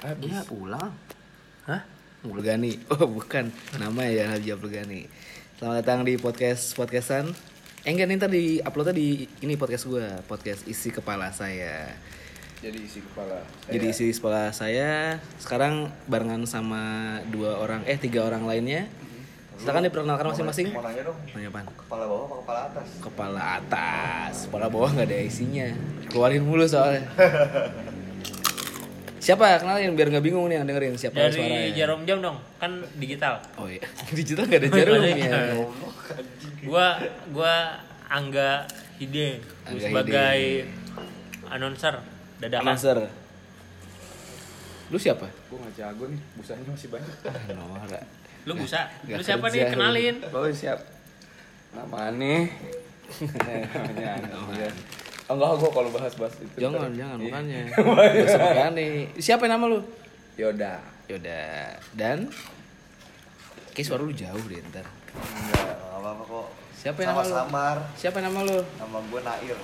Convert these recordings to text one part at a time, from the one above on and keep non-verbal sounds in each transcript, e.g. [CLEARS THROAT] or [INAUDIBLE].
Habis. Iya, pulang. Hah? Mulgani. [LAUGHS] Oh, bukan. Nama ya Haji Abdul Ghani. Selamat datang di podcast podcastan. Eh enggak nih ntar di uploadnya di ini podcast gua, podcast isi kepala saya. Jadi isi kepala. saya- Jadi isi kepala saya sekarang barengan sama dua orang eh tiga orang lainnya. Silakan diperkenalkan masing-masing. Mau nanya dong, Nanya apaan? kepala bawah apa kepala atas? Kepala atas, kepala bawah nggak ada isinya. Keluarin mulu soalnya. [LAUGHS] Siapa kenalin biar nggak bingung nih yang dengerin siapa Dari suaranya. jarum jam dong, kan digital. Oh iya, [LAUGHS] digital nggak ada jarumnya. Gua gua Angga Hide Angga sebagai announcer dadakan. Announcer. Lu siapa? Gue nggak jago nih, busanya masih banyak. [LAUGHS] Ah, Nora. Lu bisa. Nggak Lu siapa nih kenalin? Oh siap. Nama aneh. Eh, Namanya [LAUGHS] aneh. Enggak, gue kalau bahas-bahas itu. Jangan, ntar- jangan Iya. makanya. [LAUGHS] Pakai aneh. Siapa nama lu? Yaudah. Yaudah. Dan Kayak suara lu jauh deh ntar. Enggak, enggak apa-apa kok. Siapa yang nama lu? samar. Siapa nama lu? Nama gue Nair.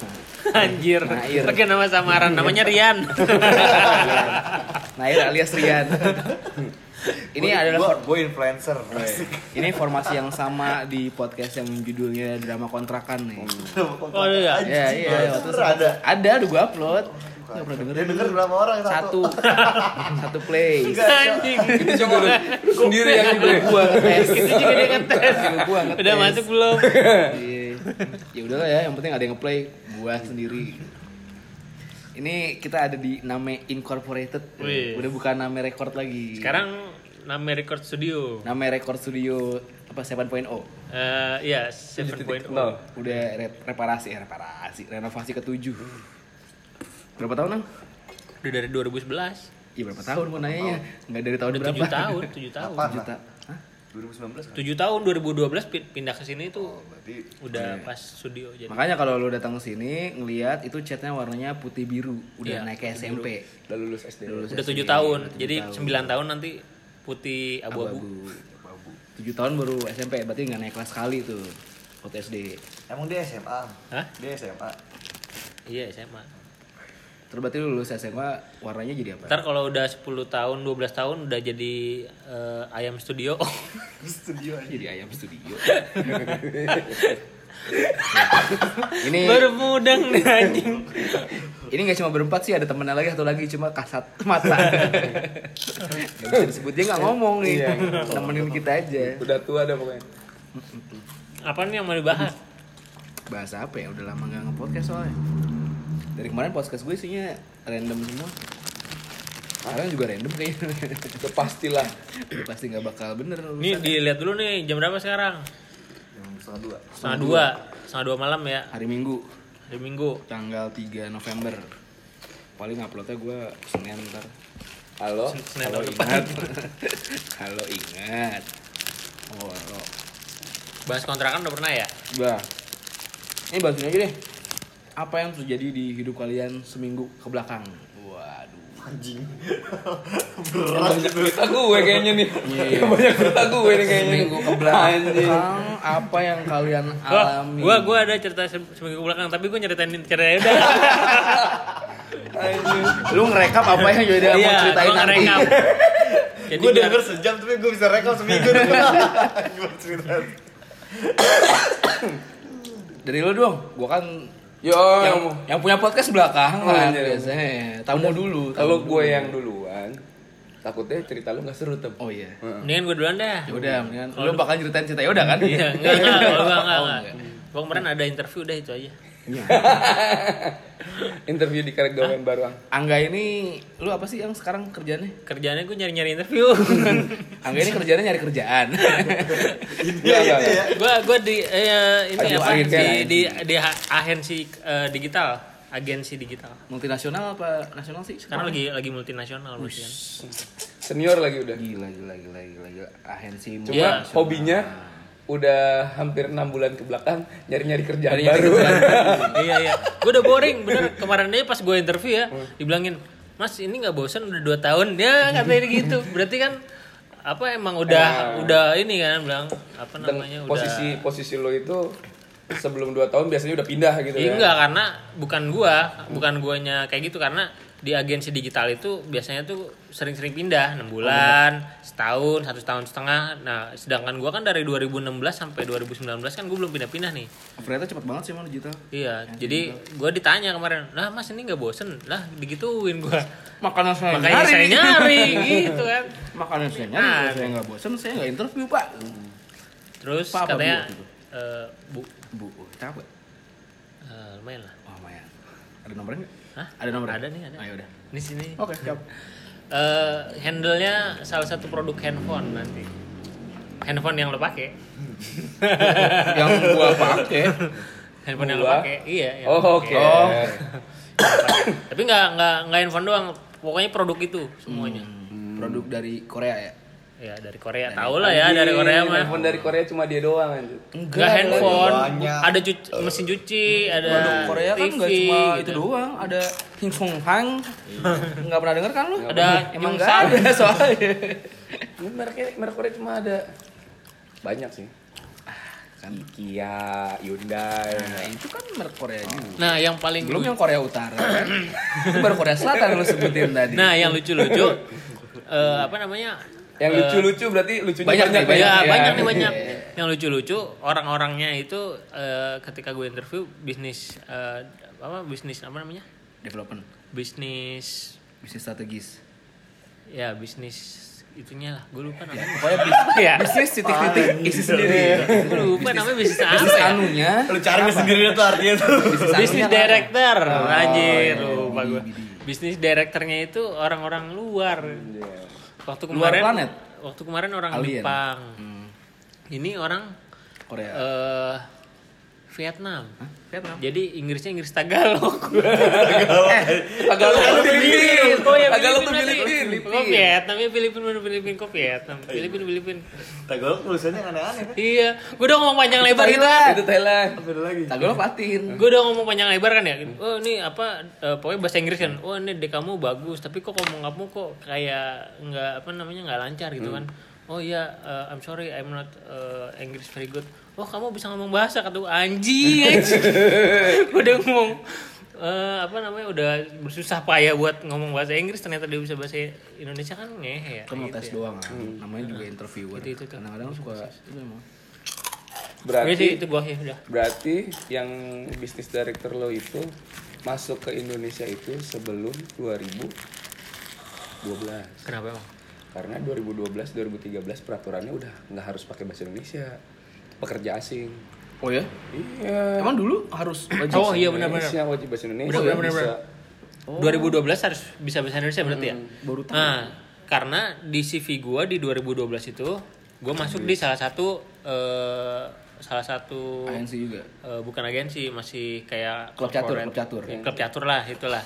[LAUGHS] Anjir. Nair. Pakai nama samaran namanya Rian. [LAUGHS] Nair alias Rian. [LAUGHS] Ini Gua- adalah gua, for- gue influencer. [LAUGHS] ini formasi yang sama di podcast yang judulnya drama kontrakan nih. Oh [LAUGHS] iya. Iya iya. waktu Bener ada. Ada, udah gua upload. Gak pernah Dia dengerin. denger berapa orang Satu. Satu play. Anjing. Itu juga lu, sendiri yang Itu gua ngetes. Itu juga dia ngetes. Gua ngetes. Udah masuk belum? Iya. ya udahlah ya, yang penting ada yang ngeplay gua sendiri. Ini kita ada di Name Incorporated. Wih. Udah bukan Name Record lagi. Sekarang nama record studio. Name Record Studio apa 7.0. Eh iya, 7.0. Nol. Udah re- reparasi, eh, reparasi, renovasi ke-7. Berapa tahun, Nang? Udah dari 2011. Iya berapa tahun mau nanya Enggak dari tahun Udah berapa? 7 tahun, 7 tahun. Apa? Juta. Hah? 2019 kan? 7 tahun 2012 pin- pindah ke sini tuh Oh, berarti udah pas studio jadi. Makanya kalau lu datang ke sini ngelihat itu catnya warnanya putih biru, udah Iya, naik ke SMP. Udah lulus SD. Lulus Udah SD, 7 tahun. udah tujuh Jadi tahun. 9 tahun nanti putih abu-abu. Abu-abu. 7 tahun baru SMP, berarti nggak naik kelas sekali tuh. Waktu SD. Emang dia SMA? Hah? Dia SMA. Iya, SMA. Terus berarti lu lulus SMA warnanya jadi apa? Ntar kalau udah 10 tahun, 12 tahun udah jadi eh, ayam studio. [LAUGHS] Studio aja. Jadi ayam studio. [LAUGHS] [LAUGHS] ini Baru mudeng nih anjing. ini nggak cuma berempat sih ada temennya lagi satu lagi cuma kasat mata. Gak bisa disebut dia nggak ngomong nih. Iya. Nemenin kita aja. Udah tua dah pokoknya. Apa nih yang mau dibahas? Bahasa apa ya? Udah lama nggak nge-podcast soalnya. Dari kemarin podcast gue isinya random semua. Sekarang juga random kayaknya. Udah pastilah. Udah pasti nggak bakal bener. Nih dilihat dulu nih jam berapa sekarang? Setengah dua. Setengah dua, setengah dua malam ya Hari Minggu hari Minggu. tanggal 3 November. Paling uploadnya gue Senin ntar. Halo. Senin depan. ingat. [LAUGHS] Kalau ingat. Oh, oh. Bahas kontrakan udah pernah ya? Bah. Ini bahas ini aja deh. Apa yang terjadi di hidup kalian seminggu ke belakang? Anjing. [LAUGHS] Yang banyak cerita gue kayaknya nih. Iya. Yang [LAUGHS] banyak cerita gue nih kayaknya. Seminggu ke belakang Anjing. apa yang kalian [LAUGHS] alami? gua, gua ada cerita se- seminggu ke belakang, tapi gua nyeritain ceritanya udah. Lu ngerekap apa yang jadi mau Iya, ceritain nanti? Jadi Gue biar- denger sejam tapi gue bisa rekam seminggu. Gimana cerita? Dari lu dong. Gua kan Yo, yang, yang punya podcast belakang Oh, lah iya. biasanya. Tamu dulu. kalau dulu. gue yang duluan, takutnya cerita lu nggak seru tem. Oh iya. Mendingan gua duluan dah. Ya udah, mendingan lu bakal ceritain cerita ya udah kan? Iya, enggak, enggak, enggak, Oh, enggak. Gua kemarin ada interview udah itu aja. [LAUGHS] Interview di Karegawan Baru Ang. Angga ini lu apa sih yang sekarang kerjanya? Kerjaannya gua nyari-nyari interview. [LAUGHS] Angga ini kerjanya nyari kerjaan. [LAUGHS] Iya, iya, iya. gua gua di eh, ini Aduh, apa? Di, kan. di di agensi eh, digital, agensi digital. Multinasional apa nasional sih? Sekarang lagi lagi multinasional berarti kan. Senior lagi udah. gila gila gila gila gila. Agensi Cuma Iya. hobinya udah hampir enam bulan ke belakang nyari-nyari kerjaan Nyari-nyari baru. [LAUGHS] iya iya. Gue udah boring bener kemarin aja pas gue interview ya dibilangin Mas ini nggak bosan udah dua tahun ya katanya gitu. Berarti kan apa emang udah udah ini kan bilang apa namanya udah posisi posisi lo itu sebelum dua tahun biasanya udah pindah gitu Iya ya. enggak karena bukan gua, bukan guanya kayak gitu karena di agensi digital itu biasanya tuh sering-sering pindah enam bulan, setahun, satu tahun setengah. Nah, sedangkan gua kan dari 2016 sampai 2019 kan gue belum pindah-pindah nih. Ternyata cepet banget sih emang digital. Iya, jadi gua ditanya kemarin, lah mas ini nggak bosen? Lah digituin gua. Makanan saya Makanya saya nyari gitu kan. Makanan saya nyari, Nah. saya nggak bosan, saya nggak interview pak. Terus Pak apa katanya, Bu itu? eh, bu, Bu, capek. eh, lumayan lah. Oh lumayan. Ada nomornya nggak? Hah? Ada nomornya? Ada nih, ada. Ayo udah. Di sini. Oke, siap. [LAUGHS] Eh, handle-nya salah satu produk handphone nanti. Handphone yang lo pakai. [LAUGHS] Yang gua pakai. Handphone yang lo Gua? pakai. Iya, yang Oh, oke. pakai. Oh. Tapi nggak nggak nggak handphone doang. Pokoknya produk itu semuanya. Hmm, Produk dari Korea ya? Ya dari Korea. Tahu lah ya dari Korea mah. Handphone dari Korea cuma dia doang anjir. Enggak handphone, banyak. ada cuci, mesin cuci, ada Produk Korea kan TV, nggak cuma gitu. itu doang, ada Hing Song Hang. Nggak pernah denger kan lu? Ada Emang Yongsan. nggak ada [LAUGHS] soalnya. Ini mereknya merek Korea cuma ada banyak sih. Kan. Kia, Hyundai. Nah, itu kan merek Korea juga. Nah, yang paling Belum lucu- yang Korea Utara kan? itu baru Korea Selatan lu sebutin tadi. Nah, yang lucu-lucu [LAUGHS] eh, apa namanya? Yang Eh, lucu-lucu berarti lucunya banyak banyak, nih, banyak. Ya, ya. banyak nih banyak. Iya. Yang lucu-lucu orang-orangnya itu eh, ketika gue interview bisnis eh, apa bisnis apa namanya? Development, Bisnis bisnis strategis. ya bisnis itunya lah. Gue lupa namanya. [LAUGHS] Pokoknya bisnis, Ya. bisnis titik-titik isi sendiri. Gue lupa namanya bisnis apa Bisnis ya? anunya, Lu cari sendiri tuh artinya tuh. bisnis kan. director, Oh, anjir, iya, lupa gue. Bisnis directornya itu orang-orang luar. Iya. Waktu Luar kemarin, planet? waktu kemarin orang Alien. Jepang. Hmm, Ini orang Korea. eh Vietnam. Hah? Vietnam. Jadi Inggrisnya Inggris Tagalog. [LAUGHS] Tagalog tuh Filipin. Oh ya Tagalog tuh Filipin. Kok Vietnam ya Filipin mana Filipin kok Vietnam. Filipin Filipin. Tagalog tulisannya aneh-aneh kan. Iya, gue udah ngomong panjang lebar gitu. Itu Thailand. Beda lagi. Tagalog patin. Gue udah ngomong panjang lebar kan ya. Oh ini apa? eh, pokoknya bahasa Inggris kan. Oh ini dek kamu bagus, tapi kok ngomong kamu kok kayak nggak apa namanya nggak lancar gitu kan. Oh iya, eh, I'm sorry, I'm not eh, English very good. Oh kamu bisa ngomong bahasa kata gue anjing, anjing. [LAUGHS] Udah ngomong eh, apa namanya udah bersusah payah buat ngomong bahasa Inggris ternyata dia bisa bahasa Indonesia kan ngehe ya. Kan mau gitu tes ya. doang kan. Namanya juga interviewer. Itu- itu. Kadang-kadang suka itu emang. Iya sih Berarti itu gua ya udah. berarti yang bisnis director lo itu masuk ke Indonesia itu sebelum 2012. Kenapa emang? Karena 2012 2013 peraturannya udah nggak harus pakai bahasa Indonesia. Pekerja asing. Oh ya? Iya. Emang dulu harus [CLEARS THROAT] wajib Oh iya benar-benar. Indonesia wajib bahasa Indonesia. Benar, benar, bisa. benar. 2012 harus bisa bahasa Indonesia berarti ya? baru tahu. Nah, karena di CV gua di 2012 itu gua masuk di salah satu eh, salah satu ANC juga. eh, bukan agensi, masih kayak Klub catur, klub catur. Klub catur lah, itulah.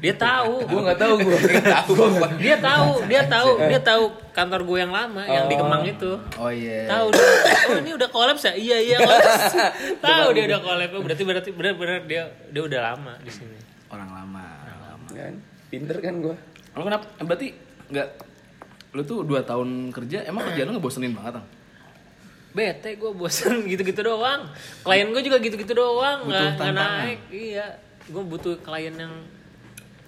Dia tahu. Gue nggak tahu gue. tahu. dia tahu, dia tahu, dia tahu kantor gue yang lama yang di Kemang itu. Oh iya. Tahu dia. Oh, ini udah kolaps ya? Iya, iya kolaps. [LAUGHS] tahu dia udah kolaps. Oh, berarti berarti benar-benar dia dia udah lama di sini. Orang lama. Orang lama. Kan? Pinter kan gue. Lo kenapa? eh, Berarti nggak lu tuh dua tahun kerja emang kerjaan lu ngebosenin banget Ang? bete gue bosen [LAUGHS] gitu-gitu doang klien gue juga gitu-gitu doang Butuh nggak naik iya gue butuh klien yang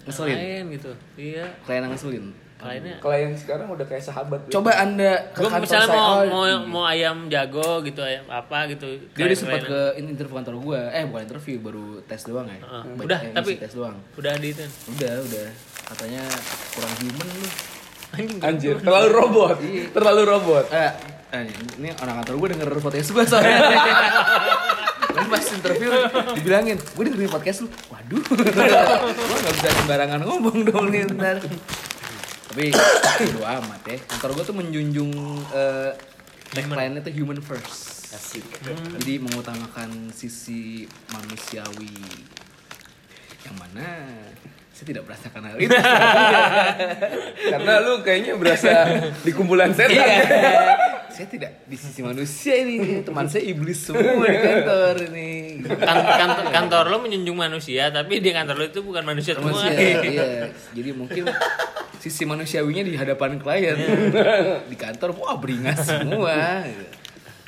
Ngeselin? lain gitu iya Klien yang ngeselin. kliennya Klien sekarang udah kayak sahabat. Coba anda ke gue kantor misalnya saya. mau Oh, mau iya. mau ayam jago gitu ayam apa gitu Dia udah klien- sempat klien- ke interview kantor gua. Eh bukan interview, baru tes doang ya. Heeh. Baik, udah eh, tapi tes doang. udah di itu Udah, udah. Katanya kurang human lu. Anjir, terlalu robot. terlalu robot. Eh, eh, ini orang kantor gue denger podcast gue soalnya. [LAUGHS] Dan pas interview dibilangin, gue dengerin podcast lu. Waduh, [LAUGHS] gue gak bisa sembarangan ngomong dong nih ntar. Tapi bodo amat ya. Kantor gue tuh menjunjung eh tagline-nya tuh human first. Asik. Jadi mengutamakan sisi manusiawi. Yang mana saya tidak merasakan hal itu. [LAUGHS] Karena lu kayaknya berasa di kumpulan setan. Iya. Saya tidak di sisi manusia ini. Teman saya iblis semua di kantor ini. kan, kantor, kantor lo menjunjung manusia tapi di kantor lo itu bukan manusia semua Manusia, [LAUGHS] iya. Jadi mungkin sisi manusiawinya di hadapan klien. [LAUGHS] di kantor wah beringas semua.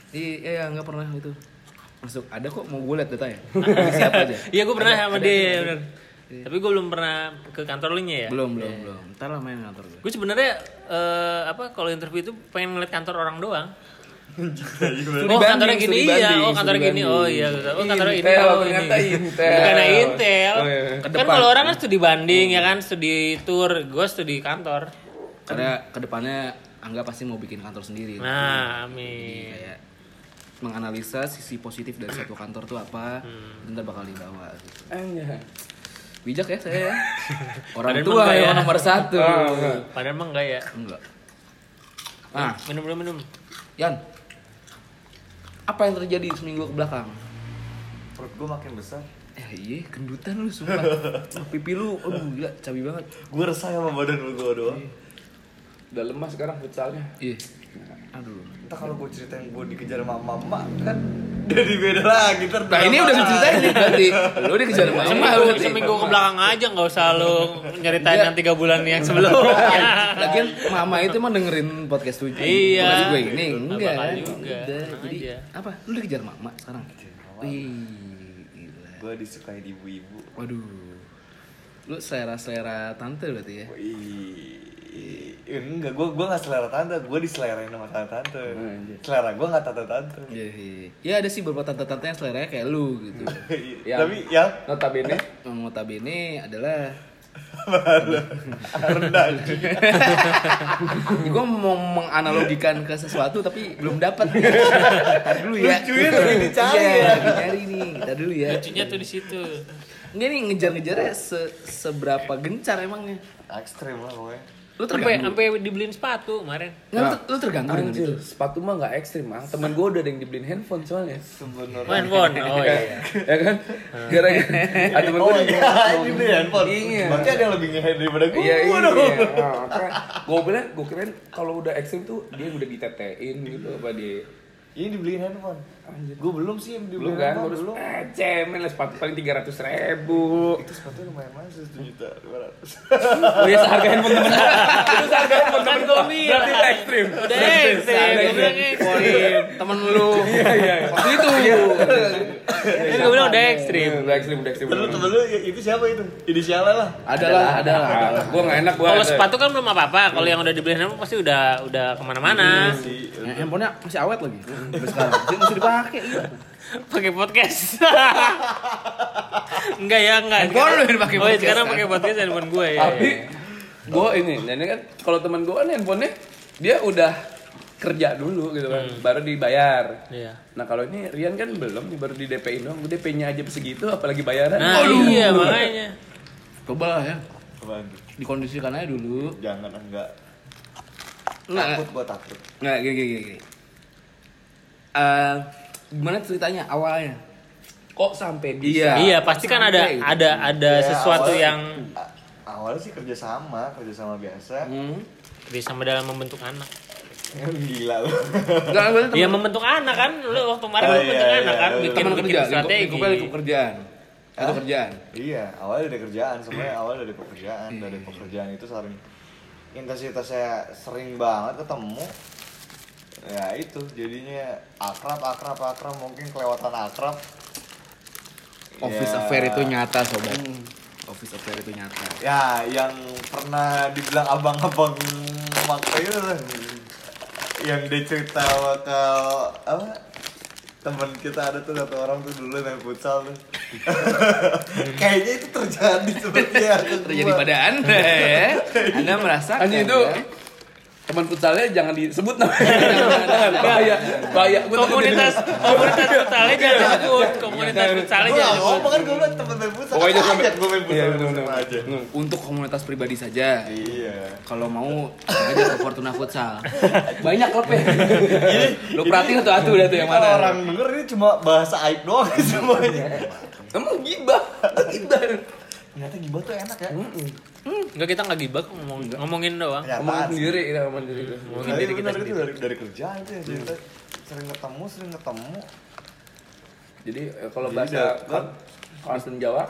Iya, iya nggak pernah itu. Masuk ada kok mau gue lihat datanya. Siapa aja? iya gue pernah Ada- sama ada- dia ada. Bener Tapi gue belum pernah ke kantor lu nya ya. Belum, belum, belum. Ntar lah main kantor gue. Gue sebenarnya eh, apa kalau interview itu pengen ngeliat kantor orang doang. oh banding, kantornya gini iya, banding, oh kantornya gini, oh iya, oh kantornya ini, oh ini. Intel. Bukan Intel. Oh, iya. Kan kalau orang kan studi banding ya kan, studi tour, gue studi kantor. Karena ke depannya Angga pasti mau bikin kantor sendiri. Nah, amin. Kayak menganalisa sisi positif dari satu kantor tuh apa, Hmm. ntar bakal dibawa. Gitu. Anjay. Bijak ya saya. ya. [LAUGHS] Orang Padahal tua kayak- nomor satu. Oh, enggak. Padahal emang enggak ya. Enggak. Ah, Minum dulu minum. Yan. Apa yang terjadi seminggu ke belakang? Perut gue makin besar. Eh iya, gendutan lu sumpah. [LAUGHS] Pipi lu, aduh gila, cabi banget. Gue resah sama badan gue doang. Udah lemah sekarang futsalnya. Iya. Aduh. Entah kalau gue ceritain gue dikejar sama mama kan jadi beda lagi ntar Nah ini udah diceritain nih berarti. Lu dikejar sama emak Seminggu, berarti. seminggu ke belakang aja nggak usah lu nyeritain yang tiga bulan yang sebelumnya. [LAUGHS] Lagian mama itu mah dengerin podcast tuh. Iya. Podcast gue ini Nggak enggak. jadi aja. apa? Lu dikejar mama sekarang? mama. Wih, gila. Gue disukain ibu-ibu. Waduh. Lu selera-selera tante berarti ya? Wih, enggak, gue gue nggak selera tante, gue diselerain sama tante-tante. Anjir. Selera gue nggak tante-tante. Iya, iya. Ya ada sih beberapa tante-tante yang seleranya kayak lu gitu. [LAUGHS] Ya. Tapi ya Notabene Yang notabene adalah [LAUGHS] rendah. [LAUGHS] gue mau menganalogikan ke sesuatu tapi belum dapat. Tadi dulu ya. Lucunya lagi dicari Iya, ya. lagi nyari nih. Kita dulu ya. Lucunya tuh di situ. Enggak nih ngejar-ngejarnya se seberapa gencar emangnya? Ekstrim lah pokoknya. Lu terganggu. sampai dibeliin sepatu kemarin. Nggak, lu, lu terganggu dengan itu. sepatu mah gak ekstrim ah. Temen gue udah ada yang dibeliin handphone soalnya. Sebenarnya. [LAUGHS] Oh, handphone. Oh iya. ya kan? Gara-gara ada temen Oh gue iya, ini beli handphone. Iya. Berarti ada yang lebih ngehead daripada gue. Iya iya. [LAUGHS] dong. gue bilang, gue kirain kalau udah ekstrim tuh dia udah ditetein gitu apa dia. Ini dibeliin handphone. Anjir. Gue belum sih yang Belum kan? Baru Belum. eh, cemen lah sepatu paling tiga ratus ribu. Itu sepatu lumayan mahal sih, 1 juta 200. [LAUGHS] Oh iya seharga handphone temen Itu seharga handphone Kan temen gue. Berarti udah ekstrim. Udah ekstrim. Gue. Temen lu. Iya iya. Itu. Kan gue bilang udah ekstrim. Udah ekstrim, udah ekstrim. Temen temen lu itu siapa itu? Inisialnya lah. Ada lah, ada lah. ada lah. Gue gak enak gue. Kalau sepatu kan belum apa-apa. Kalau yang udah dibeliin handphone pasti udah udah ke mana-mana. Ya, handphonenya masih awet lagi. [LAUGHS] Sampai sekarang. Masih, dipakai. iya. Pakai podcast. [LAUGHS] enggak ya, enggak. Handphone lu yang dipakai Oh, iya, podcast, sekarang kan? pakai podcast handphone gue ya. Tapi gue ini, dan kan kalau teman gue kan handphonenya dia udah kerja dulu gitu kan, baru dibayar. Iya. Nah kalau ini Rian kan belum, baru di DP-in doang. DP-nya aja segitu, apalagi bayaran. Nah, Aduh. iya makanya. Coba lah ya. Apaan? Dikondisikan aja dulu. Jangan enggak. Nggak, Takut gua takut. nggak, gini, gini, gini. Eh, gimana ceritanya awalnya? Kok sampai bisa? Iya. Iya, pasti kan ada gitu. ada ada Ya, sesuatu awalnya- yang awalnya sih kerja sama, kerja sama biasa. Hmm. bisa sama dalam membentuk anak. [LAUGHS] Gila lu. Iya membentuk anak kan, lu waktu kemarin Oh, lu iya, membentuk iya, anak kan, iya. bikin teman bikin kerja, strategi. lingkup, lingkup kerjaan. Atau kerjaan. Iya, awalnya dari kerjaan, semuanya awal dari pekerjaan, dari pekerjaan itu sering intensitasnya sering banget ketemu. Ya itu jadinya akrab, akrab, akrab, mungkin kelewatan akrab. Office Ya. affair itu nyata, sobat. Office affair itu nyata. Ya, yang pernah dibilang abang-abang makanya itu lah. yang dia cerita bakal apa teman kita ada tuh satu orang tuh dulu main futsal tuh [LAUGHS] kayaknya itu terjadi sepertinya ke Terjadi pada Anda ya. [LAUGHS] Anda merasakan. Anjing itu ya? Teman futsalnya jangan disebut namanya. [LAUGHS] Jangan, bahaya, bahaya. Komunitas komunitas futsalnya [LAUGHS] jangan disebut, komunitas futsalnya jangan nggak disebut. ngomong kan gue bilang temen main futsal Pokoknya sampai- gue main futsal Iya, aja untuk komunitas pribadi saja. iya Kalau mau aja ke Fortuna Futsal. Banyak klubnya. Lu perhatiin tuh atu dah tuh yang mana. orang denger ini cuma bahasa aib doang [LAUGHS] semuanya Emang gibah, gibah. Ternyata gibah tuh enak ya Enggak kita nggak gibah ngomong, ngomongin doang. Ngomongin sih. sendiri, kita ngomongin sendiri. Ngomongin Nah, diri iya kita bener, itu sendiri. dari dari kerjaan itu ya cerita sering ketemu sering ketemu Jadi eh, kalau Jadi bahasa kan Konsen Jawa,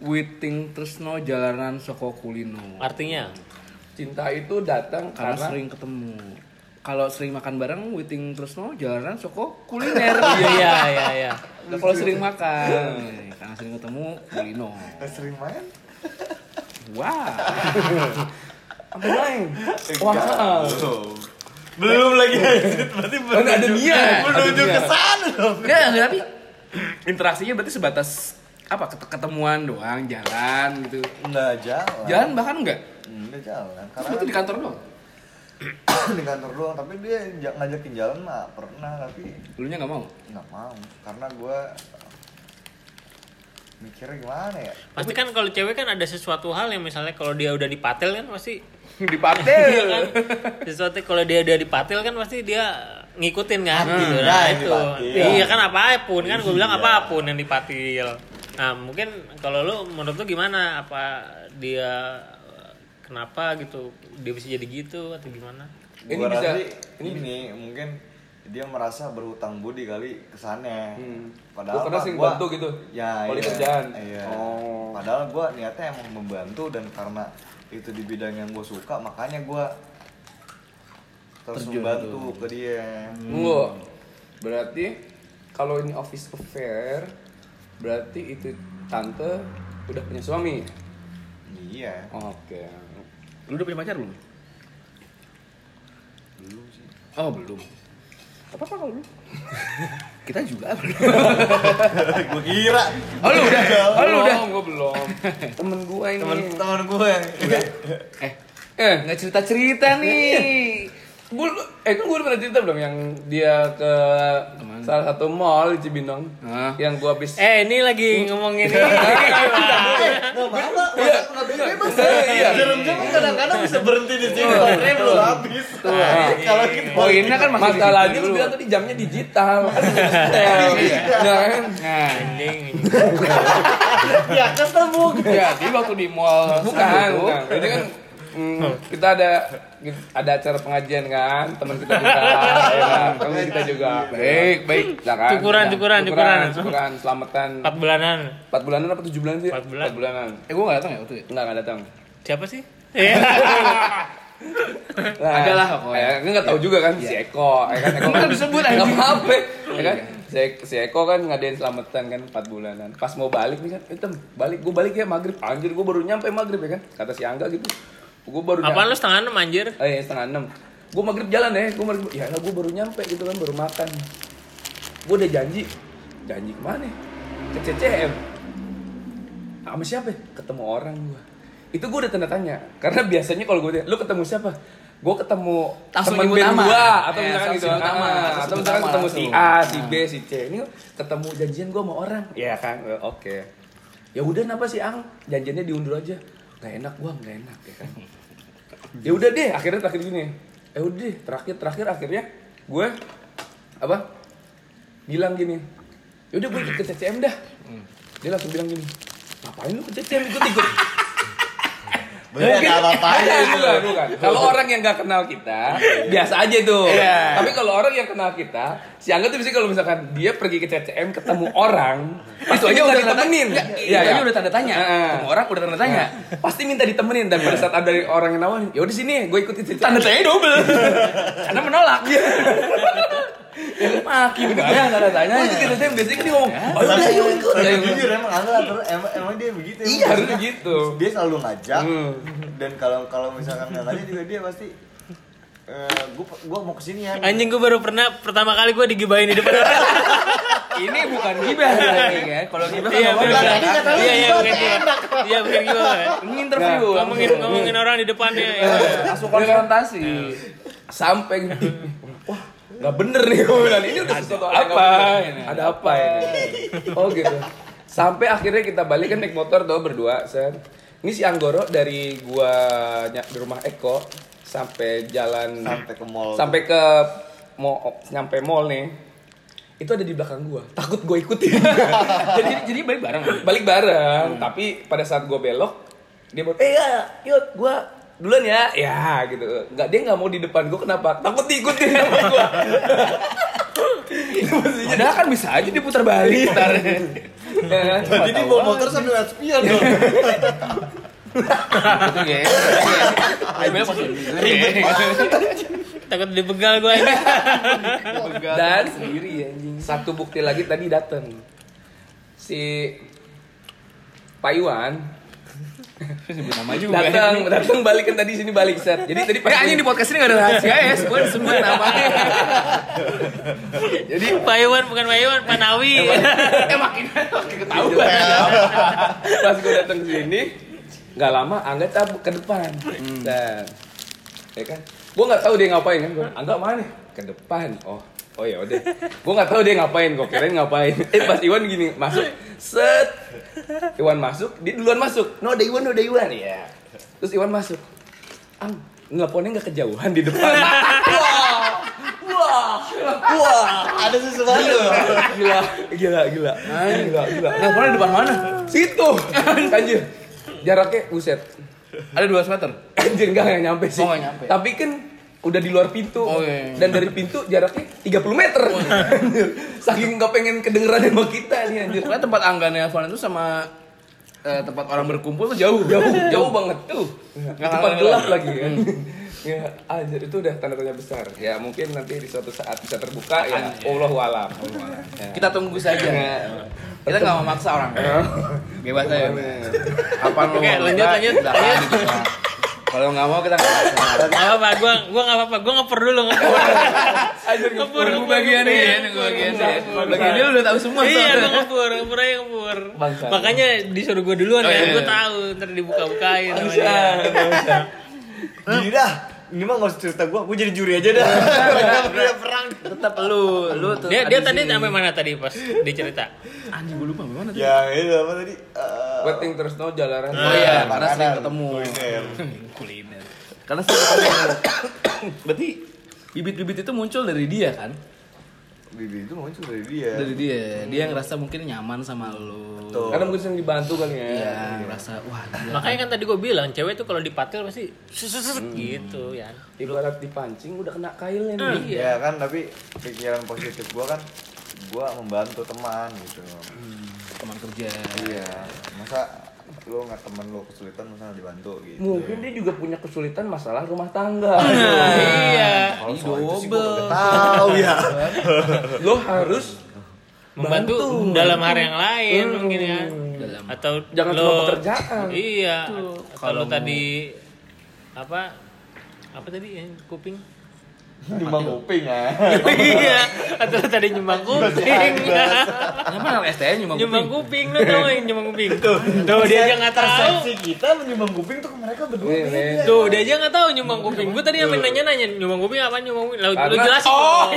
Witing Tresno jalanan Soko Kulino. Artinya cinta itu datang Karena karena, sering ketemu. Kalau sering makan bareng Witing Tresno jalanan Soko kuliner. [LAUGHS] iya iya iya iya. Nah, kalau sering makan, karena sering ketemu kulino. Eh, sering main Wah. [LAUGHS] Apa main? Wah. Belum. Belum lagi berarti Oh, nggak ada niat. Menuju ke sana dong. Enggak, enggak tapi interaksinya berarti sebatas apa ket- ketemuan doang, jalan gitu. Enggak jalan. Jalan bahkan enggak. Enggak jalan. Karena berarti di kantor doang. [COUGHS] di kantor doang, tapi dia ja- ngajakin jalan mah pernah, tapi Lu nya enggak mau. nggak mau. Karena gua mikirnya gimana ya? Pasti kan kalau cewek kan ada sesuatu hal yang misalnya kalau dia udah dipatel kan pasti [LAUGHS] di Iya kan? Sesuatu kalau dia udah dipatil kan pasti dia ngikutin kan gitu. Nah, itu. dipatil. Iya kan apa pun kan gue bilang Iya. apa pun yang dipatil. Nah, mungkin kalau lu menurut lu gimana? Apa dia kenapa gitu? Dia bisa jadi gitu atau gimana? Ini Gua bisa- sih ini mungkin dia merasa berhutang budi kali kesannya. Hmm. Padahal mah sering gua- bantu gitu? Ya, iya. kerjaan? Iya. Oh. Padahal gua niatnya emang membantu dan karena itu di bidang yang gue suka makanya gua terus Terjun membantu tuh. ke dia. Tunggu. Berarti kalau ini office affair, berarti itu tante udah punya suami. Iya. Oke. Lu udah punya pacar belum? Belum sih. Oh, belum. Apa apa kalau lu? [LAUGHS] Kita juga [LAUGHS] belum. gue kira. Oh, lu udah. Oh, lu udah. Gue belum. Temen gue ini. Teman-teman gue yang udah. Eh, Eh, nggak cerita-cerita nih. Gue, eh kan gue udah pernah cerita belum yang dia ke Ke mana? salah satu mall di Cibinong Hah? yang gue habis Eh, ini lagi ngomongin ini. Nggak [LAUGHS] apa-apa. Iya. Nggak bebas. Iya. Jarum-jarum kadang-kadang bisa berhenti di sini. Baterainya belum habis. Kalau kita Poinnya kan masih Masalahnya lu bilang tadi jamnya digital. Kan. [LAUGHS] Iya. Ya kan? Nah, Anjing. ya ketemu. jadi waktu di mall Bukan, bukan. Ini kan mm, kita ada ada acara pengajian kan, teman kita juga, [LAUGHS] ya kan? Teman kita juga. Baik, baik. Lah kan? Cukuran, Ya, cukuran, cukuran, cukuran. cukuran, selamatan. 4 bulanan. 4 bulanan apa 7 bulan sih? Empat bulan. 4 bulanan. Eh, gua nggak datang ya waktu itu. Enggak, enggak datang. Siapa sih? Iya. Nah, Ada lah pokoknya. Ya, kan nggak tahu juga kan si Eko, ya kan Eko Kan disebut, Nggak apa-apa, ya kan? Si, si Eko kan ngadain selamatan kan 4 bulanan. Pas mau balik nih kan, "Eh, Tem, balik gue balik ya maghrib. Anjir gue baru nyampe maghrib ya kan? Kata si Angga gitu. Gue baru Apaan lu setengah enam anjir? Oh iya setengah enam. Gue maghrib jalan ya, gue maghrib. Ya lah gue baru nyampe gitu kan, baru makan. Gue udah janji, janji ke mana? Ke CCM. Sama siapa? ya? Ketemu orang gue. Itu gue udah tanda tanya. Karena biasanya kalau gue, lu ketemu siapa? Gue ketemu Langsung temen band gua atau Eh, misalkan gitu. Ah, langsung atau misalkan nama ketemu si. A, si. B, si C. Ini ketemu janjian gue sama orang. Iya kan? Oke. Ya udah kenapa sih Ang? Janjiannya diundur aja. Gak enak gua, gak enak ya kan. ya udah deh, akhirnya terakhir gini. Eh udah deh, terakhir terakhir akhirnya gue apa? Bilang gini. Ya udah gue ikut ke CCM dah. Dia langsung bilang gini. Ngapain lu ke CCM ikut ikut? [LAUGHS] Bener [LAUGHS] Bukan, bukan, bukan. [LAUGHS] Kalau orang yang nggak kenal kita, biasa aja itu. Iya. Tapi kalau orang yang kenal kita, si Angga tuh bisa kalau misalkan dia pergi ke CCM ketemu orang, [LAUGHS] itu aja udah ditemenin. Iya, Iya, itu aja kan? udah tanda tanya. Ketemu orang udah tanda tanya. Pasti minta ditemenin dan pada saat ada orang yang nawarin, ya udah sini, gue ikutin CCM. Tanda tanya double. [LAUGHS] Karena menolak. Makin banyak tanda tanya. Gue ikut CCM biasanya kan dia ngomong, oh udah Tapi yuk ikut. tapi Ya, jujur emang Angga terus emang, emang dia begitu. Iya harusnya gitu. Dia selalu ngajak Hmm. dan kalau kalau misalkan nggak ngajak juga dia pasti eh gua gua mau ke sini ya. Anjing gue baru pernah pertama kali gue digibahin di depan orang. [LAUGHS] Ini bukan gibah ya. Kalau gibah kan Iya, kata lu Iya, iya, gibah, bukan gibah. Iya, bukan gibah. Ini interview. Ngomongin ngomongin orang di depannya. ya. langsung konfrontasi. sampai gitu. Wah, nggak bener nih gue bilang. Ini udah sesuatu apa? Ada apa ini? Oh gitu. Sampai akhirnya kita balik kan naik motor tuh berdua, Sen. Ini si Anggoro dari gua di rumah Eko sampai jalan Sampai ke mall. sampai ke mau nyampe mall nih. Itu ada di belakang gua. Takut gue ikutin. [LAUGHS] Jadi jadi balik bareng. balik bareng tapi pada saat gue belok dia baru eh ya yuk gue duluan ya ya gitu nggak dia nggak mau di depan gue kenapa takut diikutin sama gue Padahal [LAUGHS] kan bisa aja diputar balik ntar. Jadi dia bawa motor sambil lihat spion dong. [LAUGHS] Itu. Email pasti ribet Takut dibegal gue ini. dan sendiri anjing satu bukti lagi tadi dateng si Pak Iwan nama juga. Datang, datang balik kan tadi sini balik set. Jadi tadi Eh anjing di podcast ini gak ada rahasia ya, gue sebut namanya. jadi Pak Iwan bukan Pak Iwan, Pak Nawi. eh makin ketahuan. pas gue datang ke sini nggak lama Angga cabut ke depan. Dan ya kan? Gue nggak tahu dia ngapain kan gue Angga mana ke depan. Oh oh ya udah. Gue nggak tahu dia ngapain gue kirain ngapain. [LAUGHS] Eh pas Iwan gini masuk. Set. Iwan masuk dia duluan masuk. No ada Iwan no ada Iwan. Ya terus Iwan masuk. Ang nelponnya nggak kejauhan di depan. [LAUGHS] Wah, ada sesuatu. gila. Gila. Gila gila. Gila Teleponnya di depan mana? situ. [LAUGHS] Anjir jaraknya buset Ada 2 meter. Anjir enggak yang nyampe sih. Oh, nyampe. Tapi kan udah di luar pintu. Oh, iya. Dan dari pintu jaraknya 30 meter. Anjir. [LAUGHS] Saking nggak pengen kedengeran sama kita nih anjir. Pokoknya tempat angga Nelvan itu sama eh, tempat orang berkumpul tuh jauh. Jauh, jauh banget tuh. Nggak Tempat gelap lagi kan. Ya, anjir itu udah tanda tanya besar. Ya mungkin nanti di suatu saat bisa terbuka ya. Allahu alam. Ya. Kita tunggu saja. Ya. Kita nggak mau maksa orang. Bebas aja. Kapan lu Oke, mau lanjut, lanjut, dibuka. Kalau nggak mau kita nggak maksa. Gak apa-apa, gua gua gak apa-apa, gua ngeper dulu ngeper. Anjir Ngepur, ngepur, bagian ngepur. ini, nunggu bagian ini. Bagian dia lu udah tahu semua. Iya, gua ngepur, ngepur aja ngepur. Makanya disuruh gua duluan Oh, kan, iya. gua tahu ntar dibuka-bukain sama dia. Ini mah gak usah cerita gue, gue jadi juri aja dah. [LAUGHS] Udah perang. Tetap lu, lu tuh. Dia dia di tadi sampai mana tadi pas dicerita? Anjing gue lupa gimana tuh. Ya itu apa tadi? Weting terus no jalanan. Oh iya, karena sering ketemu. kuliner. [LAUGHS] Kuliner. Karena sering ketemu. [COUGHS] Berarti bibit-bibit itu muncul dari dia kan? Bibi itu muncul dari dia. Dari dia. Dia ngerasa mungkin nyaman sama lu. Betul. Karena mungkin sering dibantu kali ya. Iya, ngerasa wah gila. Makanya kan tadi gua bilang, cewek tuh kalau dipatil pasti susu gitu ya. Ibarat dipancing udah kena kailnya nih. Ya kan, tapi pikiran positif gue kan, gue membantu teman gitu. teman kerja. Iya, masa lo nggak temen lo kesulitan nggak dibantu gitu. Mungkin dia juga punya kesulitan masalah rumah tangga. Iya. Kalau soal itu sih gue tahu ya. [LAUGHS] Lo harus Membantu Bantu. dalam hal yang lain Hmm. mungkin kan. Dalam. Atau Jangan lo- cuma pekerjaan. Iya. Kalau tadi apa apa tadi yang kuping? Nyumbang kuping ya. iya, atau tadi nyumbang kuping. Kenapa STM nyumbang nyumbang kuping? kuping lo tau yang nyumbang kuping. [LAUGHS] Tuh, tuh dia aja nggak tahu. Persepsi kita menyumbang kuping tuh ke mereka berdua beda. nih. Tuh, dia aja nggak tahu nyumbang kuping. Gue tadi sampe nanya-nanya nyumbang kuping apa nyumbang kuping. Lo, jelasin. Oh, dong.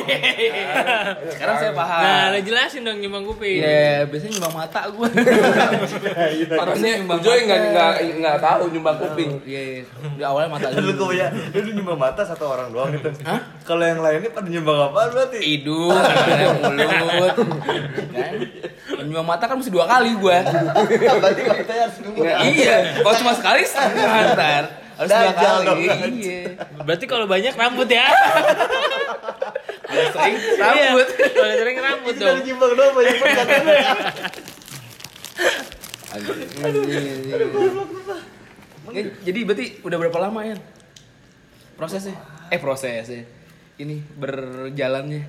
[LAUGHS] Sekarang saya paham. Nah, lo jelasin dong nyumbang kuping. Iya, biasanya nyumbang mata gue. [LAUGHS] Harusnya Joy nggak nggak nggak tahu nyumbang kuping. Iya, iya. di awalnya mata Lu dulu. kebanyakan, lu nyumbang mata satu orang doang gitu. Kalau yang lainnya pada nyumbang apa berarti? Hidung, mulut. Kan? Nyumbang mata kan mesti dua kali gue. Berarti matanya harus dua. iya, kalau cuma sekali ntar. Harus dua kali. Iya. Berarti kalau banyak rambut ya. Kalau sering Iya, rambut. Kalau sering rambut dong. nyumbang doang banyak. Ya, Jadi berarti udah berapa lama ya? Prosesnya? Eh prosesnya. Ini berjalannya.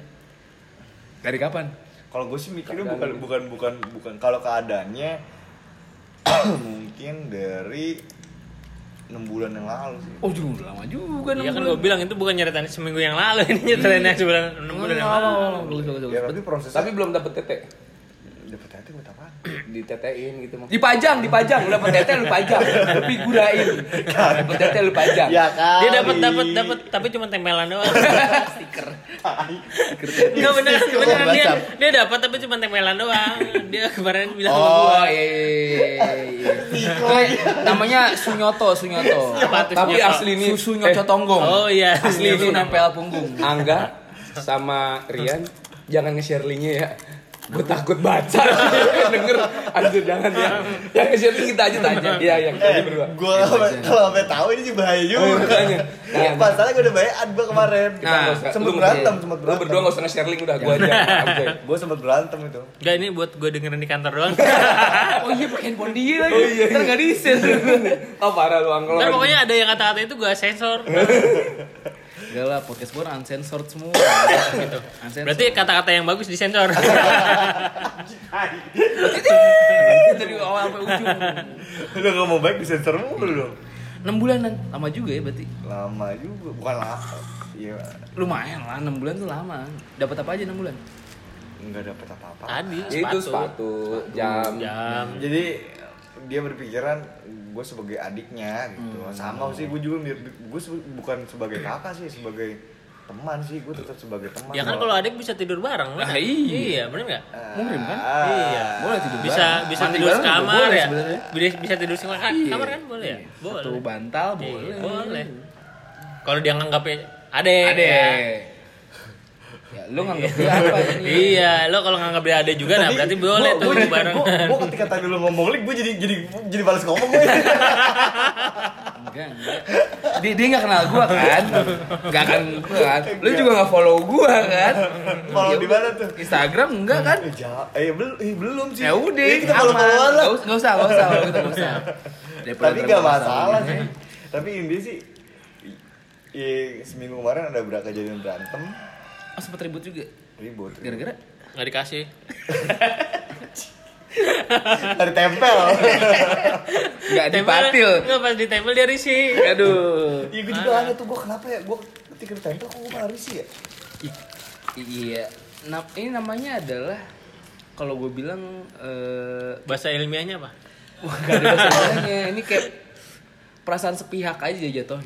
Dari kapan? Kalau gue sih mikirnya bukan bukan bukan bukan kalau keadaannya mungkin dari enam bulan yang lalu sih. Oh juga udah lama juga Iya kan gue bilang itu bukan nyeritain seminggu yang lalu ini nyeritain sebulan enam bulan yang lalu. Bagus, bagus, bagus. Ya berarti prosesnya Tapi belum dapet tete. buat apaan? Ditetein gitu mah. Dipajang, dipajang. Lu dapet tete lu pajang. Lu figurain. Dapet tete lu pajang. Ya kan. Dia dapat dapat dapat tapi cuma tempelan doang. [LAUGHS] Stiker. Enggak bener beneran dia dia dapat tapi cuma tempelan doang. Dia kemarin bilang sama Oh gua. iya iya iya, iya. Itu namanya sunyoto sunyoto. Tapi asli nih Susu nyoco tonggong. Oh iya. Asli itu nempel punggung. Angga sama Rian jangan nge-share linknya ya. Gue takut baca [LAUGHS] denger anjir jangan ya. Yang nge-share link kita aja tanya. Iya yang Eh, ini berdua. gue kalau sampai tahu ini juga bahaya Oh, juga. makanya. Iya, masalahnya gue udah bayaan gue kemarin. Nah, Nggak usah. sempet Lu- berantem, sempet Lu berantem. berdua gak usah nge-share link udah gue aja. Oke. [LAUGHS] Gue sempet berantem itu. Enggak ini buat gue dengerin di kantor doang. [LAUGHS] Oh iya pakai handphone dia lagi. Oh, iya. Ntar nggak di share. Oh parah lu. Ntar pokoknya ada yang kata-kata itu gue sensor. Enggak lah, podcast gue uncensored semua. gitu. Uncensored. Berarti kata-kata yang bagus disensor. dari awal sampai ujung. Udah gak mau baik disensor mulu dong 6 bulanan, lama juga ya berarti. Lama juga, bukan lama Iya, Lumayan lah, 6 bulan tuh lama. Dapat apa aja 6 bulan? nggak dapet apa-apa Tadi Ya itu sepatu, jam. Jam. Jadi dia berpikiran gue sebagai adiknya gitu sama sih gue juga gue bukan sebagai kakak sih sebagai teman sih gue tetap sebagai teman Ya kan kalau adik bisa tidur bareng Ah, kan? iya. Iya, bener nggak? Muhrim kan? Ah, Iya. Boleh tidur Bisa bareng. bisa Mandi tidur sekamar boleh ya? sebenarnya. Bisa bisa tidur sekamar Iya. kamar kan boleh ya? Boleh. Satu bantal Iya, boleh. boleh. Kalau dia nganggapnya adek. Ade. ya. Ya, lu nganggap dia apa ini? Iya, lo kalau nganggap dia adek juga, nah berarti boleh tuh gue bareng. gue ketika tadi lu ngomong lik gue jadi jadi jadi balas ngomong gue Enggak, enggak. Dia, dia gak kenal gua kan? Gak akan gua kan? Lu juga gak follow gua kan? Follow di mana tuh? Instagram enggak kan? Eh, eh belum eh, belum sih Ya udah, Eh, kita follow followan lah Gak usah, gak usah, gak usah, tapi gak gua masalah masalah. sih tapi ini sih seminggu kemarin ada berapa kejadian berantem Oh sempet ribut juga? ribut Gara-gara? Nggak dikasih. [LAUGHS] dari tempel Gak dipatil. Nggak pas ditempel dia risih. Aduh. iya gue juga aneh tuh gue kenapa ya gue ketika di tempel kok gue malah risih ya I- Iya. Nah, ini namanya adalah kalau gue bilang eh Bahasa ilmiahnya apa? wah, gak ada bahasa Indonesianya. Ini kayak perasaan sepihak aja jatuhnya gitu.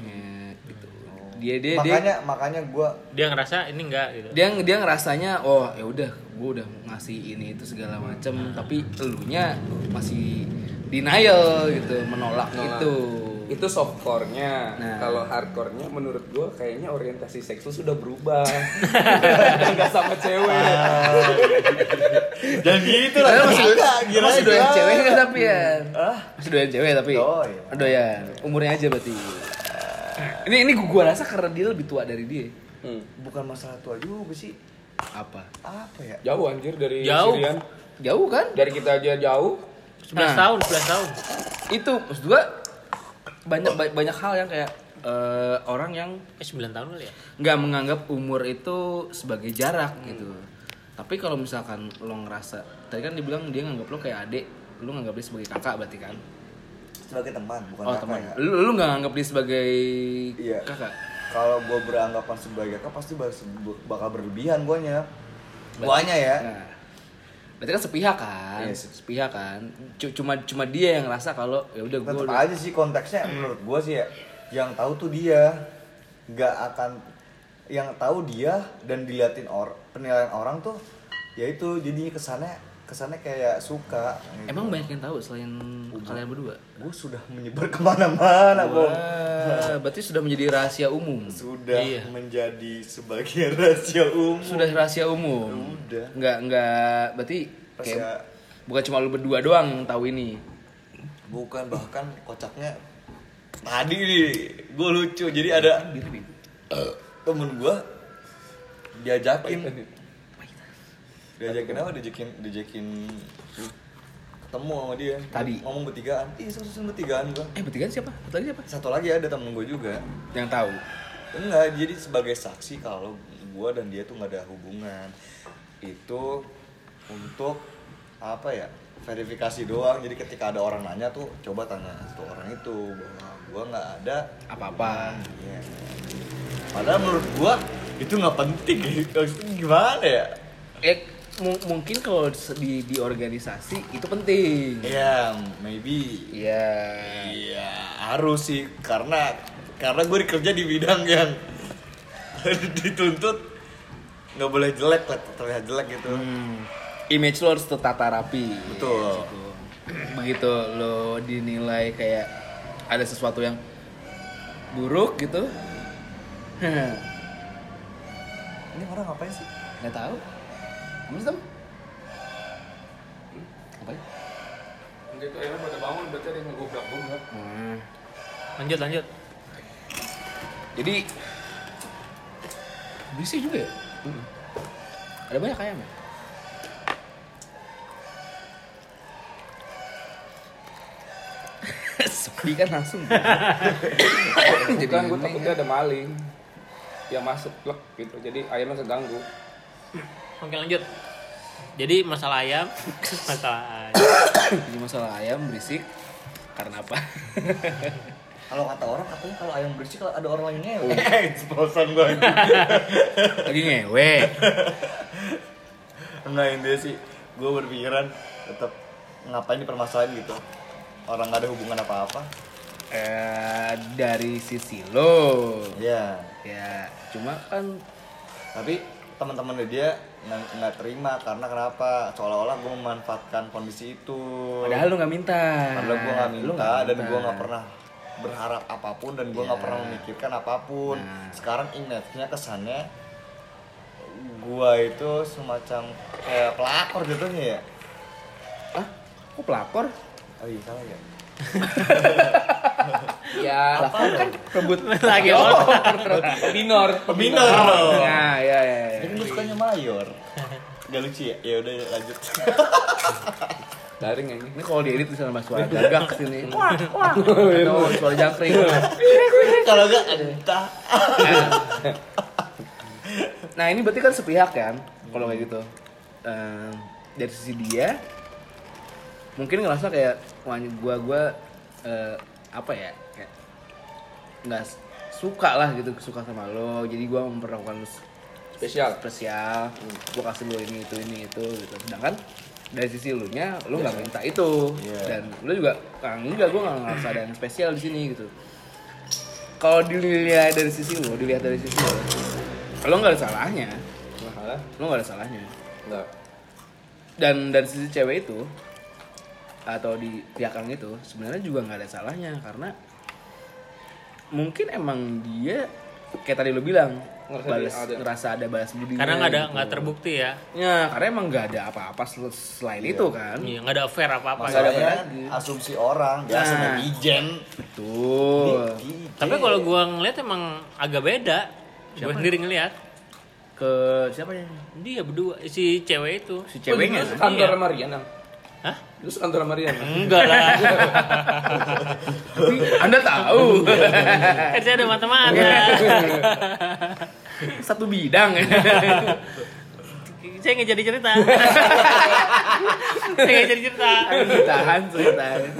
Dia dia makanya makanya gue Dia ngerasa ini enggak gitu. dia dia dia ngerasanya oh ya udah gue udah ngasih ini itu segala macem tapi elunya masih denial gitu menolak Menolak. itu Itu softcore-nya. Nah. Kalau hardcore-nya menurut gua kayaknya orientasi seks lu sudah berubah. [LAUGHS] Enggak sama cewek. [LAUGHS] dan gitu lah masih, Enggak, gila masih doyan cewek nggak tapi ya Ah? masih doyan cewek tapi Doyan. doyan umurnya aja berarti ini ini gua rasa karena dia lebih tua dari dia Hmm. bukan masalah tua juga sih apa apa ya Jauh anjir dari Jauh. Sirian. jauh kan Dari kita aja jauh. 11 Nah. tahun, 11 tahun. itu maksud gua banyak ba- banyak hal yang kayak eh, orang yang Eh 9 tahun kali ya? nggak menganggap umur itu sebagai jarak gitu. Tapi kalau misalkan lo ngerasa, tadi kan dibilang dia nganggap lo kayak adik, lo nganggap dia sebagai kakak berarti kan? Sebagai teman bukan oh kakak teman. ya Lo lo nggak nganggap dia sebagai Iya. kakak? kalau gue beranggapan sebagai kakak pasti bakal- berlebihan guanya guanya ya Nah, berarti kan sepihak kan? Iya sih. Sepihak kan? Cuma cuma dia yang ngerasa kalau ya udah gue tetap udah aja sih konteksnya menurut gue sih ya yang tahu tuh dia nggak akan yang tahu dia dan diliatin or penilaian orang tuh ya itu jadinya kesannya kesannya kayak suka gitu. Emang banyak yang tahu selain kalian berdua? gue sudah menyebar ke mana-mana. Wah, berarti sudah menjadi rahasia umum. sudah Iya. menjadi sebagian rahasia umum Sudah rahasia umum. Udah. Nggak nggak berarti Rahasia- kayak bukan cuma lu berdua doang tahu ini. bukan bahkan kocaknya tadi nih gue lucu jadi ada temen gue diajakin diajakin apa diajakin diajakin ketemu sama dia Tadi? ngomong bertigaan ih susun bertigaan gue Eh bertiga siapa? Tadi siapa? satu lagi ada temen gue juga Yang tahu. enggak jadi sebagai saksi kalau gue dan dia tuh nggak ada hubungan itu untuk apa ya verifikasi doang jadi ketika ada orang nanya tuh coba tanya satu orang itu bahwa gue nggak ada Apa-apa. Iya. padahal menurut gue itu nggak penting [LAUGHS] gimana ya Eh mungkin kalau di di organisasi itu penting. ya maybe Iya. iya harus sih karena karena gue kerja di bidang yang [LAUGHS] dituntut nggak boleh jelek lah terlihat jelek gitu Hmm. Image lo harus tertata rapi. Betul. Gitu. Begitu lo dinilai kayak ada sesuatu yang buruk gitu. [LAUGHS] ini orang ngapain sih Nggak tahu. Kamu tahu? Apa ya? Gitu akhirnya pada bangun berarti ada yang ngegobrak-gobrak. Hmm. Lanjut, lanjut. Jadi berisik juga ya? Ada banyak ayam ya? [LAUGHS] Sepi kan langsung. Jadi kan gue takutnya ada maling. yang masuk plek gitu jadi ayamnya keganggu Oke lanjut. Jadi masalah ayam, [LAUGHS] masalah ayam. Jadi masalah ayam berisik karena apa? [LAUGHS] Kalau kata orang katanya kalau ayam berisik kalau ada orang lain ngewe. Explosan gue anjing. Lagi ngewe. [LAUGHS] Enggak intinya sih gue berpikiran tetap ngapain dipermasalahin gitu. Orang nggak ada hubungan apa-apa. Eh dari sisi lo. Iya. Ya, cuma kan Tapi teman-temannya dia nggak terima karena kenapa? Seolah-olah gue memanfaatkan kondisi itu. padahal lu nggak minta. Padahal gue nggak Lu minta dan minta. gue nggak pernah berharap apa pun dan gue nggak Ya. pernah memikirkan apa pun. Nah. Sekarang image-nya kesannya gue itu semacam kayak pelakor jatuhnya ya. Ah, kok pelakor? Oh iya salah ya. [LAUGHS] ya Pelakor kan rebut [LAUGHS] Lagi Oh, [LAUGHS] minor dong. Nah, ya ya. ya. Jadi gue sukanya mayor. Gak lucu ya? Ya udah lanjut. daring ini Ini kalau diedit bisa nambah suara gagak sini. Wah, wah. Atau suara jangkrik. Kalau gak entah. Nah, ini berarti kan sepihak kan kalau kayak gitu. Ehm, dari sisi dia mungkin ngerasa kayak wah gua gua eh, apa ya? Kayak nggak suka lah gitu suka sama lo. Jadi gua memperlakukan lu spesial spesial. Gua kasih lo ini itu ini itu gitu. Sedangkan dari sisi lu nya lu nggak minta itu Iya. dan lu juga ah, enggak gua nggak ngerasa ada yang spesial di sini gitu kalau dilihat dari sisi lu dilihat dari sisi lu lo nggak ada salahnya masalah lo nggak ada salahnya enggak dan dari sisi cewek itu atau di pihak yang itu sebenarnya juga nggak ada salahnya karena mungkin emang dia kayak tadi lo bilang Ngerasa balas, ada. ngerasa ada balas budi Karena nggak ada nggak terbukti ya. ya karena emang nggak ada apa-apa sel- selain itu kan Iya nggak ada affair apa apa. Nggak ada Masalahnya asumsi orang biasa Nah. netizen. betul Tapi kalau gua ngeliat emang agak beda. Gua sendiri ngeliat ke siapa ya dia berdua si cewek itu. si ceweknya Lu kan? kantor Iya. sama Rian Ang? Hah? Lu kantor sama Rian? Enggak lah. Tapi anda tahu kan saya ada mata-mata. satu bidang saya nggak jadi cerita. saya nggak jadi cerita. ditahan ceritanya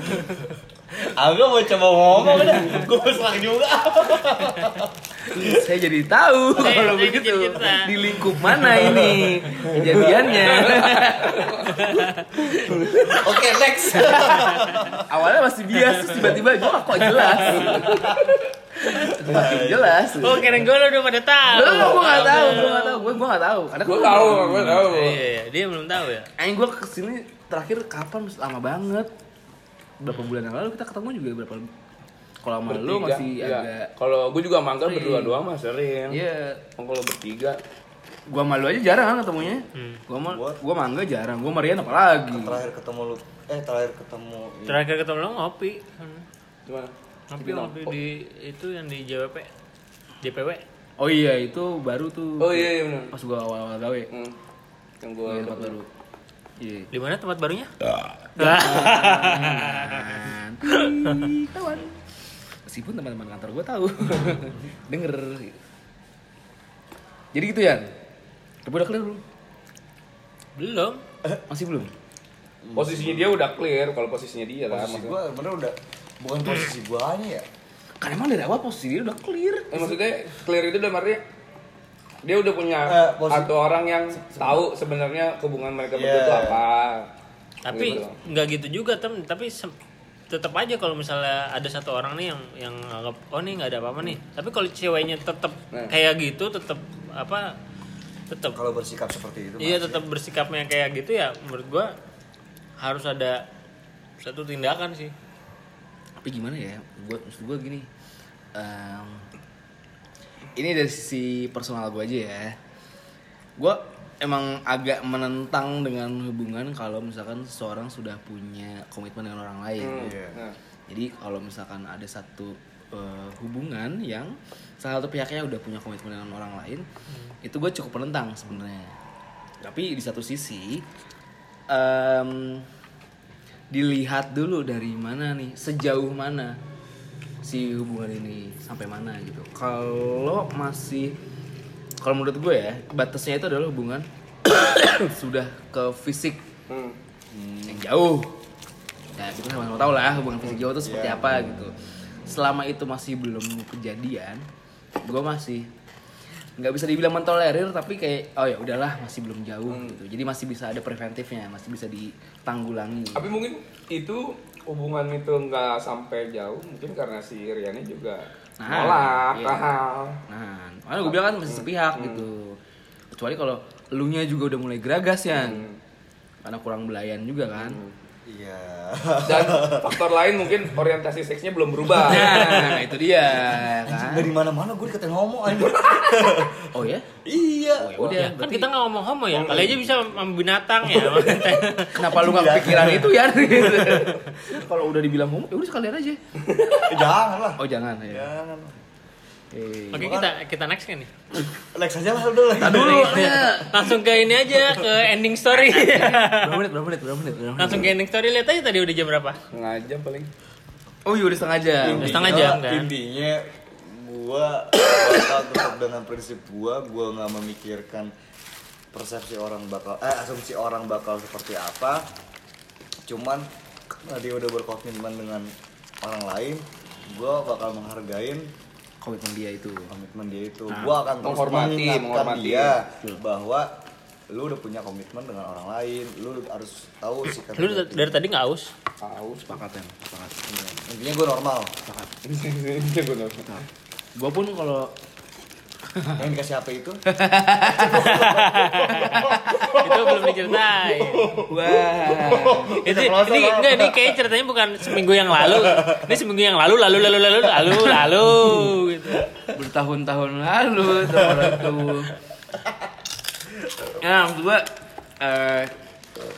Aku mau coba ngomong udah. Gue serang juga. saya jadi tahu kalau begitu di lingkup mana ini kejadiannya Oke, next. awalnya masih bias terus tiba-tiba gue kok jelas makin jelas Oh keren gue udah pada tahu. Lo gue gak tahu, gue gak tahu, gue gue gak tahu. Karena Gue tahu, gue tahu. Iya, iya, dia belum tahu ya. Aing gue ke sini terakhir kapan? Lama banget. Berapa bulan yang lalu kita ketemu juga berapa? Kalau sama lu masih iya. agak. Kalau gue juga mangga Sering. berdua doang mah sering. Iya. Oh, Kalau bertiga, Gua malu aja jarang kan ketemunya. Gua mal, Gua- gua mangga jarang. Gua Marian apalagi. Terakhir ketemu lu eh terakhir ketemu Terakhir ketemu lo ngopi. gimana? Ngopi ngopi di itu yang di JWP. JPW. Oh iya itu baru tuh. Oh iya, iya benar. Pas gua awal-awal gawe. Hmm. Yang gue Iya, tempat baru. Iya. Di mana tempat barunya? Nanti kawan. Meskipun teman-teman kantor gue tahu, [LAUGHS] denger. Jadi gitu ya. Tapi udah clear belum? Belum. Masih belum? Posisinya dia udah clear, kalau posisinya dia lah. posisi maksudnya. gue bener udah bukan posisi gue aja ya Kan emang dari awal posisi dia udah clear. Eh, maksudnya clear itu udah artinya dia udah punya Eh, posi- satu orang yang tahu sebenarnya hubungan mereka berdua Iya. itu apa. Tapi Gitu. nggak gitu juga tem. Tapi tetap aja kalau misalnya ada satu orang nih yang yang anggap oh nih nggak ada apa-apa nih. Tapi kalau ceweknya tetap Nah. kayak gitu, tetap apa? Tetap kalau bersikap seperti itu Iya tetap bersikapnya kayak gitu ya menurut gua harus ada satu tindakan sih. Tapi gimana ya? Gue maksud gue gini. em, ini dari sisi personal gue aja ya. Gue emang agak menentang dengan hubungan kalau misalkan seseorang sudah punya komitmen dengan orang lain. Hmm. Iya. Nah, Jadi kalau misalkan ada satu eh, hubungan yang salah satu pihaknya udah punya komitmen dengan orang lain, itu gue cukup menentang sebenarnya. Tapi di satu sisi em, dilihat dulu dari mana nih, sejauh mana si hubungan ini sampai mana gitu. Kalau masih kalau menurut gue ya batasnya itu adalah hubungan [COUGHS] sudah ke fisik. Hmm. yang jauh. Ya kita sama-sama tahu lah hubungan fisik jauh itu seperti Iya. apa gitu. Selama itu masih belum kejadian gue masih nggak bisa dibilang mentolerir tapi kayak oh ya udahlah masih belum jauh gitu. Jadi masih bisa ada preventifnya masih bisa ditanggulangi. Tapi mungkin itu hubungan itu nggak sampai jauh mungkin karena si Riani juga Nah, nolak iya. hal. Nah, makanya gue bilang kan masih sepihak gitu. Kecuali kalau elunya juga udah mulai geragas ya. Karena kurang belayan juga kan. Iya. Dan [LAUGHS] faktor lain mungkin orientasi seksnya belum berubah. Nah, itu dia kan. dari mana-mana gue dikatain homo anjing. [LAUGHS] Oh ya? iya. Oh, ya udah. kan berarti kita nggak ngomong homo ya kali aja bisa sama binatang ya [LAUGHS] kenapa lu gak kepikiran itu ya? Gitu. kalau udah dibilang homo, ya udah sekalian aja. Eh, Jangan lah. Oh jangan ya. Jangan. Eh. oke kita kita next kan nih Lex aja lah udah. Nah, dulu ya. langsung ke ini aja ke ending story [LAUGHS] Berapa menit? Berapa menit? Berapa menit? Berapa menit? langsung ke ending story lihat aja tadi udah jam berapa Setengah jam paling. Oh iya udah setengah jam. Udah setengah jam, kan? Intinya gua bakal tetap dengan prinsip gua, gua nggak memikirkan persepsi orang bakal eh asumsi orang bakal seperti apa. Cuman dia udah berkomitmen dengan orang lain, gua bakal menghargain Komitmen dia itu. komitmen dia itu. Nah, gua akan terus menghormati, menghormati. dia bahwa lu udah punya komitmen dengan orang lain, lu harus tahu sikap lu da- dari tadi nggak aus Tahu. Sepakat ya, sepakat. Intinya gua normal. Ini gue nonton. Gua pun kalau Yang dikasih HP itu? [LAUGHS] Itu belum diceritain. Wah. Itu ini enggak ini kayak ceritanya bukan seminggu yang lalu. Ini seminggu yang lalu lalu lalu lalu lalu lalu gitu. Bertahun-tahun lalu itu ya maksud gue eh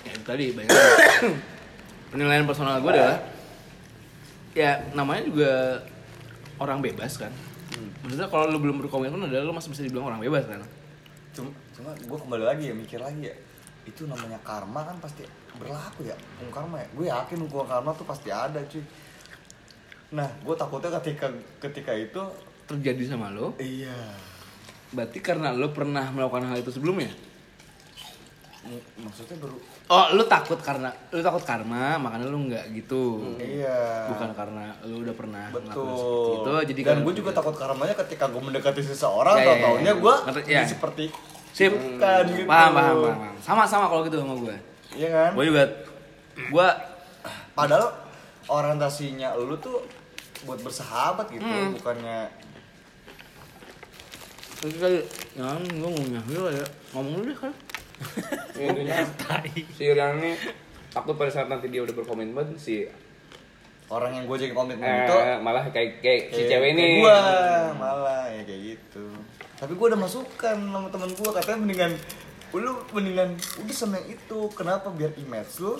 ya itu tadi banyak penilaian personal gue adalah ya namanya juga orang bebas kan maksudnya kalau lu belum berkomitmen adalah lu masih bisa dibilang orang bebas kan? Cuma cuma gue kembali lagi ya mikir lagi ya. Itu namanya karma kan pasti berlaku ya. Hukum karma ya. Gue yakin hukum karma tuh pasti ada cuy. Nah gue takutnya ketika ketika itu terjadi sama lo? Iya. Berarti karena lo pernah melakukan hal itu sebelumnya maksudnya baru oh lu takut karena lu takut karma makanya lu nggak gitu. Iya. Bukan karena lu udah pernah betul. itu jadi dan gue juga takut karmanya ketika gue mendekati seseorang Ya, tau ya, taunya ya. gue ya. seperti sip. kan gitu. Paham paham paham sama sama kalau gitu sama gue iya kan? Gue juga gue padahal orientasinya lu tuh buat bersahabat gitu Hmm. bukannya Terus kali, ya gue ngomongnya ya. Ngomong dulu deh kan Intinya si Riani takut pada saat nanti dia udah berkomitmen si orang yang gue jadi komitmen eh, itu malah kayak kayak si kayak- cewek kayak ini. gua malah ya kayak gitu. Tapi gue udah masukkan sama temen gue katanya mendingan lu mendingan udah sama yang itu. Kenapa? Biar image lu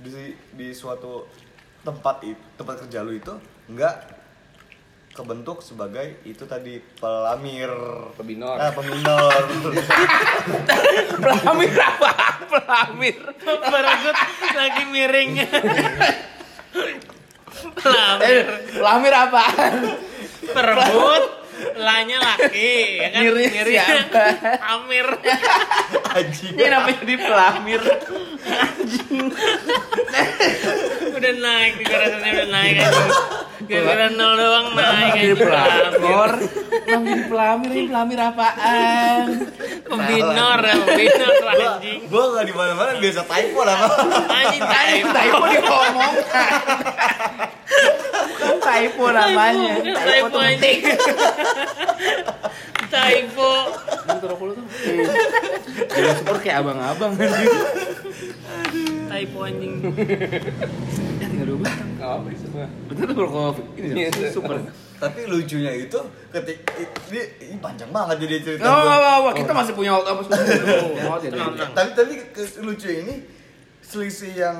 di di suatu tempat itu tempat kerja lu itu enggak kebentuk sebagai itu tadi pelamir Pebinor. ah peminor [LAUGHS] pelamir apa pelamir Pergut lagi miring. Pelamir. eh pelamir apaan Perebut. Lanya laki, ya kan? Miris Mirisnya [LAUGHS] siapa? Amir. anjing. Ini namanya jadi pelamir. Udah naik nih rasanya udah naik. Gara-gara nol doang naik jadi pelakor Kenapa jadi pelamir ini? Pelamir apaan? Pembinor ya, pembinor anjing. gua nggak di mana mana biasa typo lah Anjing typo. typo diomongkan bukan typo namanya. Typo penting anjing. Typo. Itu rokok lu tuh super kayak abang-abang anjing Typo anjing. Ya tinggal dua batang Nggak apa sih semua. Betul tuh rokok ini Iya, super tapi lucunya itu ketik ini, ini panjang banget jadi cerita Nggak, gua. nggak, nggak, nggak. kita masih punya waktu apa semua [LAUGHS] tapi tapi lucu ini selisih yang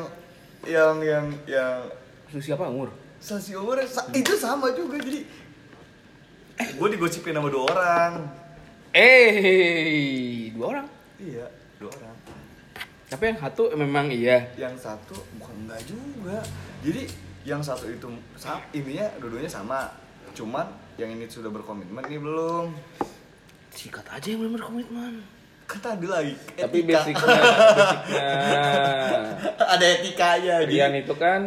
yang yang yang Lu siapa umur? selisih umur itu sama juga jadi gue digosipin sama dua orang. Eh, dua orang? Iya dua orang. Tapi yang satu memang iya. Yang satu bukan enggak juga. Jadi yang satu itu sa- intinya dua-duanya sama. Cuman yang ini sudah berkomitmen ini belum. Sikat aja yang belum berkomitmen. Kan tadi lagi Tapi etika. basicnya, basicnya. [LAUGHS] Ada etikanya Rian gitu. itu kan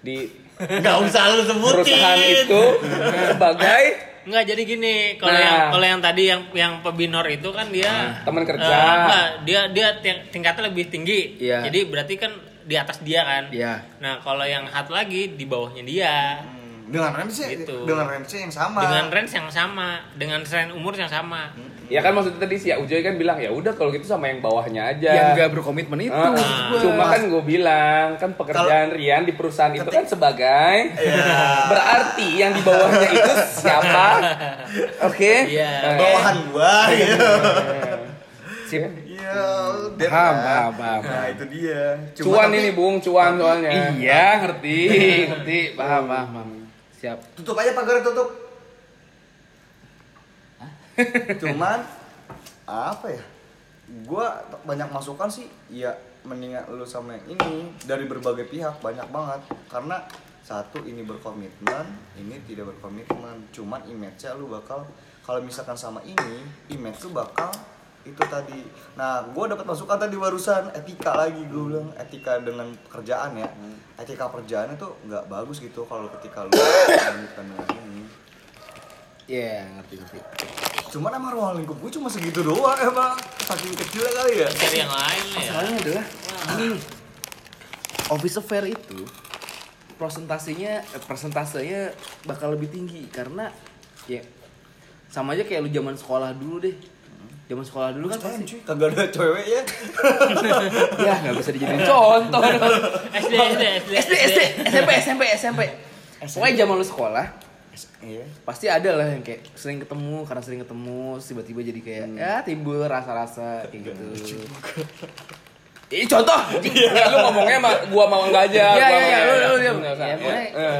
di Gak usah lu sebutin. perusahaan itu sebagai Enggak jadi gini, kalau Nah. yang kalau yang tadi yang yang pebinor itu kan dia teman kerja. eh, enggak, dia dia ting- tingkatnya lebih tinggi. Iya. Jadi berarti kan di atas dia kan. Iya. Nah, kalau yang hat lagi di bawahnya dia. Hmm, Dengan range Gitu. dengan range yang sama. Dengan range yang sama, dengan range umur yang sama. ya kan maksudnya tadi si Ujoy kan bilang ya udah kalau gitu sama yang bawahnya aja. yang gak berkomitmen itu Ah, gua. Cuma kan gue bilang kan pekerjaan Rian di perusahaan itu kan sebagai berarti yang di bawahnya itu siapa? [LAUGHS] Oke. Iya. Nah, bawahan gua gitu. Sip. Iya, Paham, kan. paham, paham, Nah, itu dia. Cuma cuan tapi- ini Bung, cuan soalnya. iya ngerti ngerti paham paham paham. Siap Tutup aja pagarnya tutup. Cuman [LAUGHS] apa ya? Gua banyak masukan sih, ya mendingan lu sama yang ini dari berbagai pihak banyak banget karena satu ini berkomitmen, ini tidak berkomitmen. Cuman image-nya lu bakal kalau misalkan sama ini, image lu bakal itu tadi. Nah, gua dapat masukan tadi barusan etika lagi gue bilang etika dengan pekerjaan ya. Etika pekerjaan itu nggak bagus gitu kalau ketika lu lanjutkan dengan ini. iya ngerti ngerti Cuman emang ruang lingkup gue cuma segitu doang emang saking kecilnya kali ya. Cari yang lain lah ya. Masalahnya adalah gini, office affair itu presentasinya eh, presentasinya bakal lebih tinggi karena ya sama aja kayak lu zaman sekolah dulu deh. Zaman sekolah dulu kan pasti cuy? Kagak ada cewek ya. [LAUGHS] ya nggak bisa dijadiin [LAUGHS] contoh. SD, SD, SD, SD, SD, SMP, SMP, SMP. Pokoknya zaman lu sekolah Iya. pasti ada lah yang kayak sering ketemu karena sering ketemu tiba-tiba jadi kayak ya timbul rasa-rasa kayak gitu. [LAUGHS] Ih contoh. Ya, lu ngomongnya sama gua mau enggak aja. Iya gua iya mau iya lu enggak. lu dia. Ya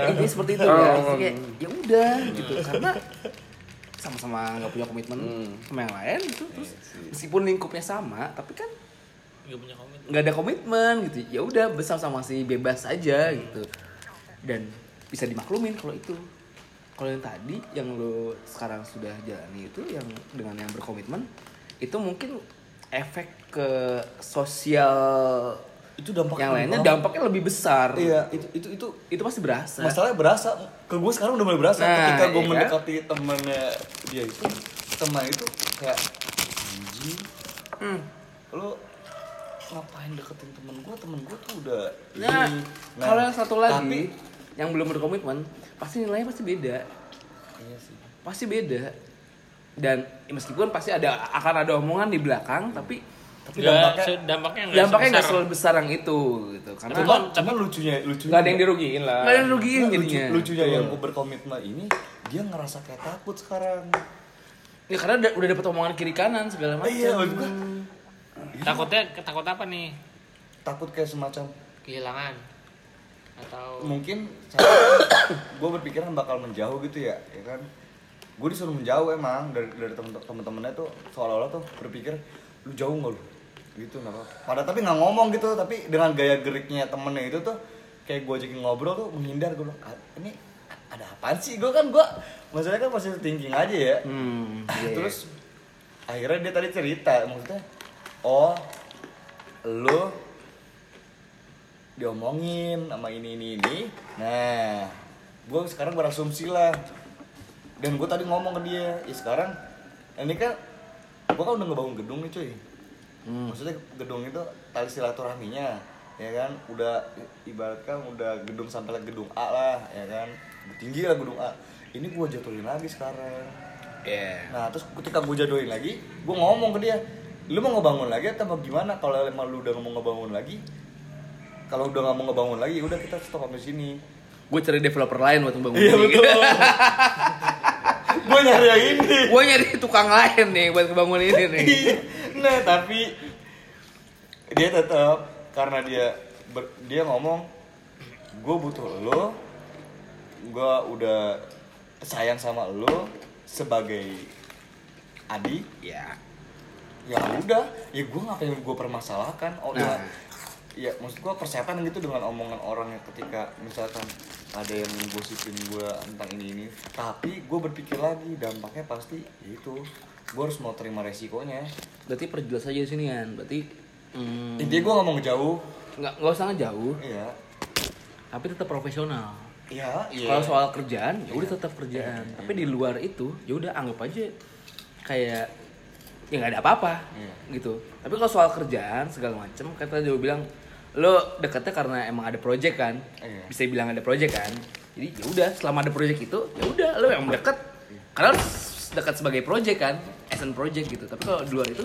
pokoknya seperti itu Oh, ya. kayak ya udah gitu karena sama-sama nggak punya komitmen Hmm. sama yang lain gitu. Terus meskipun lingkupnya sama tapi kan Gak punya komitmen. nggak ada komitmen gitu. Ya udah bersama masih bebas aja gitu. Dan bisa dimaklumin kalau itu. Kalau yang tadi yang lo sekarang sudah jalani itu yang dengan yang berkomitmen itu mungkin efek ke sosial Itu dampaknya yang lainnya banget. dampaknya lebih besar. Iya, itu itu itu itu pasti berasa. Masalahnya berasa. Ke gue sekarang udah mulai berasa Nah, ketika gue iya. mendekati temennya dia itu. Teman itu kayak anjing Hmm. lo ngapain deketin temen gue temen gue tuh udah nah. Nah, kalau yang satu lagi tapi- yang belum berkomitmen pasti nilainya pasti beda. Iya sih. Pasti beda. Dan ya meskipun pasti ada akan ada omongan di belakang tapi tapi Nggak, dampaknya dampaknya nggak dampaknya nggak sebesar- selalu besar yang itu gitu. Karena cuman cuman lucunya lucunya Nggak ada yang dirugiin lah. nggak ada yang rugiin Nah, lucu, jadinya. lucunya yang gue berkomitmen ini dia ngerasa kayak takut sekarang. Ya karena udah, udah dapet omongan kiri kanan segala macam iya maksud gue Takutnya takut apa nih? takut kayak semacam Kehilangan atau mungkin [COUGHS] gue berpikiran bakal menjauh gitu ya ya kan? Gue disuruh menjauh emang dari dari temen-temennya tuh seolah-olah tuh berpikir lu jauh nggak lu gitu nggak apa pada tapi nggak ngomong gitu tapi dengan gaya geriknya temennya itu tuh kayak gue ajakin ngobrol tuh menghindar gue bilang "Ah, ini ada apaan sih? Gue kan gue maksudnya kan masih thinking aja ya. Hmm, iya. terus akhirnya dia tadi cerita maksudnya oh lu diomongin sama ini ini ini. Nah gue sekarang berasumsi lah. Dan gue tadi ngomong ke dia ya sekarang ini kan gue kan udah ngebangun gedung nih cuy Hmm. maksudnya gedung itu tali silaturahminya ya kan udah ibaratkan udah gedung sampai gedung A lah ya kan tinggi lah gedung A ini gue jatuhin lagi sekarang Iya. Nah terus ketika gue jodohin lagi, gue ngomong ke dia, lu mau ngebangun lagi atau mau gimana? Kalau emang lu udah mau ngebangun lagi, kalau udah nggak mau ngebangun lagi, udah kita stop sampai sini. gue cari developer lain buat membangun Iya betul. [LAUGHS] gue nyari yang ini. gue nyari tukang lain nih buat ngebangun ini nih nah tapi dia tetap karena dia ber- dia ngomong, gue butuh lo, gue udah sayang sama lo sebagai adik. Ya ya udah ya gue ngapain gue permasalahkan? Oh Nah. ya ya maksud gue persetan gitu dengan omongan orang yang ketika misalkan ada yang gosipin gue tentang ini ini. Tapi gue berpikir lagi dampaknya pasti ya itu gue harus mau terima resikonya Berarti perjelas aja di sini kan. Berarti hmm, intinya gue nggak mau ngejauh nggak nggak usah ngejauh, iya tapi tetap profesional. iya iya Kalau soal kerjaan, ya udah tetap kerjaan. Tapi di luar itu, ya udah anggap aja kayak ya nggak ada apa-apa Iya. gitu. Tapi kalau soal kerjaan segala macem, kata dia bilang lo deketnya karena emang ada project kan, Iya. bisa bilang ada project kan. Jadi ya udah selama ada project itu, ya udah lo yang deket. Karena lo dekat sebagai project kan, as an project gitu. Tapi kalau di luar itu,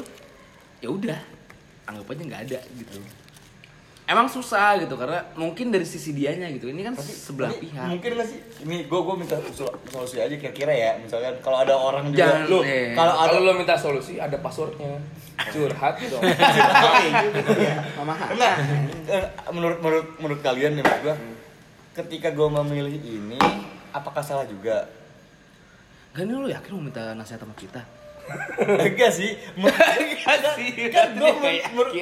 ya udah anggap aja nggak ada gitu. Emang susah gitu karena mungkin dari sisi dianya gitu. Ini kan sebelah Tapi pihak. Mungkin nggak sih? Ini gue gue minta solusi aja kira-kira ya. Misalkan kalau ada orang juga Jangan, lu eh. kalau ada Kalau lo minta solusi ada passwordnya. Curhat dong. [LAUGHS] Mama Enggak. Eh, menurut menurut menurut kalian nih menurut gua ketika gue memilih ini apakah salah juga? Gak nih lu yakin mau minta nasihat sama kita? Enggak sih. Enggak sih. Kan Nggak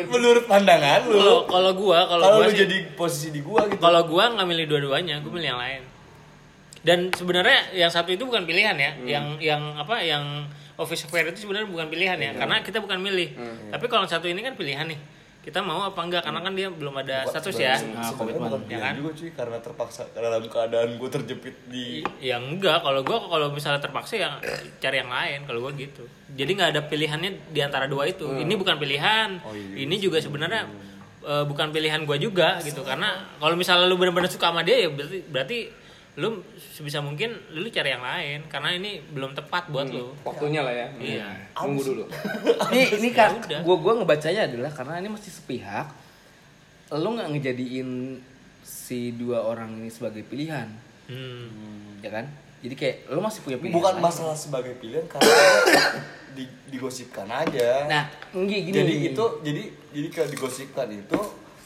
menurut, pandangan lu. Kalau kalau gua, kalau gua lu sih- jadi posisi di gua gitu. Kalau gua nggak milih dua-duanya, gua milih yang lain. Dan sebenarnya yang satu itu bukan pilihan ya, yang yang apa yang office fair itu sebenarnya bukan pilihan ya, karena kita bukan milih. Tapi kalau yang satu ini kan pilihan nih. Kita mau apa enggak karena kan dia belum ada Bukan- status ya. Nah, komitmen. Ya kan? juga cuy karena terpaksa dalam keadaan gue terjepit di Ya enggak, kalau gua kalau misalnya terpaksa ya cari yang lain kalau gua gitu. Jadi nggak ada pilihannya di antara dua itu. Ini bukan pilihan. Oh, iya. Ini juga sebenarnya eh, bukan pilihan gua juga gitu. Karena kalau misalnya lu benar-benar suka sama dia ya berarti berarti lu sebisa mungkin lu cari yang lain karena ini belum tepat buat lu. Waktunya lah ya. Iya. Tunggu dulu. [LAUGHS] ini ini kan gua gua ngebacanya adalah karena ini masih sepihak. Lu nggak ngejadiin si dua orang ini sebagai pilihan, Hmm. ya kan? Jadi kayak lu masih punya pilihan. bukan lain. masalah sebagai pilihan karena [COUGHS] di, digosipkan aja. Nah, enggak gini. jadi itu jadi jadi kalau digosipkan itu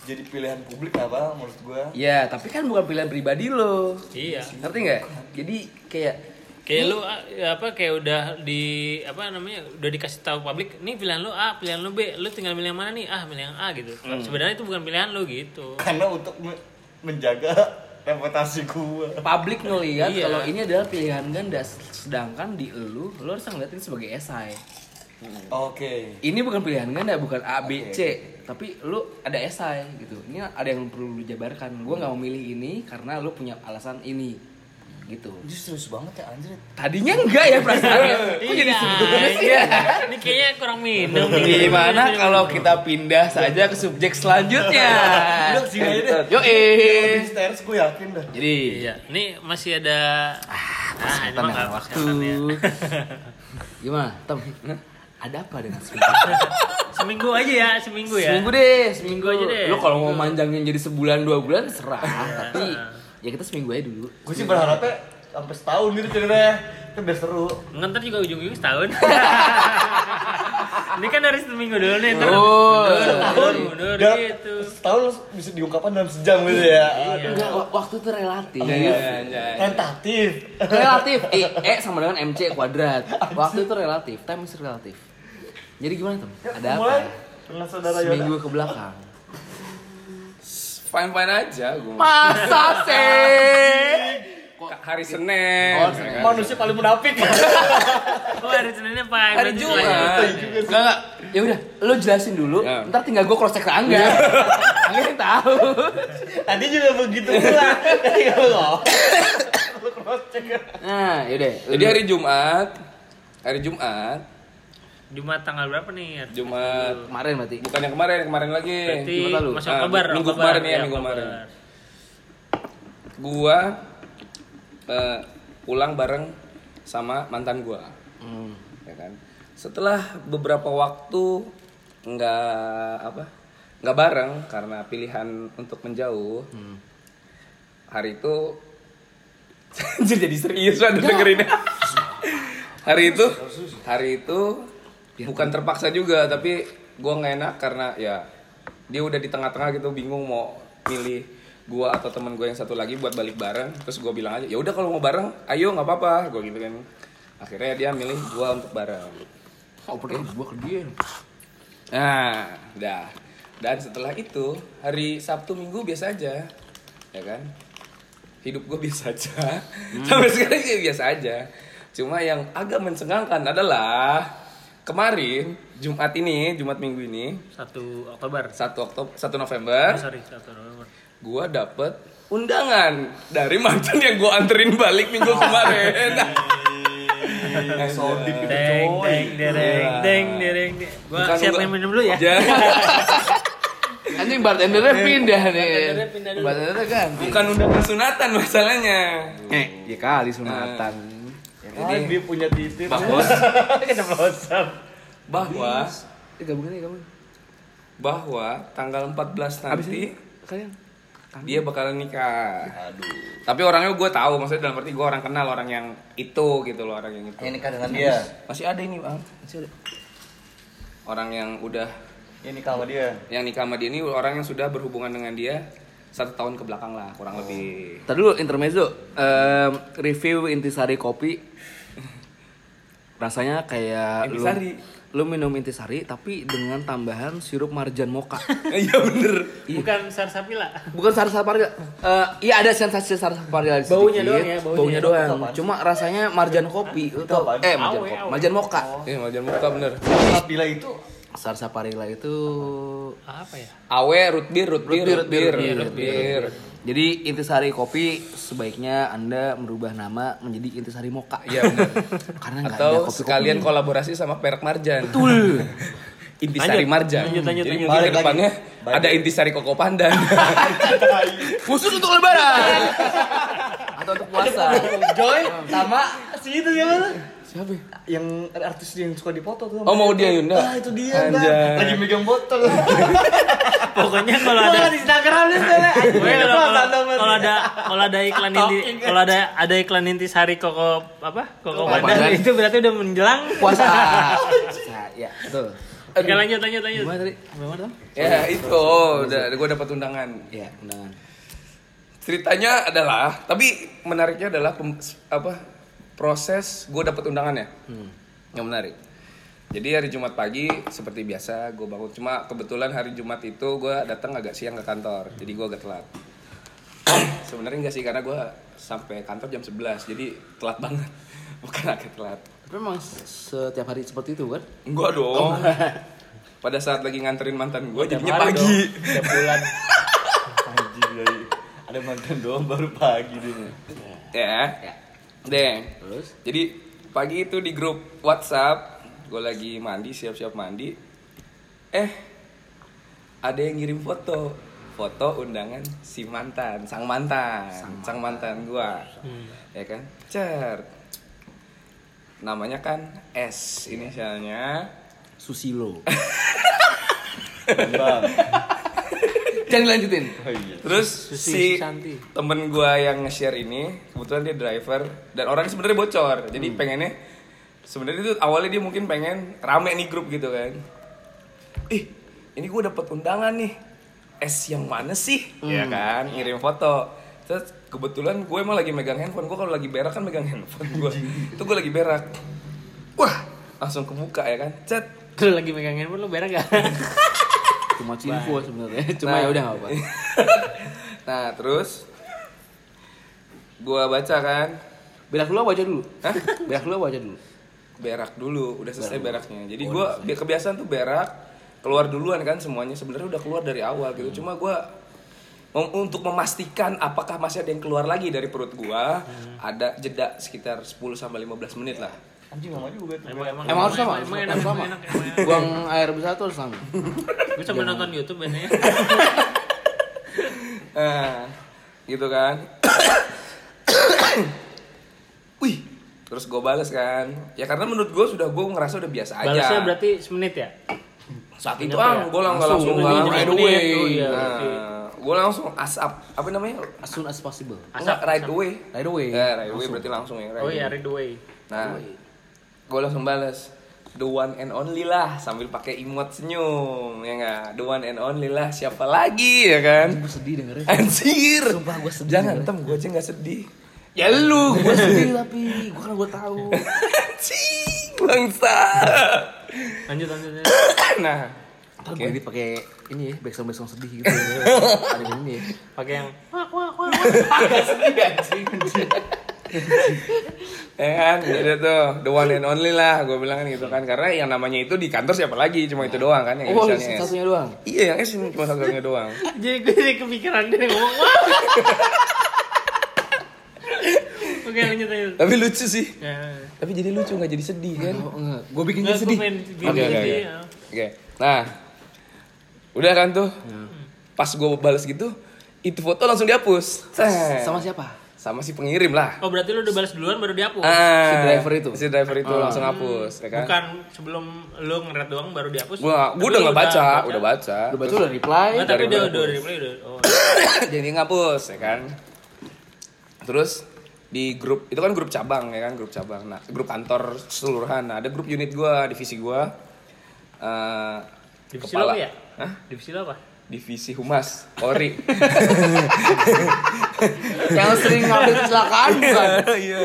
jadi pilihan publik apa menurut gua? Ya, tapi kan bukan pilihan pribadi lo. Iya. Ngerti nggak? Jadi kayak Kayak lu ah, ya apa kayak udah di apa namanya udah dikasih tahu publik nih pilihan lu A pilihan lu B lu tinggal milih yang mana nih ah milih yang A gitu sebenarnya itu bukan pilihan lu gitu Karena untuk me- menjaga [LAUGHS] reputasi gua. publik ngelihat Iya. kalau ini adalah pilihan ganda sedangkan di elu lu harus ngeliatin sebagai esai Oke. ini bukan pilihan ganda bukan A B Oke, C. Tapi lu ada esai gitu. Ini ada yang perlu lu jabarkan. Gue nggak mau milih ini karena lu punya alasan ini gitu. Ini serius banget ya anjir. tadinya enggak ya perasaannya Kok jadi serius ya ini kayaknya kurang minum gimana kalau kita pindah saja ke subjek selanjutnya? Udah sini aja deh. yo Lebih stairs gue yakin dah. jadi. Iya. Ini masih ada ah ini dan nggak waktu. ya. gimana Tom [LAUGHS] ada apa dengan seminggu? [LAUGHS] Seminggu aja ya seminggu ya. Seminggu deh seminggu aja deh, lu kalau mau seminggu. manjangin jadi sebulan dua bulan serah. Tapi ya kita seminggu aja dulu. Gue sih berharapnya sampai setahun gitu ceritanya. Kan biar seru. ntar juga ujung-ujung setahun [LAUGHS] ini kan dari seminggu dulu nih ntar Oh, Setahun. mundur Dan gitu. Setahun bisa diungkapkan dalam sejam gitu ya. Iya. enggak waktu itu relatif. Tentatif. relatif. E, e sama dengan mc kuadrat. [LAUGHS] Waktu itu relatif time is relatif. Jadi gimana Tom ada apa? Seminggu ke belakang. Fine fine aja gue. masa sih [LAUGHS] Hari Senin. Oh, kan? Manusia paling munafik. [LAUGHS] oh hari seninnya pak Hari Jumat. selanjutnya. Enggak enggak. Ya udah, lu jelasin dulu. Ya. Ntar tinggal gue cross check ke Angga. [LAUGHS] Angga yang tahu. Tadi juga begitu pula. Tadi lo. Lu cross check. Nah, yaudah. Jadi hari Jumat, hari Jumat, Jumat tanggal berapa nih Jumat kemarin berarti. bukan yang kemarin, yang kemarin lagi. berarti Jumat lalu. masuk Ah, kabar minggu kemarin ya, minggu kemarin. Gua eh, pulang bareng sama mantan gua. Hmm. ya kan setelah beberapa waktu nggak apa nggak bareng karena pilihan untuk menjauh hari itu [LAUGHS] jadi serius banget dengerin hari itu hari itu bukan terpaksa juga tapi gua nggak enak karena ya dia udah di tengah-tengah gitu bingung mau milih gua atau temen gue yang satu lagi buat balik bareng terus gua bilang aja ya udah kalau mau bareng ayo nggak apa-apa gua gitu kan. Akhirnya dia milih gua untuk bareng. Oh, pergi gua ke dia. nah dah. Dan setelah itu hari Sabtu Minggu biasa aja ya kan? Hidup gue biasa aja. [LAUGHS] Sampai sekarang ya biasa aja. Cuma yang agak mencengangkan adalah kemarin Jumat ini Jumat minggu ini Satu Oktober. 1 Oktober 1 November Oh, sorry, satu November. Gue dapet undangan dari mantan yang gue anterin balik minggu kemarin [LAUGHS] Sodip itu Deng, coy. deng, dereng, deng, dereng. Bukan siap main minum dulu ya. Jangan. [LAUGHS] Anjing bartendernya pindah nih. Bartendernya pindah dulu. Bartendernya ganti. bukan undangan sunatan masalahnya Eh, ya kali sunatan. Ah, dia punya titik. bahwa Kenapa WhatsApp? bahwa Eh, gabungin nih, gabungin. bahwa tanggal 14 Abis nanti kalian dia bakalan nikah Aduh. tapi orangnya gue tahu maksudnya dalam arti gue orang kenal orang yang itu gitu loh orang yang itu Yang nikah dengan dia. masih ada ini bang masih ada. orang yang udah Yang nikah sama dia. yang nikah sama dia ini orang yang sudah berhubungan dengan dia satu tahun ke belakang lah kurang lebih Tadi dulu intermezzo Em, review intisari kopi [LAUGHS] rasanya kayak Intisari. lu minum intisari tapi dengan tambahan sirup marjan moka. [LAUGHS] iya bener Bukan Sarsapila. Bukan sarsapari. Eh iya ada sensasi sarsapari sedikit. Baunya doang ya, baunya. Baunya doang. Apaan? Cuma rasanya marjan kopi. Lu apaan? Eh marjan Awe, kopi. awe. Marjan moka. iya majan muka bener Bila itu Sarsaparilla itu Apa ya? awe root beer root beer root beer beer, root beer Jadi intisari kopi sebaiknya Anda merubah nama menjadi intisari moka. iya bener [LAUGHS] Karena nggak ada atau kopi sekalian kolaborasi sama perek marjan Betul. [LAUGHS] Intisari Lanjut, Marjan. lanjut, lanjut, Jadi lanjut. ke depannya ada Intisari Koko Pandan. [LAUGHS] Khusus untuk lebaran. Atau untuk puasa. Joy sama si itu mana? Siapa? ya? Yang artis yang suka dipoto tuh. Oh mau dia Yunda? Ah itu dia Bang. Lagi megang botol. [LAUGHS] Pokoknya kalau ada Wah, di Instagram nih. Pokoknya kalau ada kalau ada iklan inti kalau ada ada iklan intisari koko apa koko pandan. itu berarti udah menjelang Puasa. Ya, betul. Oke lanjut lanjut lanjut Gimana tadi? Gimana Tom? Ya itu, oh, udah gue dapat undangan. Ya, undangan. Ceritanya adalah, tapi menariknya adalah pem- apa proses gue dapat undangannya. Yang menarik. Jadi hari Jumat pagi seperti biasa gue bangun. Cuma kebetulan hari Jumat itu gue datang agak siang ke kantor. Jadi gue agak telat. [COUGHS] Sebenarnya enggak sih karena gue sampai kantor jam 11 jadi telat banget. [LAUGHS] Bukan agak telat. Tapi memang setiap hari seperti itu kan? Enggak dong. [LAUGHS] Pada saat lagi nganterin mantan gue jadinya pagi. dong, [LAUGHS] tiap bulan Anjing ada mantan doang baru pagi dia. Ya. Ya. Deng. Terus? Jadi pagi itu di grup WhatsApp, gue lagi mandi, siap-siap mandi. Eh, ada yang ngirim foto, foto undangan si mantan, sang mantan, sang, mantan gua, ya kan? Cer. Namanya kan S inisialnya. Susilo. [LAUGHS] Bang. Jangan dilanjutin. Oh iya. Terus Susi si Susanti. temen gua yang nge-share ini kebetulan dia driver dan orangnya sebenarnya bocor. Jadi pengennya sebenarnya itu awalnya dia mungkin pengen rame nih grup gitu kan. Ih, ini gua dapet undangan nih. S yang mana sih? Ya kan, ngirim foto. Terus kebetulan gue emang lagi megang handphone. Gue kalau lagi berak kan megang handphone gue. [LAUGHS] itu gue lagi berak. Wah, langsung kebuka ya kan. Chat. Lu lagi megang handphone lu berak gak? [LAUGHS] Cuma info sebenarnya. [LAUGHS] Cuma Nah. ya udah enggak apa. [LAUGHS] nah, terus gua baca kan. Berak dulu baca dulu? Hah? Berak dulu baca dulu? berak dulu udah selesai beraknya jadi gua bi- kebiasaan tuh berak keluar duluan kan semuanya sebenarnya udah keluar dari awal gitu cuma gua mem- untuk memastikan apakah masih ada yang keluar lagi dari perut gua ada jeda sekitar 10 sampai 15 menit lah Anjing lama juga tuh. Emang emang Emang harus sama? Emang enak sama? enak. emang enak. Buang air besar tuh harus sama. Gue sambil nonton YouTube biasanya. nah [LAUGHS] gitu kan [COUGHS] wih terus gue bales kan ya karena menurut gue sudah gue ngerasa udah biasa aja Balasnya berarti semenit ya? saat itu ah ya? gue langsung langsung Langsung, langsung right right away. away Oh, iya, nah, gue langsung asap apa namanya As soon as possible. Enggak, right away Right away. ya right away berarti langsung ya right Oh iya, away. read the way. Gue langsung balas the one and only lah sambil pakai emot senyum ya enggak the one and only lah siapa lagi ya kan Gue sedih dengernya. anjir Sumpah gua sedih jangan tem gue aja nggak sedih ya lu Gue sedih tapi gue kan gue tahu. anjing bangsa Lanjut lanjut. lanjut. [COUGHS] nah Ntar Oke. gue pakai ini ya, backsound backsound sedih gitu. [LAUGHS] Ada ini ya. Pakai yang wak wak wak. Agak [LAUGHS] sedih anjing. [LAUGHS] [LAUGHS] ya kan jadi tuh the one and only lah gue bilang kan gitu kan karena yang namanya itu di kantor siapa lagi cuma itu doang kan yang Oh, inisialnya S. satunya doang. iya yang S cuma satunya doang [LAUGHS] Jadi gue jadi kepikiran dia ngomong. [LAUGHS] Oke lanjut aja. tapi lucu sih Ya. tapi jadi lucu nggak jadi sedih kan Oh, enggak. Gue bikin gue sedih. Oke, oke, ya. Oke, nah udah kan tuh pas gue balas gitu itu foto langsung dihapus. Sama siapa? Sama si pengirim lah Oh berarti lu udah balas duluan baru dihapus? ah, Si driver itu? si driver itu langsung hapus ya kan Bukan sebelum lu ngeret doang baru dihapus? gua gua udah nggak baca udah baca Udah baca udah reply. Nggak, tapi udah hapus. reply udah. Oh. [COUGHS] jadi ngapus ya kan terus di grup itu kan grup cabang ya kan grup cabang nah grup kantor keseluruhan nah ada grup unit gua divisi gua eh, Divisi kepala- lo apa ya? Hah? Divisi lo apa? Divisi humas Polri [LAUGHS] Yang sering ngambil kecelakaan bukan? [LAUGHS] iya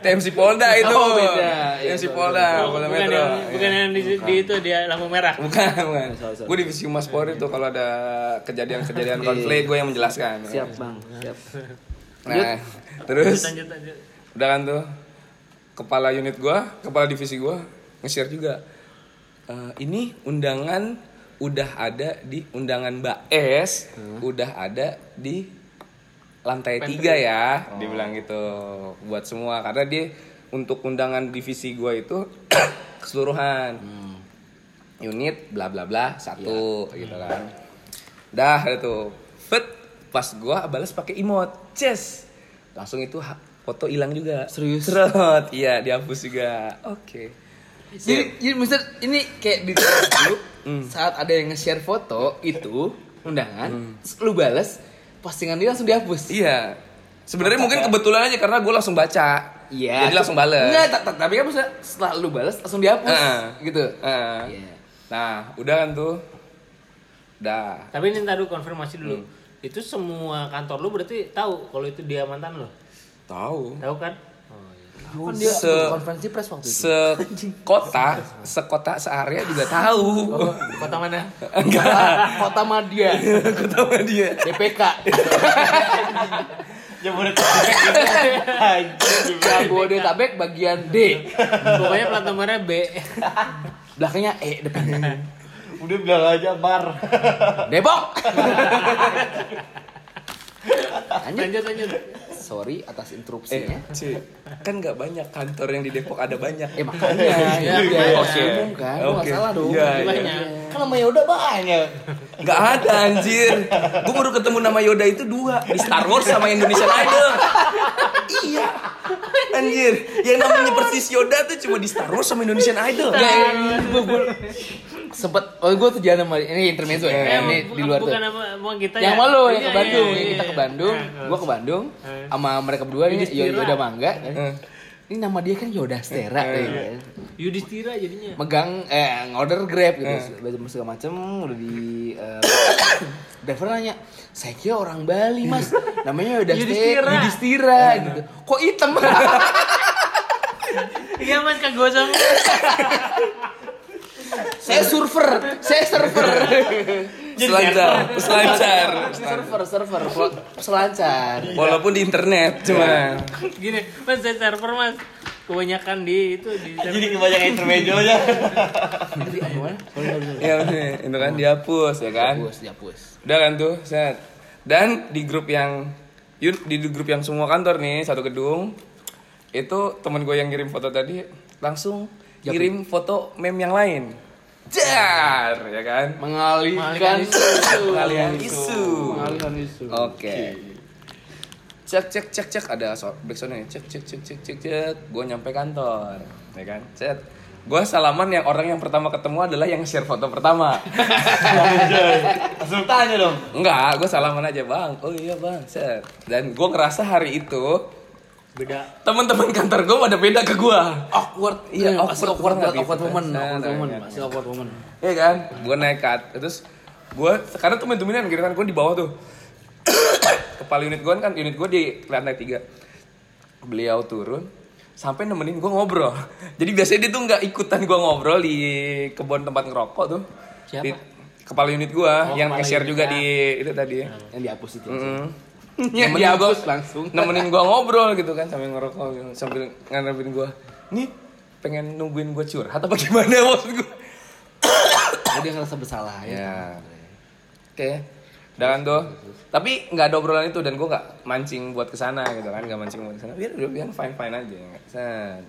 TMC Polda itu Oh, beda. Iya, TMC Polda Oh, Polda bukan Metro yang bukan Iya. yang di, di itu dia lampu merah. bukan bukan gue divisi humas Polri tuh kalau ada kejadian-kejadian Iya. konflik gue yang menjelaskan Siap bang, siap. nah terus Lanjut lanjut. udah kan tuh kepala unit gua kepala divisi gua nge-share juga "Eh, ini undangan udah ada di undangan Mbak S udah ada di lantai tiga ya. Dibilang gitu buat semua karena dia untuk undangan divisi gua itu [CLEARS THROAT] keseluruhan. Unit bla bla bla satu gitu kan. Dah itu fit pas gua balas pakai emot ces. Langsung itu ha- foto hilang juga. Serius? Seret, iya dihapus juga. Oke Jadi, jadi Mister ini kayak di [COUGHS] dulu saat ada yang nge-share foto itu undangan, terus lu bales, postingan dia langsung dihapus. iya sebenarnya mungkin kebetulan aja karena gua langsung baca Iya. jadi langsung bales Enggak, ta- ta- tapi kan maksudnya setelah lu bales langsung dihapus Heeh. gitu. Heeh. Iya. nah udah kan tuh udah Tapi ini tadi konfirmasi dulu. Hmm. Itu semua kantor lu berarti tahu kalau itu dia mantan lu? tahu Tahu kan? Kan dia Se- konferensi pers waktu itu. sekota sekota searea juga tahu Oh, kota mana? enggak Kota Madia, kota mana dia DPK. Jabodetabek. Jabodetabek bagian D. Pokoknya plat nomornya B. Belakangnya E depannya. Udah bilang aja bar. Depok. Lanjut. Lanjut lanjut. Sorry atas Eh, interupsinya. Ci, kan nggak banyak kantor yang di Depok ada banyak. Eh makanya Iya, ya, iya. oke umum kan, lu nggak Oke. salah dong. Iya, iya. Banyak. Kan nama Yoda banyak. Nggak ada anjir. Gue baru ketemu nama Yoda itu dua di Star Wars sama Indonesian Idol. iya. Anjir, yang namanya persis Yoda tuh cuma di Star Wars sama Indonesian Idol. Gue gue sempet oh gue tuh jalan sama ini intermezzo ya. Eh, ini bukan- di luar tuh. bukan sama, sama kita yang ya. malu yang Iya, ke Bandung, iya, iya, kita ke iya. Bandung, Eh, gua ke Bandung Eh. sama mereka berdua ini. Yoda Mangga. Eh. Ini nama dia kan Yoda Stera ya kan. Yudhistira jadinya. Megang eh ngorder Grab gitu, segala macem udah di [COUGHS] driver nanya, saya kira orang Bali mas, namanya Yoda. Stera, Yudhistira gitu. Kok hitam? [LAUGHS] Iya mas kagosong. [LAUGHS] saya surfer, saya surfer. Selancar, selancar. server, server, selancar. Walaupun di internet cuma. Gini, mas saya server mas. Kebanyakan di itu di. Jadi kebanyakan sorry. Iya, bener. itu kan dihapus ya kan. Dihapus, dihapus. Udah kan tuh, set. Dan di grup yang di grup yang semua kantor nih satu gedung itu temen gue yang ngirim foto tadi langsung kirim foto meme yang lain. Jar, ya kan? Mengalihkan isu. Kalian isu. Mengalihkan isu. Oke. Cek cek cek cek ada so backsoundnya nih. cek cek cek cek cek cek gue nyampe kantor ya kan cek gue salaman yang orang yang pertama ketemu adalah yang share foto pertama Langsung tanya dong. Enggak, gue salaman aja bang. Oh iya bang, set. Dan gue ngerasa hari itu Beda. teman-teman kantor gue pada beda ke gue. Awkward. Iya, masih awkward awkward, awkward moment, awkward nah, moment, iya. masih awkward moment. Iya kan? Gue nekat. Terus gue karena tuh temenan gitu kan gue di bawah tuh. [COUGHS] Kepala unit gue kan unit gue di lantai tiga. Beliau turun sampai nemenin gue ngobrol. [LAUGHS] Jadi biasanya dia tuh nggak ikutan gue ngobrol di kebun tempat ngerokok tuh. Siapa? Di- kepala unit gue yang kepala share juga ya. di itu tadi. Yang dihapus itu. Mm. Ya, gua langsung. nemenin gua ngobrol gitu kan sambil ngerokok gitu, sambil ngarepin gua nih pengen nungguin gua curhat apa gimana [LAUGHS] maksud gua Oh, dia ngerasa bersalah ya. ya oke udah kan tuh tapi nggak ada obrolan itu dan gua nggak mancing buat ke sana gitu kan nggak mancing buat ke sana biar udah biar fine fine aja Set.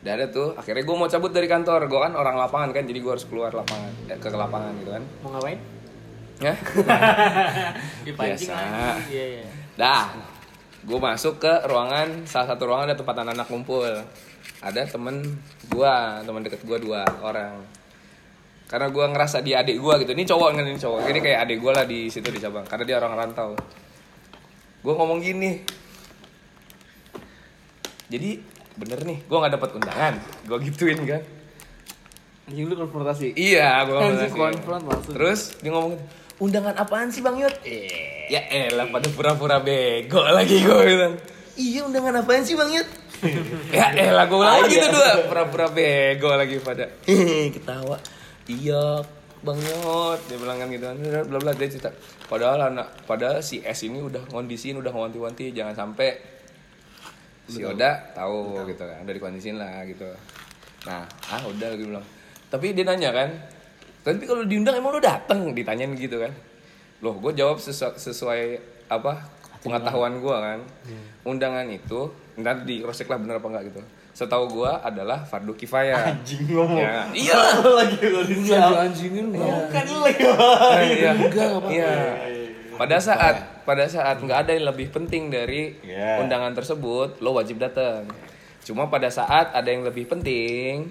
Udah ada tuh, akhirnya gue mau cabut dari kantor. Gue kan orang lapangan kan, jadi gue harus keluar lapangan, eh, ke lapangan gitu kan. Mau ngapain? Ya, [LAUGHS] Biasa. Iya, iya. dah. Gue masuk ke ruangan, salah satu ruangan ada tempat anak-anak kumpul. Ada temen gue, temen deket gue dua orang. Karena gue ngerasa dia adik gue gitu. Ini cowok kan ini cowok. Ini kayak adik gue lah di situ di cabang. Karena dia orang rantau. Gue ngomong gini. Jadi bener nih, gue nggak dapat undangan. Gue gituin kan. Anjing lu konfrontasi. Iya, gue Anjing konfront langsung. Terus dia ngomong, undangan apaan sih Bang Yot? Eh, ya elah pada pura-pura bego lagi gue bilang. Iya undangan apaan sih Bang Yot? [LAUGHS] ya elah gue bilang gitu dua. Pura-pura bego lagi pada. Ketawa. Iya Bang Yot. Dia bilang kan gitu kan bla bla dia cerita. Padahal anak padahal si S ini udah ngondisiin udah ngewanti-wanti jangan sampai si Oda tahu gitu kan udah dikondisin lah gitu. Nah ah udah lagi bilang. Tapi dia nanya kan tapi kalau diundang emang lu dateng ditanyain gitu kan loh gue jawab sesu- sesuai apa pengetahuan gue kan undangan itu ntar di cross lah bener apa enggak gitu setahu gue adalah fardu kifayah Anjing ngomong. ya, [LAUGHS] iya lagi siapa? anjingin Kan lu lagi Nah, iya. Enggak, nggak apa-apa. Iya. Pada saat pada saat nggak ada yang lebih penting dari Iya. undangan tersebut, lo wajib datang. Cuma pada saat ada yang lebih penting,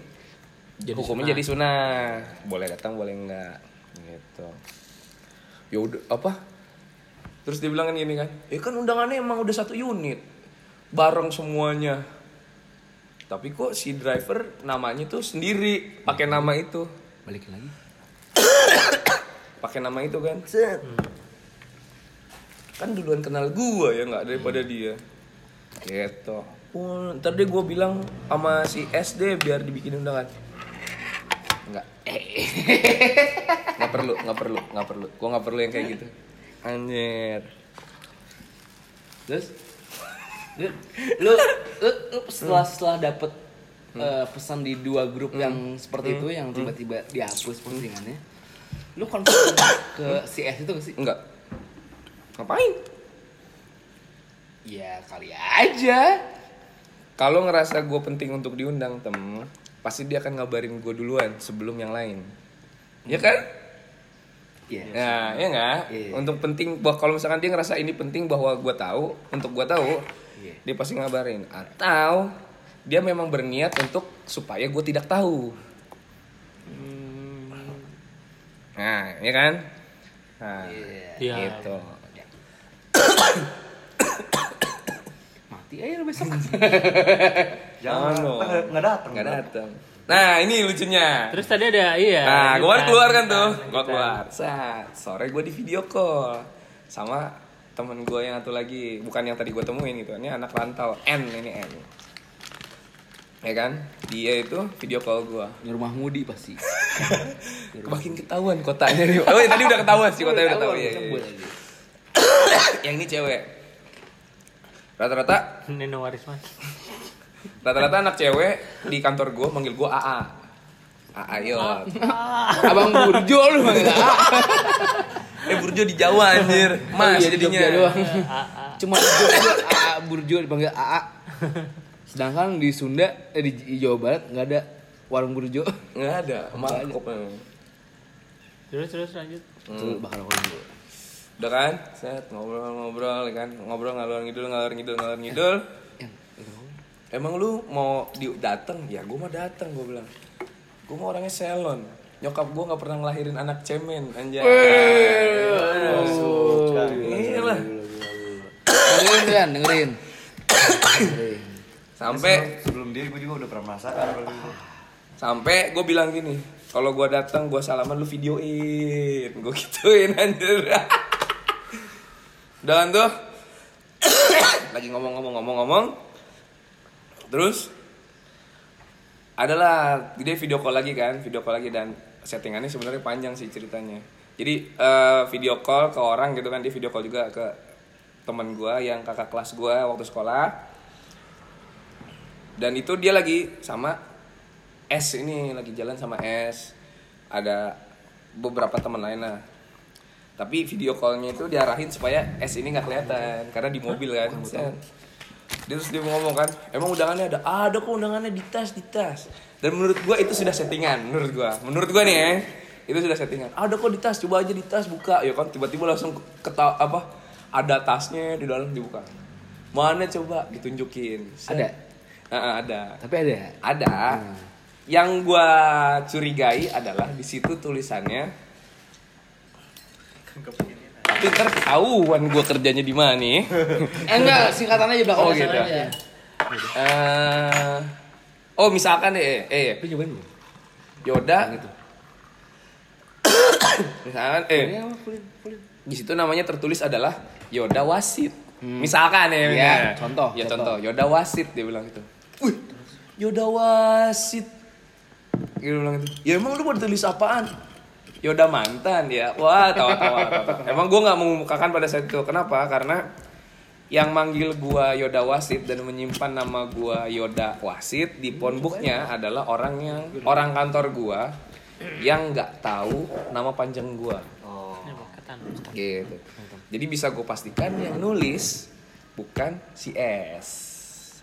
hukumnya jadi sunnah. Boleh datang, boleh enggak. Gitu. Ya udah apa? Terus dia bilang kan gini kan, ya kan undangannya emang udah satu unit, bareng semuanya. Tapi kok si driver namanya tuh sendiri, pakai nama itu Balikin lagi. [COUGHS] pakai nama itu kan set kan duluan kenal gua ya nggak daripada dia gitu oh, ntar deh gua bilang sama si SD biar dibikin undangan nggak [LAUGHS] nggak perlu nggak perlu nggak perlu. Gua nggak perlu yang kayak gitu. Anjir. Terus? Lu lu, lu, lu setelah setelah dapet eh, pesan di dua grup yang seperti itu yang tiba-tiba dihapus postingannya, lu konfirm ke [COUGHS] si S itu gak sih? enggak ngapain? Ya kali aja. kalau ngerasa gue penting untuk diundang tem pasti dia akan ngabarin gue duluan sebelum yang lain ya kan Iya. Nah, ya nggak? Iya. Untuk penting bahwa kalau misalkan dia ngerasa ini penting bahwa gue tahu, untuk gue tahu, Iya. dia pasti ngabarin. Atau dia memang berniat untuk supaya gue tidak tahu. Nah, ya kan? Nah, Iya. Iya. gitu. [COUGHS] Mati aja lu besok. [LAUGHS] Jangan dong. nggak datang. Nggak datang. Nah, ini lucunya. Terus tadi ada iya. Nah, gue kan keluar kan tuh, gue keluar. Saat sore gue di video call sama temen gue yang satu lagi, bukan yang tadi gue temuin gitu. Ini anak rantau, N ini N. Ya kan, dia itu video call gue. Di rumah Mudi pasti. [LAUGHS] Makin ketahuan kotanya nih. Oh, iya, tadi udah ketahuan sih kotanya udah tahu. Aja. Yang ini cewek. Rata-rata, Nino Warisman. Rata-rata anak cewek di kantor gue manggil gue AA. AA yot. Abang Burjo lu manggil A. Eh Burjo di Jawa anjir. Mas Iya, di jadinya. Jogja doang. [LAUGHS] Cuma di Jogja AA Burjo dipanggil AA. Sedangkan di Sunda eh, di Jawa Barat nggak ada warung Burjo. Nggak ada, mangkok memang. Terus terus lanjut. Itu bakal aku dulu. Udah kan? Set ngobrol-ngobrol ya kan. Ngobrol ngalor ngidul ngalor ngidul ngalor ngidul. Emang lu mau di dateng? Ya gue mah dateng gue bilang. Gue mah orangnya selon. Nyokap gue nggak pernah ngelahirin anak cemen anjay. Iya lah. Dengerin kan, dengerin. Dengerin. Sampai Sebelum dia gue juga udah pernah merasakan. sampai gue bilang gini, kalau gue datang gue salaman lu videoin, gue gituin anjir. Kan tuh? [COUGHS] Lagi ngomong-ngomong-ngomong-ngomong. Terus adalah dia video call lagi kan, video call lagi dan settingannya sebenarnya panjang sih ceritanya. Jadi eh, video call ke orang gitu kan, dia video call juga ke teman gue yang kakak kelas gue waktu sekolah dan itu dia lagi sama S ini lagi jalan sama S ada beberapa teman lain lah tapi video callnya itu diarahin supaya S ini nggak kelihatan karena di mobil kan. Dia terus dia ngomong kan emang undangannya ada? Ada kok undangannya di tas di tas. Dan menurut gua itu sudah settingan menurut gua. Menurut gua nih ya itu sudah settingan. Ada kok di tas coba aja di tas buka. Ya kan tiba-tiba langsung keta apa ada tasnya di dalam dibuka. Mana coba? Ditunjukin. Set. Ada? Ah, ada. Tapi ada. ada. Yang gua curigai adalah di situ tulisannya tapi ntar ketahuan gua kerjanya di mana nih Eh enggak, singkatan aja belakang. Oh, gitu. aja. Eh, oh misalkan deh, eh, Lu nyobain belum? Yoda Gitu. [COUGHS] misalkan eh di situ namanya tertulis adalah Yoda wasit. Misalkan ya, Iya, misalnya. contoh, Ya contoh. contoh. Yoda wasit dia bilang gitu. Wih, Yoda wasit. Dia bilang gitu. Ya emang lu mau tulis apaan? Yoda mantan ya. Wah, tawa tawa. tawa. Emang gue nggak mengumumkakan pada saat itu. Kenapa? Karena yang manggil gua Yoda Wasit dan menyimpan nama gua Yoda Wasit di phonebooknya adalah orang yang orang kantor gua yang nggak tahu nama panjang gua ketan. gitu. Jadi bisa gue pastikan yang nulis bukan si S.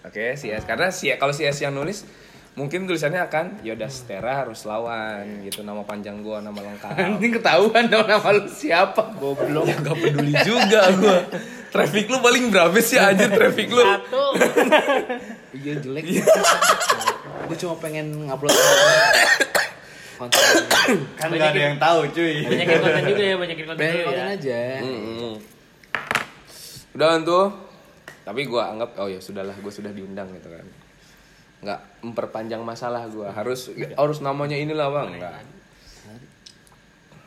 Oke, si S karena si kalau si S yang nulis mungkin tulisannya akan Yoda Stera harus lawan gitu nama panjang gua, nama lengkap. [LAUGHS] Ini ketahuan dong nama lu siapa, goblok. ya gak peduli juga gua. Traffic lu paling berapa sih anjir traffic lu? Satu. [LAUGHS] Iya jelek. Gue cuma pengen ngupload konten. Kan gak ada yang tahu cuy. Banyakin konten juga ya, banyakin konten juga konten ya. aja. Mm-mm. Udah tuh. Tapi gua anggap oh ya sudahlah gua sudah diundang gitu kan. Nggak memperpanjang masalah gua. Harus harus namanya inilah Bang. Enggak.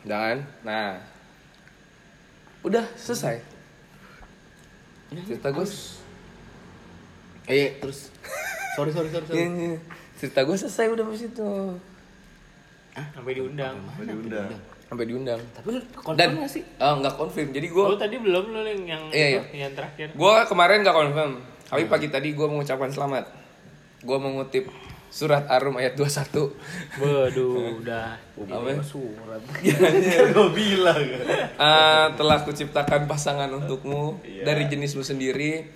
Dan nah. Udah selesai. Cerita gue Eh, terus [LAUGHS] sorry sorry sorry. sorry. Iya, iya. Cerita gue selesai udah pas itu. Sampai diundang. Diundang. Sampai diundang. Tapi lu confirm Dan nggak sih? Oh, nggak confirm. Jadi gue Lu tadi belum lu yang yang Iya, iya. yang terakhir. Gue kemarin gak confirm, tapi pagi tadi gue mengucapkan selamat. Gue mengutip surat Arum ayat 21. Waduh, [LAUGHS] udah. Apa? Surat. [LAUGHS] [LAUGHS] Gue bilang. Eh, telah kuciptakan pasangan untukmu dari jenismu sendiri.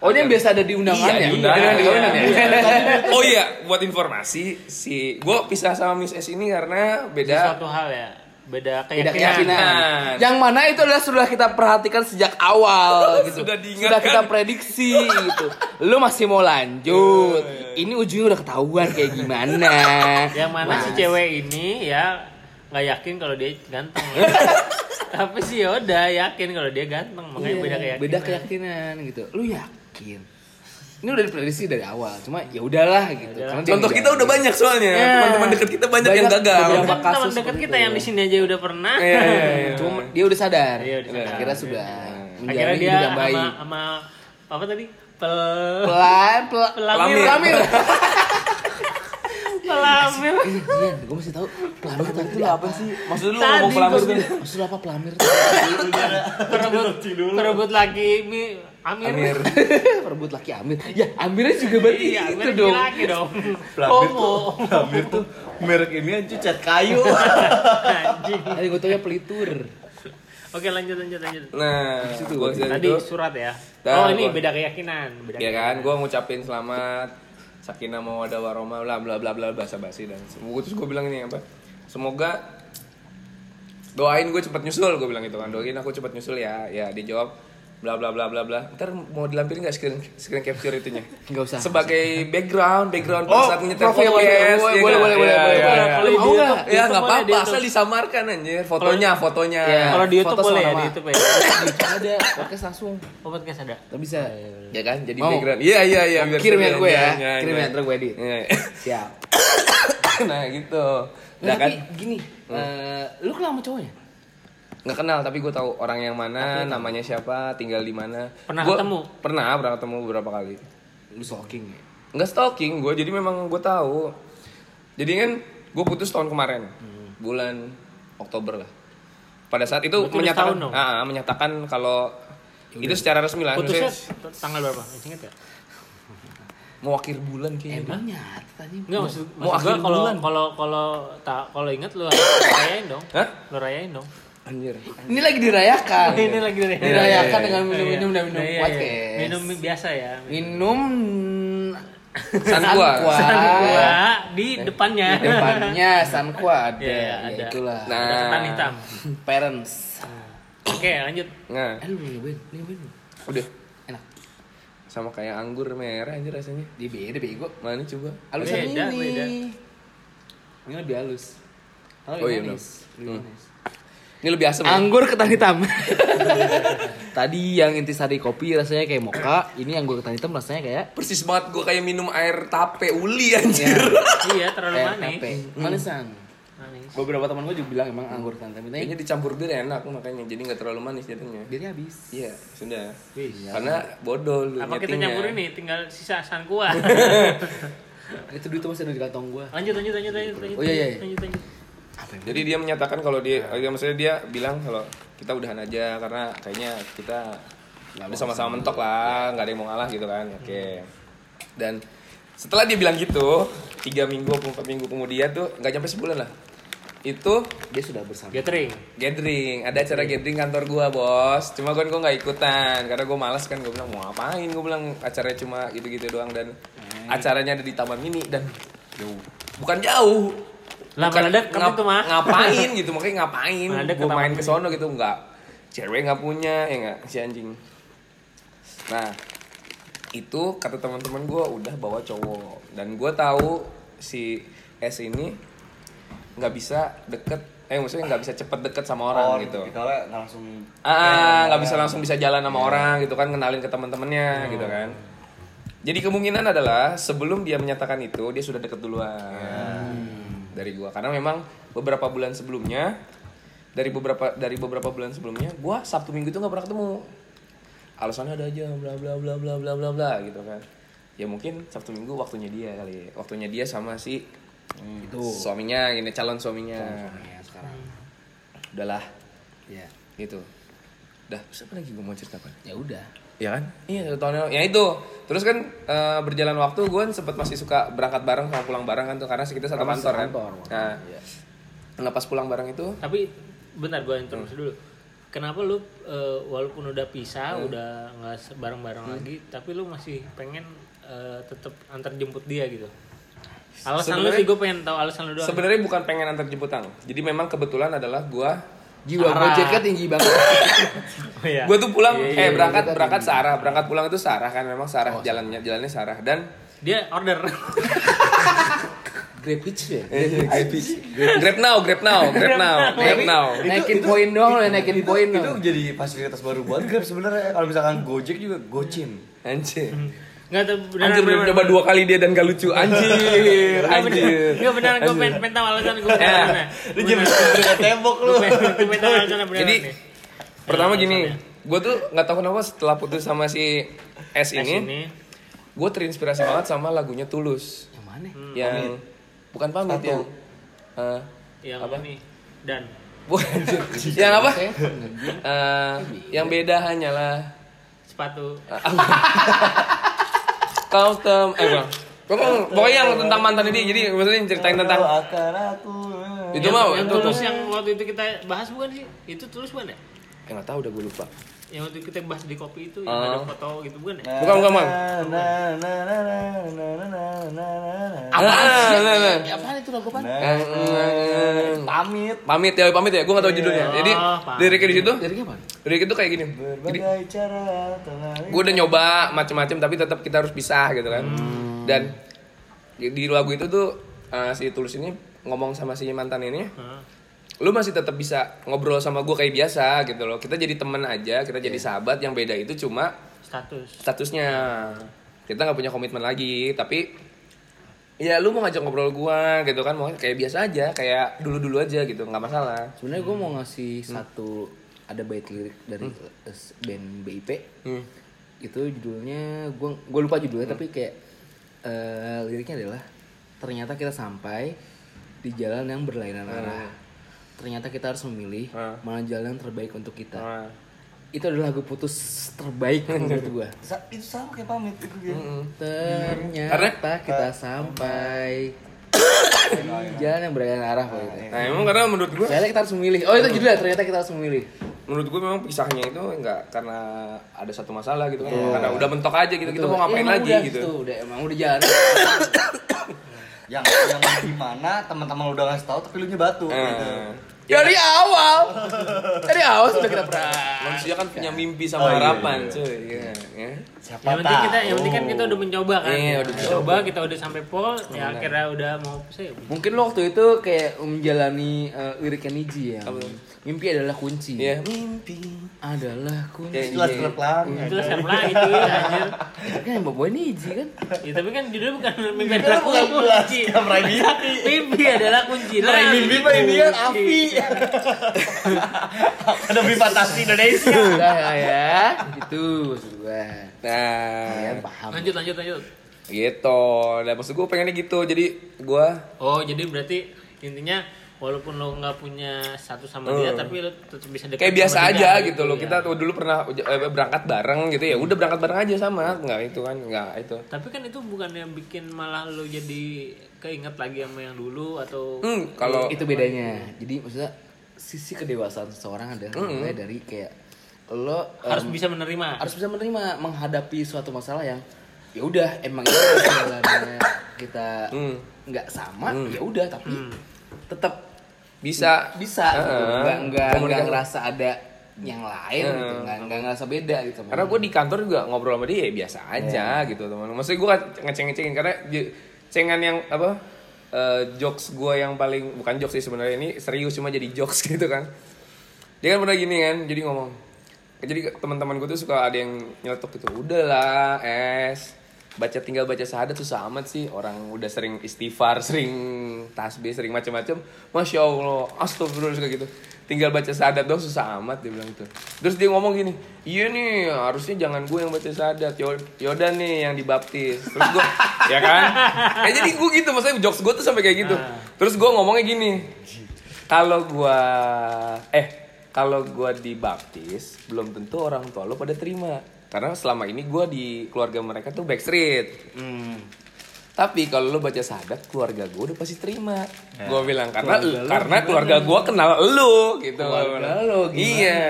Oh, ini yang biasa ada di undangan Iya, ya? di undangan. Di undangan ya? Oh iya, buat informasi si gue pisah sama Miss S ini karena beda. Suatu hal ya. Beda Beda keyakinan. keyakinan. Yang mana itu adalah sudah kita perhatikan sejak awal [LAUGHS] gitu. Sudah diingatkan. kita prediksi gitu. Lu masih mau lanjut. Ini ujungnya udah ketahuan kayak gimana. [LAUGHS] Yang mana si Mas. cewek ini ya nggak yakin kalau dia ganteng. [LAUGHS] Tapi si Yoda yakin kalau dia ganteng, makanya Iya, beda keyakinan. Beda keyakinan gitu. Lu yakin? Ini udah diprediksi dari awal. Cuma ya udahlah gitu. Karena dia Contoh kita udah banyak soalnya. Ya. Teman-teman dekat kita banyak, yang Banyak gagal. beberapa Kan kasus teman dekat kita yang di sini aja udah pernah. Iya, iya, iya. Cuma dia udah sadar. Iya, udah sadar. Akhirnya sudah Akhirnya menjalani dia yang baik. sama sama apa tadi? Pel Pelan, pelan, Pelamir. pelamir. [LAUGHS] pelamir. Iya, gue masih tahu pelamir itu apa sih? Maksud lu Tadi ngomong pelamir tuh? Maksud lu apa pelamir? [LAUGHS] Perebut perebut lagi mi Amir. Amir. [LAUGHS] Perebut laki Amir. Ya, Amirnya juga berarti Iya, itu Amir dong. lagi dong. Pelamir Homo. tuh, pelamir tuh merek ini aja cat kayu. [LAUGHS] Anjing. Ada gue tau ya pelitur. Oke, lanjut lanjut lanjut. Nah, Situ gua Tadi itu, surat ya. Dan oh, ini gua- beda keyakinan, beda ya kan, keyakinan. gue ngucapin selamat sakinah mawadah warahmah bla bla bla bla basa basi dan semoga terus gue bilang ini apa? Semoga doain gue cepet nyusul gue bilang gitu kan doain aku cepet nyusul ya ya dijawab bla bla bla bla bla ntar mau dilampirin nggak screen screen capture itunya Nggak usah. sebagai background background Oh, saat nyetel podcast profil. ya Boleh, boleh, boleh, Iya, boleh, iya, boleh. iya. Di Mau YouTube- nggak? ya nggak boleh, apa-apa di YouTube. asal disamarkan anjir fotonya fotonya Iya. Kalau di YouTube boleh ya, di YouTube ya. [LAUGHS] ada podcast langsung. Oh, podcast ada. Gak bisa. ya kan jadi background iya iya iya Kirim ya gue ya. iya, Kirim iya. ya, ntar gue edit. Iya. Siap. [COUGHS] nah gitu Nah, Udah kan tapi gini, eh, lu kenal sama cowoknya? Nggak kenal tapi gue tahu orang yang mana namanya siapa tinggal di mana Pernah Gua- ketemu? pernah pernah ketemu beberapa kali Lu stalking ya? nggak stalking gue jadi memang gue tahu jadi kan gue putus tahun kemarin bulan Oktober lah pada saat itu Berarti udah menyatakan setahun dong? Ah, menyatakan kalau itu secara resmi lah Putusnya tanggal berapa? Inget ya? mau akhir bulan kayaknya Emang nyata tadi. Enggak maksud, Mau maksud gua akhir kalau bulan. kalau kalau tak kalau inget lu rayain dong. Hah? Lu rayain dong. Anjir Ini lagi dirayakan. Ini lagi Dirayakan Iya, dengan Iya, minum-minum dan minum iya, iya. podcast. Minum biasa ya. Minum Sankwa. Gua di depannya. Di depannya Sankwa ada. [LAUGHS] Iya, Ya, ada. itulah. Nah. Ada ketan hitam. Parents. Oke, lanjut. nah Eh lu belum nyobain? Lu nyobain belum? udah Enak. sama kayak anggur merah anjir rasanya Dia beda bego. mana coba Halusan Beda, ini. beda. Ini lebih halus. Oh, Oh, iya, manis. Lebih Hmm. manis. Ini lebih asam ya? Anggur ketan hitam. [LAUGHS] Tadi yang intisari kopi rasanya kayak mocha, ini anggur ketan hitam rasanya kayak persis banget gue kayak minum air tape uli anjir Iya, [LAUGHS] terlalu kayak manis. tape. Manisan. Manis. Beberapa teman gue juga bilang emang anggur ketan hitam kayaknya ini dicampur bir enak makanya jadi nggak terlalu manis jadinya dia habis. iya sudah Wih. karena bodoh lu Apa kita nyampur ini? Tinggal sisa sangkua. [LAUGHS] Itu duit masih ada di kantong gue. lanjut, lanjut, lanjut, lanjut, lanjut. Oh, iya, iya, iya. Lanjut, lanjut. Jadi dia menyatakan kalau dia ya maksudnya dia bilang kalau kita udahan aja karena kayaknya kita udah sama-sama mentok lah nggak ada yang mau ngalah gitu kan oke. Dan setelah dia bilang gitu tiga minggu atau empat minggu kemudian tuh nggak sampai sebulan lah. Itu dia sudah bersama. Gathering. gathering. Ada acara gathering kantor gua bos. Cuma gua gua nggak ikutan karena gua malas kan. Gua bilang mau ngapain? Gua bilang acaranya cuma gitu-gitu doang. Dan acaranya ada di taman mini dan jauh. Bukan jauh Lah, deket ngap- itu mah. ngapain gitu makanya ngapain? Taman main ke sono gitu nggak cewek nggak punya ya nggak si anjing. Nah itu kata teman-teman gua udah bawa cowok. Dan gua tahu si S ini nggak bisa deket eh maksudnya nggak bisa cepet deket sama orang Oh, gitu. Kita lah langsung ah nggak bisa langsung bisa jalan sama orang gitu kan kenalin ke teman-temannya gitu kan. Jadi kemungkinan adalah sebelum dia menyatakan itu dia sudah deket duluan dari gua karena memang beberapa bulan sebelumnya dari beberapa dari beberapa bulan sebelumnya gua sabtu minggu itu nggak pernah ketemu alasannya ada aja bla bla bla bla bla bla bla gitu kan ya mungkin sabtu minggu waktunya dia kali waktunya dia sama si Itu. suaminya gini calon suaminya Ya sekarang. udahlah Ya. gitu dah terus apa lagi gue mau cerita apa Ya udah. Ya kan iya satu tahun yang- ya itu terus kan eh, berjalan waktu gue sempet masih suka berangkat bareng sama pulang bareng kan tuh karena kita satu Karena kantor kan nah Iya. nah pas pulang bareng itu Tapi bentar gue interupsi dulu. Kenapa lu eh, walaupun udah pisah, Hmm. udah nggak bareng-bareng lagi, tapi lu masih pengen eh, tetap antar jemput dia gitu? Alasan lu Sebenarnya- sih gue pengen tahu alasan lu doang. sebenarnya bukan pengen antar jemputan jadi memang kebetulan adalah gue Jiwa Parah. gojeknya tinggi banget. [LAUGHS] Oh, iya. gue tuh pulang Iya, eh iya, berangkat kita berangkat tinggi. searah berangkat pulang itu searah kan memang searah Oh, jalannya jalannya searah dan Dia order. [LAUGHS] Grab Hitch ya. grab now grab now [LAUGHS] grab now grab now Naikin poin doang lo, naikin poin itu jadi fasilitas baru buat Grab sebenarnya. Kalau misalkan Gojek juga Gocin. anjir Nggak tuh beneran. anjir udah coba dua kali dia dan gak lucu anjir anjir Enggak beneran gue pengen, pengen tahu alasan gue. Lu jadi tembok lu. Gue pengen, tahu alasan beneran Jadi nih. pertama Alasannya. gini, gue tuh nggak tahu kenapa setelah putus sama si S ini, gue terinspirasi banget sama lagunya Tulus Yang mana? yang bukan pamit Satu. yang eh, Yang Apa? ini. Dan. bukan yang apa? Saya Eh, yang beda hanyalah Sepatu. [LAUGHS] kau tem eh bang. Pokoknya, pokoknya yang tentang mantan ini, jadi maksudnya ceritain tentang akan aku. itu yang, mau yang itu tulus yang waktu itu kita bahas bukan sih? Itu tulus bukan ya? Eh nggak tahu udah gue lupa yang waktu kita bahas di kopi itu yang oh. ada foto gitu bukan ya? Bukan bukan bang. Apaan? nah. Apa? Nah, nah, nah. Apa itu lagu pan? Eh, pamit. Pamit ya pamit ya. Gue nggak tahu judulnya. Oh, Jadi liriknya di situ. Liriknya apa? Lirik itu kayak gini. Berbagai cara. Gue udah nyoba macem-macem tapi tetap kita harus pisah gitu kan. Hmm. Dan di lagu itu tuh eh, si tulus ini ngomong sama si mantan ini lu masih tetap bisa ngobrol sama gue kayak biasa gitu loh. Kita jadi temen aja kita jadi sahabat yang beda itu cuma Status. statusnya. Kita nggak punya komitmen lagi tapi ya lu mau ngajak ngobrol gua gitu kan. Mau kayak biasa aja kayak dulu dulu aja gitu. Nggak masalah. Sebenarnya gue mau ngasih satu ada bait lirik dari eh, band BIP. Hmm. Itu judulnya gue gue lupa judulnya tapi kayak eh, liriknya adalah ternyata kita sampai di jalan yang berlainan arah. Ternyata kita harus memilih Hmm. mana jalan yang terbaik untuk kita. Nah, itu adalah lagu putus terbaik menurut gue Sa- itu sama kayak pamit itu dia. ternyata kita sampai di [COUGHS] jalan yang berlain arah Pak, gitu. Nah emang karena menurut gue Ternyata kita harus memilih. Oh itu judulnya ternyata kita harus memilih. menurut gue memang pisahnya itu enggak karena ada satu masalah gitu kan karena udah mentok aja gitu kita mau ngapain Iya, emang lagi udah, gitu Tuh, udah emang udah jalan. [COUGHS] Yang yang gimana teman-teman udah ngasih tahu tapi lu nya batu gitu. Dari awal. Dari awal sudah kita pernah. manusia kan punya mimpi Oh, sama iya, harapan iya. cuy ya, ya. Siapa Yang penting kita, yang penting kan kita udah mencoba kan. Iya, udah Kita coba, kita udah sampai pol, ya akhirnya udah mau sih. Mungkin lo waktu itu kayak menjalani uh, liriknya Niji ya. Mimpi adalah kunci. Iya. mimpi Adalah kunci. Ya, Jelas iya. jelas pelan. [LAUGHS] Itu lah siapa lagi itu ya, anjir. Kan yang bawa Niji kan. Ya, tapi kan judulnya bukan [LAUGHS] mimpi adalah kunci. kayak Prime Mimpi adalah kunci. Lah, mimpi mah ini kan api. Ada mimpi fantasi Indonesia. Udah ya, ya. Gua. nah Kalian paham. Lanjut, lanjut, lanjut. gitu nah maksud gue pengennya gitu jadi gue Oh, jadi berarti intinya walaupun lo nggak punya satu sama dia, Hmm. tapi lo tetap bisa dekat kayak biasa sama dia, aja gitu loh ya. kita tuh dulu pernah eh, berangkat bareng gitu ya udah berangkat bareng aja sama nggak itu kan nggak itu Tapi kan itu bukan yang bikin malah lo jadi keinget lagi sama yang dulu atau hmm, kalau itu bedanya. Jadi maksudnya sisi kedewasaan seseorang adalah mulai dari kayak lo em, harus bisa menerima. harus bisa menerima menghadapi suatu masalah yang ya udah emang itu jalannya kita Hmm. nggak sama ya udah tapi tetap bisa. bisa gitu. Heeh. nggak nggak nggak ngerasa ada yang lain gitu. Nggak nggak ngerasa beda gitu. Karena gue di kantor juga ngobrol sama dia ya biasa aja gitu teman maksudnya gue ngeceng-ngecengin karena j- cengan yang apa eh, jokes gue yang paling bukan jokes sih sebenarnya ini serius cuma jadi jokes [LAUGHS] gitu kan. Dia kan pernah gini kan jadi ngomong jadi teman-teman gue tuh suka ada yang nyeletuk gitu. Udahlah es. Baca tinggal baca syahadat susah amat sih. Orang udah sering istighfar [LAUGHS] sering tasbih sering macam-macam. Masya allah astagfirullah suka gitu. Tinggal baca syahadat dong susah amat dia bilang gitu. Terus dia ngomong gini iya nih harusnya jangan gue yang baca syahadat. Yo- Yoda nih yang dibaptis. Terus gue [LAUGHS] ya kan? Ya [LAUGHS] jadi gue gitu maksudnya jokes gue tuh sampai kayak gitu. Terus gue ngomongnya gini kalau gua eh kalau gua dibaptis belum tentu orang tua lo pada terima. Karena selama ini gua di keluarga mereka tuh backstreet. Hmm. tapi kalau lo baca syahadat keluarga gua udah pasti terima. Gua bilang karena karena keluarga gua kenal lo gitu. Keluarga lo gimana? iya.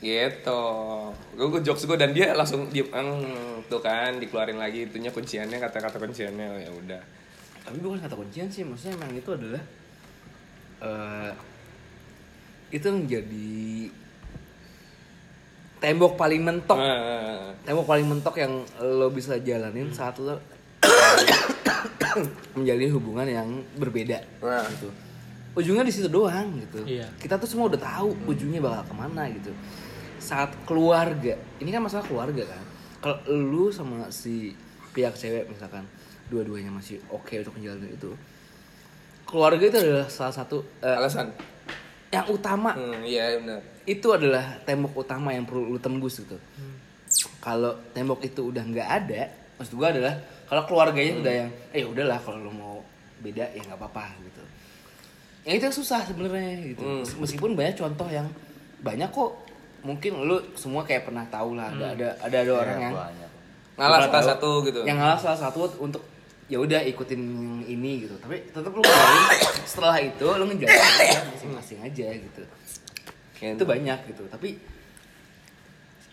gitu. Gue gue jokes gue dan dia langsung diem "Eng," tuh kan dikeluarin lagi itunya kunciannya kata-kata kunciannya. Ya udah. Tapi bukan kata kuncian sih maksudnya emang itu adalah eh itu menjadi tembok paling mentok. Nah, tembok paling mentok yang lo bisa jalanin saat lo [COUGHS] menjalin hubungan yang berbeda Nah. gitu. Ujungnya di situ doang gitu. Iya. kita tuh semua udah tahu ujungnya bakal ke mana gitu. Saat keluarga ini kan masalah keluarga kan. Kalau lu sama si pihak cewek misalkan dua-duanya masih oke untuk menjalani itu keluarga itu adalah salah satu eh, alasan yang utama hmm, iya benar itu adalah tembok utama yang perlu lu tembus gitu. Kalau tembok itu udah nggak ada, maksud gua adalah kalau keluarganya udah yang, eh udahlah kalau lu mau beda ya nggak apa-apa gitu. Yang itu yang susah sebenarnya gitu. Mes- Meskipun banyak contoh yang banyak kok mungkin lu semua kayak pernah tahu lah ada ada ada, ada orang yang banyak. ngalah salah satu gitu yang ngalah salah satu untuk ya udah ikutin ini gitu tapi tetap lu ngejalanin setelah itu lu ngejalanin masing-masing aja gitu Gitu. itu banyak gitu tapi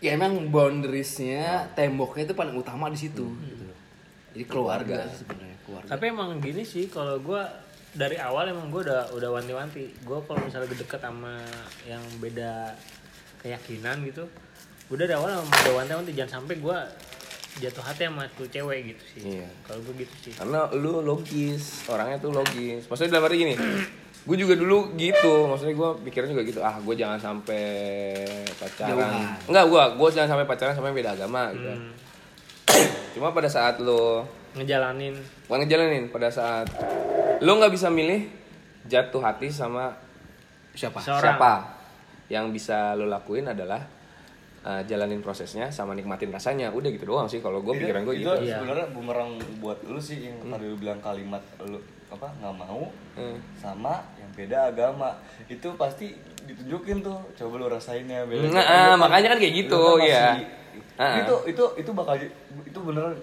ya emang boundariesnya temboknya itu paling utama di situ gitu. jadi keluarga sih sebenarnya keluarga Tapi emang gini sih kalau gua dari awal emang gue udah udah wanti-wanti. Gue kalau misalnya deket sama yang beda keyakinan gitu, udah dari awal emang udah wanti-wanti jangan sampai gua jatuh hati sama tuh cewek gitu sih. Iya. Kalau gue gitu sih. karena lu logis orangnya tuh logis maksudnya dalam arti gini gue juga dulu gitu maksudnya gue pikirnya juga gitu ah gue jangan sampai pacaran Jauhan. enggak gue gue jangan sampai pacaran sampai beda agama gitu Hmm. [CLEARS THROAT] cuma pada saat lo Ngejalanin bukan ngejalanin pada saat lo nggak bisa milih jatuh hati sama siapa Seorang. siapa yang bisa lo lakuin adalah uh, jalanin prosesnya sama nikmatin rasanya udah gitu doang sih kalau gue pikiran gue itu gitu Iya. sebenarnya bumerang buat lu sih yang tadi lu bilang kalimat lu apa nggak mau Hmm. sama yang beda agama itu pasti ditunjukin tuh coba lu rasain ya beda Nah, ah, makanya kan kayak gitu, kan ya. masih- Ah. itu itu itu bakal itu bener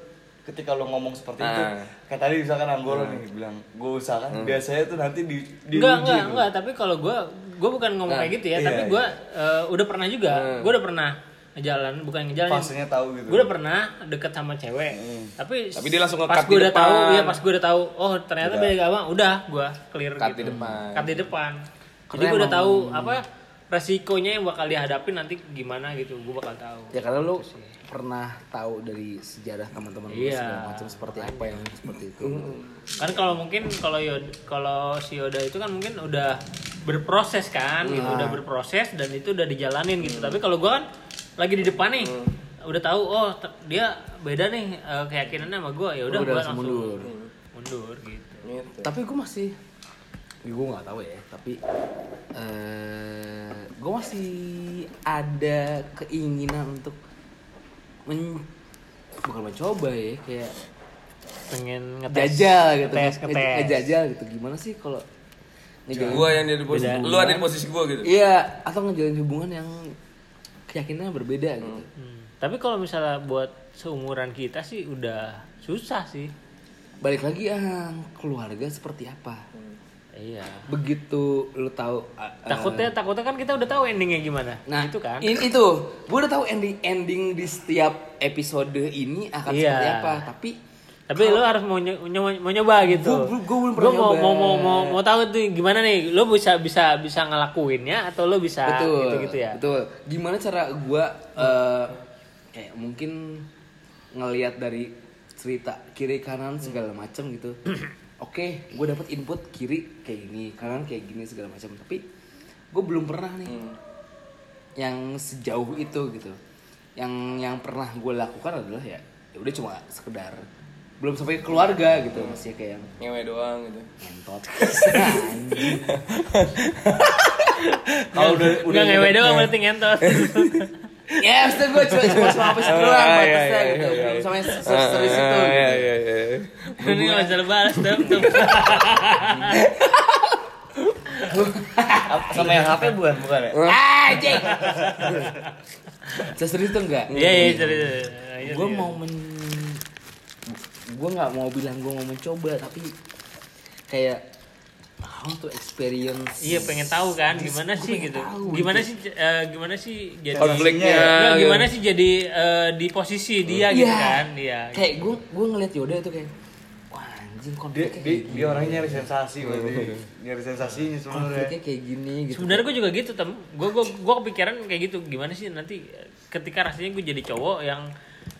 ketika lo ngomong seperti itu Ah. kayak tadi misalkan Anggoro nih bilang gue usahakan biasanya tuh nanti di di Enggak, enggak, enggak, tapi kalau gue gue bukan ngomong Nah, kayak gitu ya, iya, tapi iya. gue eh, udah pernah juga. Hmm. Gue udah pernah ngejalan, bukan ngejalan. fasenya tahu gitu Gue udah pernah deket sama cewek. Tapi Tapi dia langsung pas gue udah tahu, ya pas gue udah tahu, oh ternyata Udah. beda agama, udah gue clear Cut gitu. di depan. Cut di depan. Jadi Karena gue udah tahu apa resikonya yang bakal dihadapi nanti gimana gitu, gue bakal tahu. Ya karena lu pernah tahu dari sejarah teman-teman Iya. segala macam seperti apa yang seperti itu. kan kalau mungkin kalau Yoda, kalau si Yoda itu kan mungkin udah berproses kan gitu Nah. udah berproses dan itu udah dijalanin gitu tapi kalau gua kan lagi di depan nih udah tahu oh ter- dia beda nih eh, keyakinannya sama gua ya udah gua langsung mundur. mundur gitu Gitu. Tapi gue masih, gue nggak tahu ya. Tapi eh gue masih ada keinginan untuk men, bukan mencoba ya, kayak pengen ngetes jajal gitu, ngetes nge- ngetes ngejajal gitu. Gimana sih kalau? Gua yang di posisi, lu ada di posisi gua gitu. Iya, atau ngejalin hubungan yang keyakinannya berbeda gitu. Hmm. tapi kalau misalnya buat seumuran kita sih udah susah sih Balik lagi ah, keluarga seperti apa? iya Begitu lu tahu ah, ah, takutnya takutnya kan kita udah tahu endingnya gimana Nah, itu kan Ini itu, gue udah tahu ending ending di setiap episode ini akan Iya. seperti apa. Tapi Tapi lo harus mau, ny- nyoba, mau nyoba gitu. Gua belum Gua pernah mau, nyoba. mau mau mau mau tahu tuh gimana nih. Lo bisa bisa bisa ngelakuinnya atau lo bisa betul, gitu-gitu ya. betul. Gimana cara gue eh, kayak mungkin ngelihat dari cerita kiri kanan segala macam gitu. [CLEARS THROAT] Oke, gue dapat input kiri kayak gini, kanan kayak gini segala macam. Tapi gue belum pernah nih yang sejauh itu gitu. Yang yang pernah gue lakukan adalah ya, ya udah cuma sekedar belum sampai ke keluarga gitu masih kayak yang Ngewe doang gitu. Anjing. [LAUGHS] Kalau udah udah ngewe doang berarti ngentot. [LAUGHS] ya maksudnya gue cuma cuma sampai situ doang Ah, iya, batasnya iya, gitu iya, belum iya. sampai se- se- serius itu Ah, gitu. iya, iya, iya. Ini nggak bisa lebaras tuh. tuh. Sama yang HP bukan bukan ya Anjing. Seserius itu enggak? Iya iya cerita. Gue mau men gue nggak mau bilang gue mau mencoba tapi kayak how to experience Iya pengen tahu kan gimana sih gitu. tahu Gimana gitu. sih eh, gimana sih jadi Konfliknya. Gitu. gimana sih jadi eh, di posisi dia gitu Iya. kan? Iya. kayak gue gue ngeliat Yoda itu kayak wah anjing dia konfliknya dia, kayak dia orangnya nyari sensasi berarti nyari sensasinya sebenarnya konfliknya kayak gini gitu Sebenarnya gue juga gitu tem. Gue gue gue kepikiran kayak gitu. Gimana sih nanti ketika rasanya gue jadi cowok yang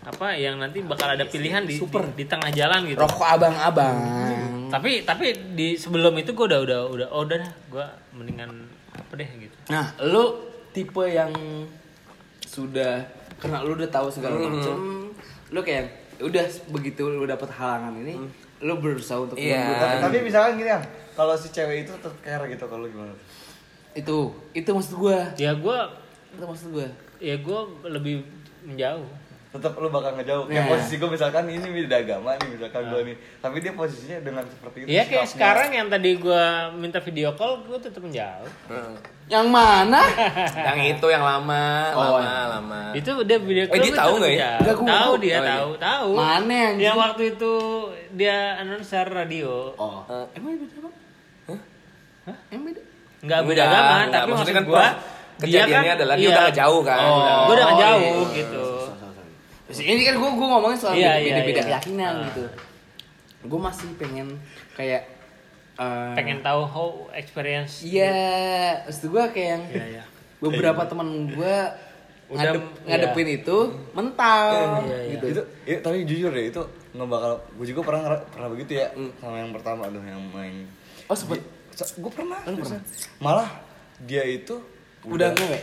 apa yang nanti bakal ada pilihan di Super. di, di tengah jalan gitu. rokok abang-abang Tapi tapi di sebelum itu gue udah udah udah oh udah gue mendingan apa deh gitu. Nah, lu tipe yang sudah karena lu udah tahu segala macam, lu kayak udah begitu lu dapet halangan ini, lu berusaha untuk Iya. mundur. tapi, tapi misalkan gini ya kalau si cewek itu tetap care gitu kalau gimana itu itu maksud gua. Ya gue Itu maksud gua. ya gue lebih menjauh. Tetap lu bakal ngejauh Nah. kayak posisi gue misalkan ini beda agama nih misalkan gue nih tapi dia posisinya dengan seperti itu Iya kayak sikapnya. sekarang yang tadi gue minta video call gue tetap menjauh. Yang mana? [LAUGHS] yang itu yang lama, Oh, lama, iya. lama. Itu udah video Eh, call. dia gua tahu nggak ya? Tahu dia Oh, iya. tahu tahu. Mana? Yang waktu itu dia announcer radio. Oh. Eh, Emang beda bang? Hah? Emang beda? Enggak beda agama, tapi Maksudnya maksud kan gua pas kejadiannya adalah dia udah ngejauh kan, Oh, udah- gua udah Oh, ngejauh iya. gitu. Ini kan gua gua ngomongin soal Iya, beda- iya, beda-beda iya. keyakinan Ah. gitu. Gua masih pengen kayak eh, Pengen tahu how experience. Iya, maksud gue kayak yang Iya, iya. beberapa teman gue Udah, ngadep, iya. ngadepin itu mental Iya, iya. gitu. itu ya, tapi jujur deh itu nggak bakal gue juga pernah pernah begitu ya Hmm. sama yang pertama aduh yang main Oh sempet gue pernah, Oh, seriusan. malah dia itu udah ngewe.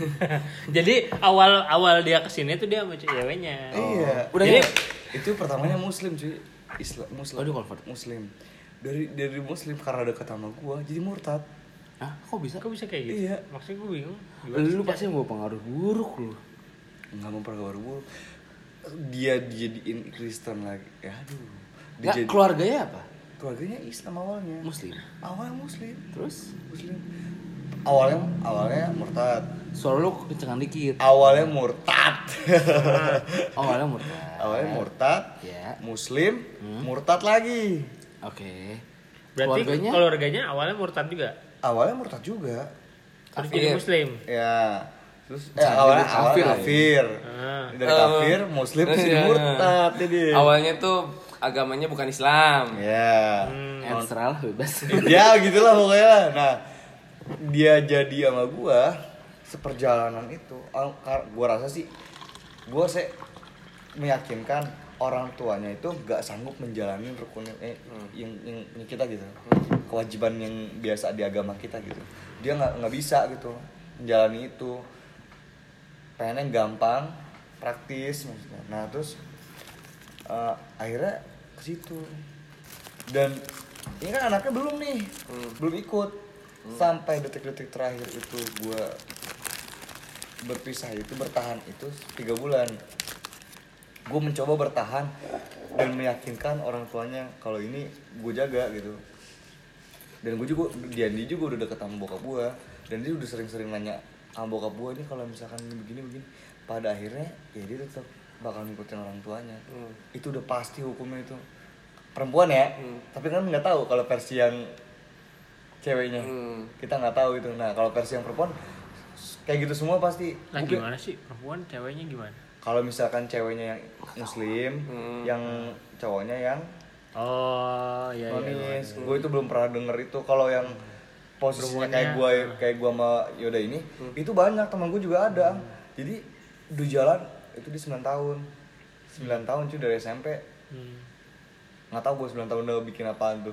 [LAUGHS] Jadi awal awal dia ke sini tuh dia sama ceweknya. iya Udah Jadi itu pertamanya muslim cuy Islam muslim Oh, dia convert. muslim dari dari muslim karena dekat sama gue jadi murtad Hah, kok bisa? kok bisa kayak gitu? Iya. Maksudnya gue bingung. Lu pasti mau pengaruh buruk lu. nggak mempergaruh buruk dia dijadiin Kristen lagi ya aduh Dijadi- keluarganya apa? keluarganya Islam awalnya Muslim. awalnya Muslim Terus Muslim awalnya awalnya murtad suara lu kencengan dikit. awalnya murtad Oh, [LAUGHS] awalnya murtad. awalnya murtad Ya. Muslim murtad lagi Oke. Berarti Keluarganya? keluarganya awalnya murtad juga. awalnya murtad juga Terus Kafir. jadi muslim. ya terus eh, awalnya jadi awalnya kafir ya. kafir Ah. dari Eh, kafir Muslim terus jadi ya. murtad jadi Awalnya tuh agamanya bukan Islam. ya Hmm. Ya, terserah lah bebas. ya gitulah pokoknya nah dia jadi sama gua seperjalanan itu gua rasa sih gua sih meyakinkan orang tuanya itu gak sanggup menjalani rukun eh, yang, yang, yang kita gitu. Kewajiban yang biasa di agama kita gitu. Dia nggak nggak bisa gitu menjalani itu. Pengennya gampang praktis maksudnya. Nah terus eh, akhirnya ke situ. Dan ini kan anaknya belum nih. Belum ikut. Sampai detik-detik terakhir itu gua berpisah itu bertahan itu tiga bulan. Gue mencoba bertahan dan meyakinkan orang tuanya kalau ini gue jaga gitu. Dan gue juga dia dia juga udah deket sama bokap gue dan dia udah sering-sering nanya sama bokap gue ini kalau misalkan ini begini begini. Pada akhirnya ya dia tetap bakal ngikutin orang tuanya. Hmm. itu udah pasti hukumnya itu. Perempuan ya Hmm. tapi kan nggak tahu kalau versi yang ceweknya. Hmm. kita nggak tahu itu. Nah kalau versi yang perempuan kayak gitu semua pasti. Nah Mungkin- gimana sih? Perempuan ceweknya gimana? kalau misalkan ceweknya yang muslim Hmm. yang cowoknya yang Oh iya iya. nonis gue itu belum pernah denger itu. Kalau yang posisinya kayak gue kayak gue sama Yoda ini itu banyak teman gue juga ada. Jadi di jalan itu di 9 tahun. 9 tahun cuy dari SMP Hmm. nggak tahu gue 9 tahun udah bikin apaan tuh.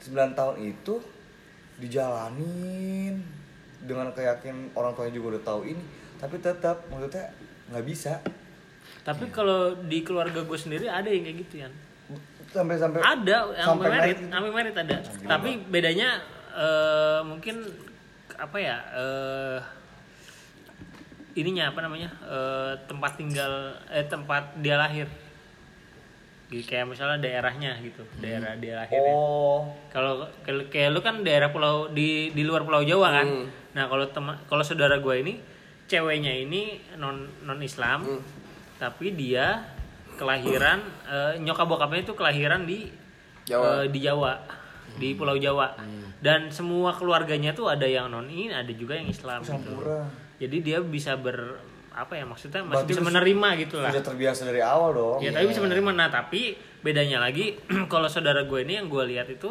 9 tahun itu dijalanin dengan keyakinan orang tuanya juga udah tahu ini tapi tetap maksudnya nggak bisa Tapi kalau di keluarga gue sendiri ada yang kayak gitu ya. sampai sampai Ada yang sampai merit, merit. sampai merit ada. Tapi bedanya eh, mungkin apa ya? eh ininya apa namanya? eh, tempat tinggal eh tempat dia lahir. Kayak misalnya daerahnya gitu, daerah dia lahirnya. oh Kalau kayak kayak lu kan daerah pulau di di luar Pulau Jawa kan. Hmm. Nah, kalau teman kalau saudara gue ini ceweknya ini non non Islam, Hmm. tapi dia kelahiran eh, nyokap bokapnya itu kelahiran di Jawa. eh, di Jawa, di Pulau Jawa. Dan semua keluarganya tuh ada yang non ini, ada juga yang Islam gitu. Jadi dia bisa ber apa ya maksudnya masih Berarti bisa menerima gitu lah. udah terbiasa dari awal dong Ya tapi bisa menerima. Nah tapi bedanya lagi [CLEARS THROAT] kalau saudara gue ini yang gue lihat itu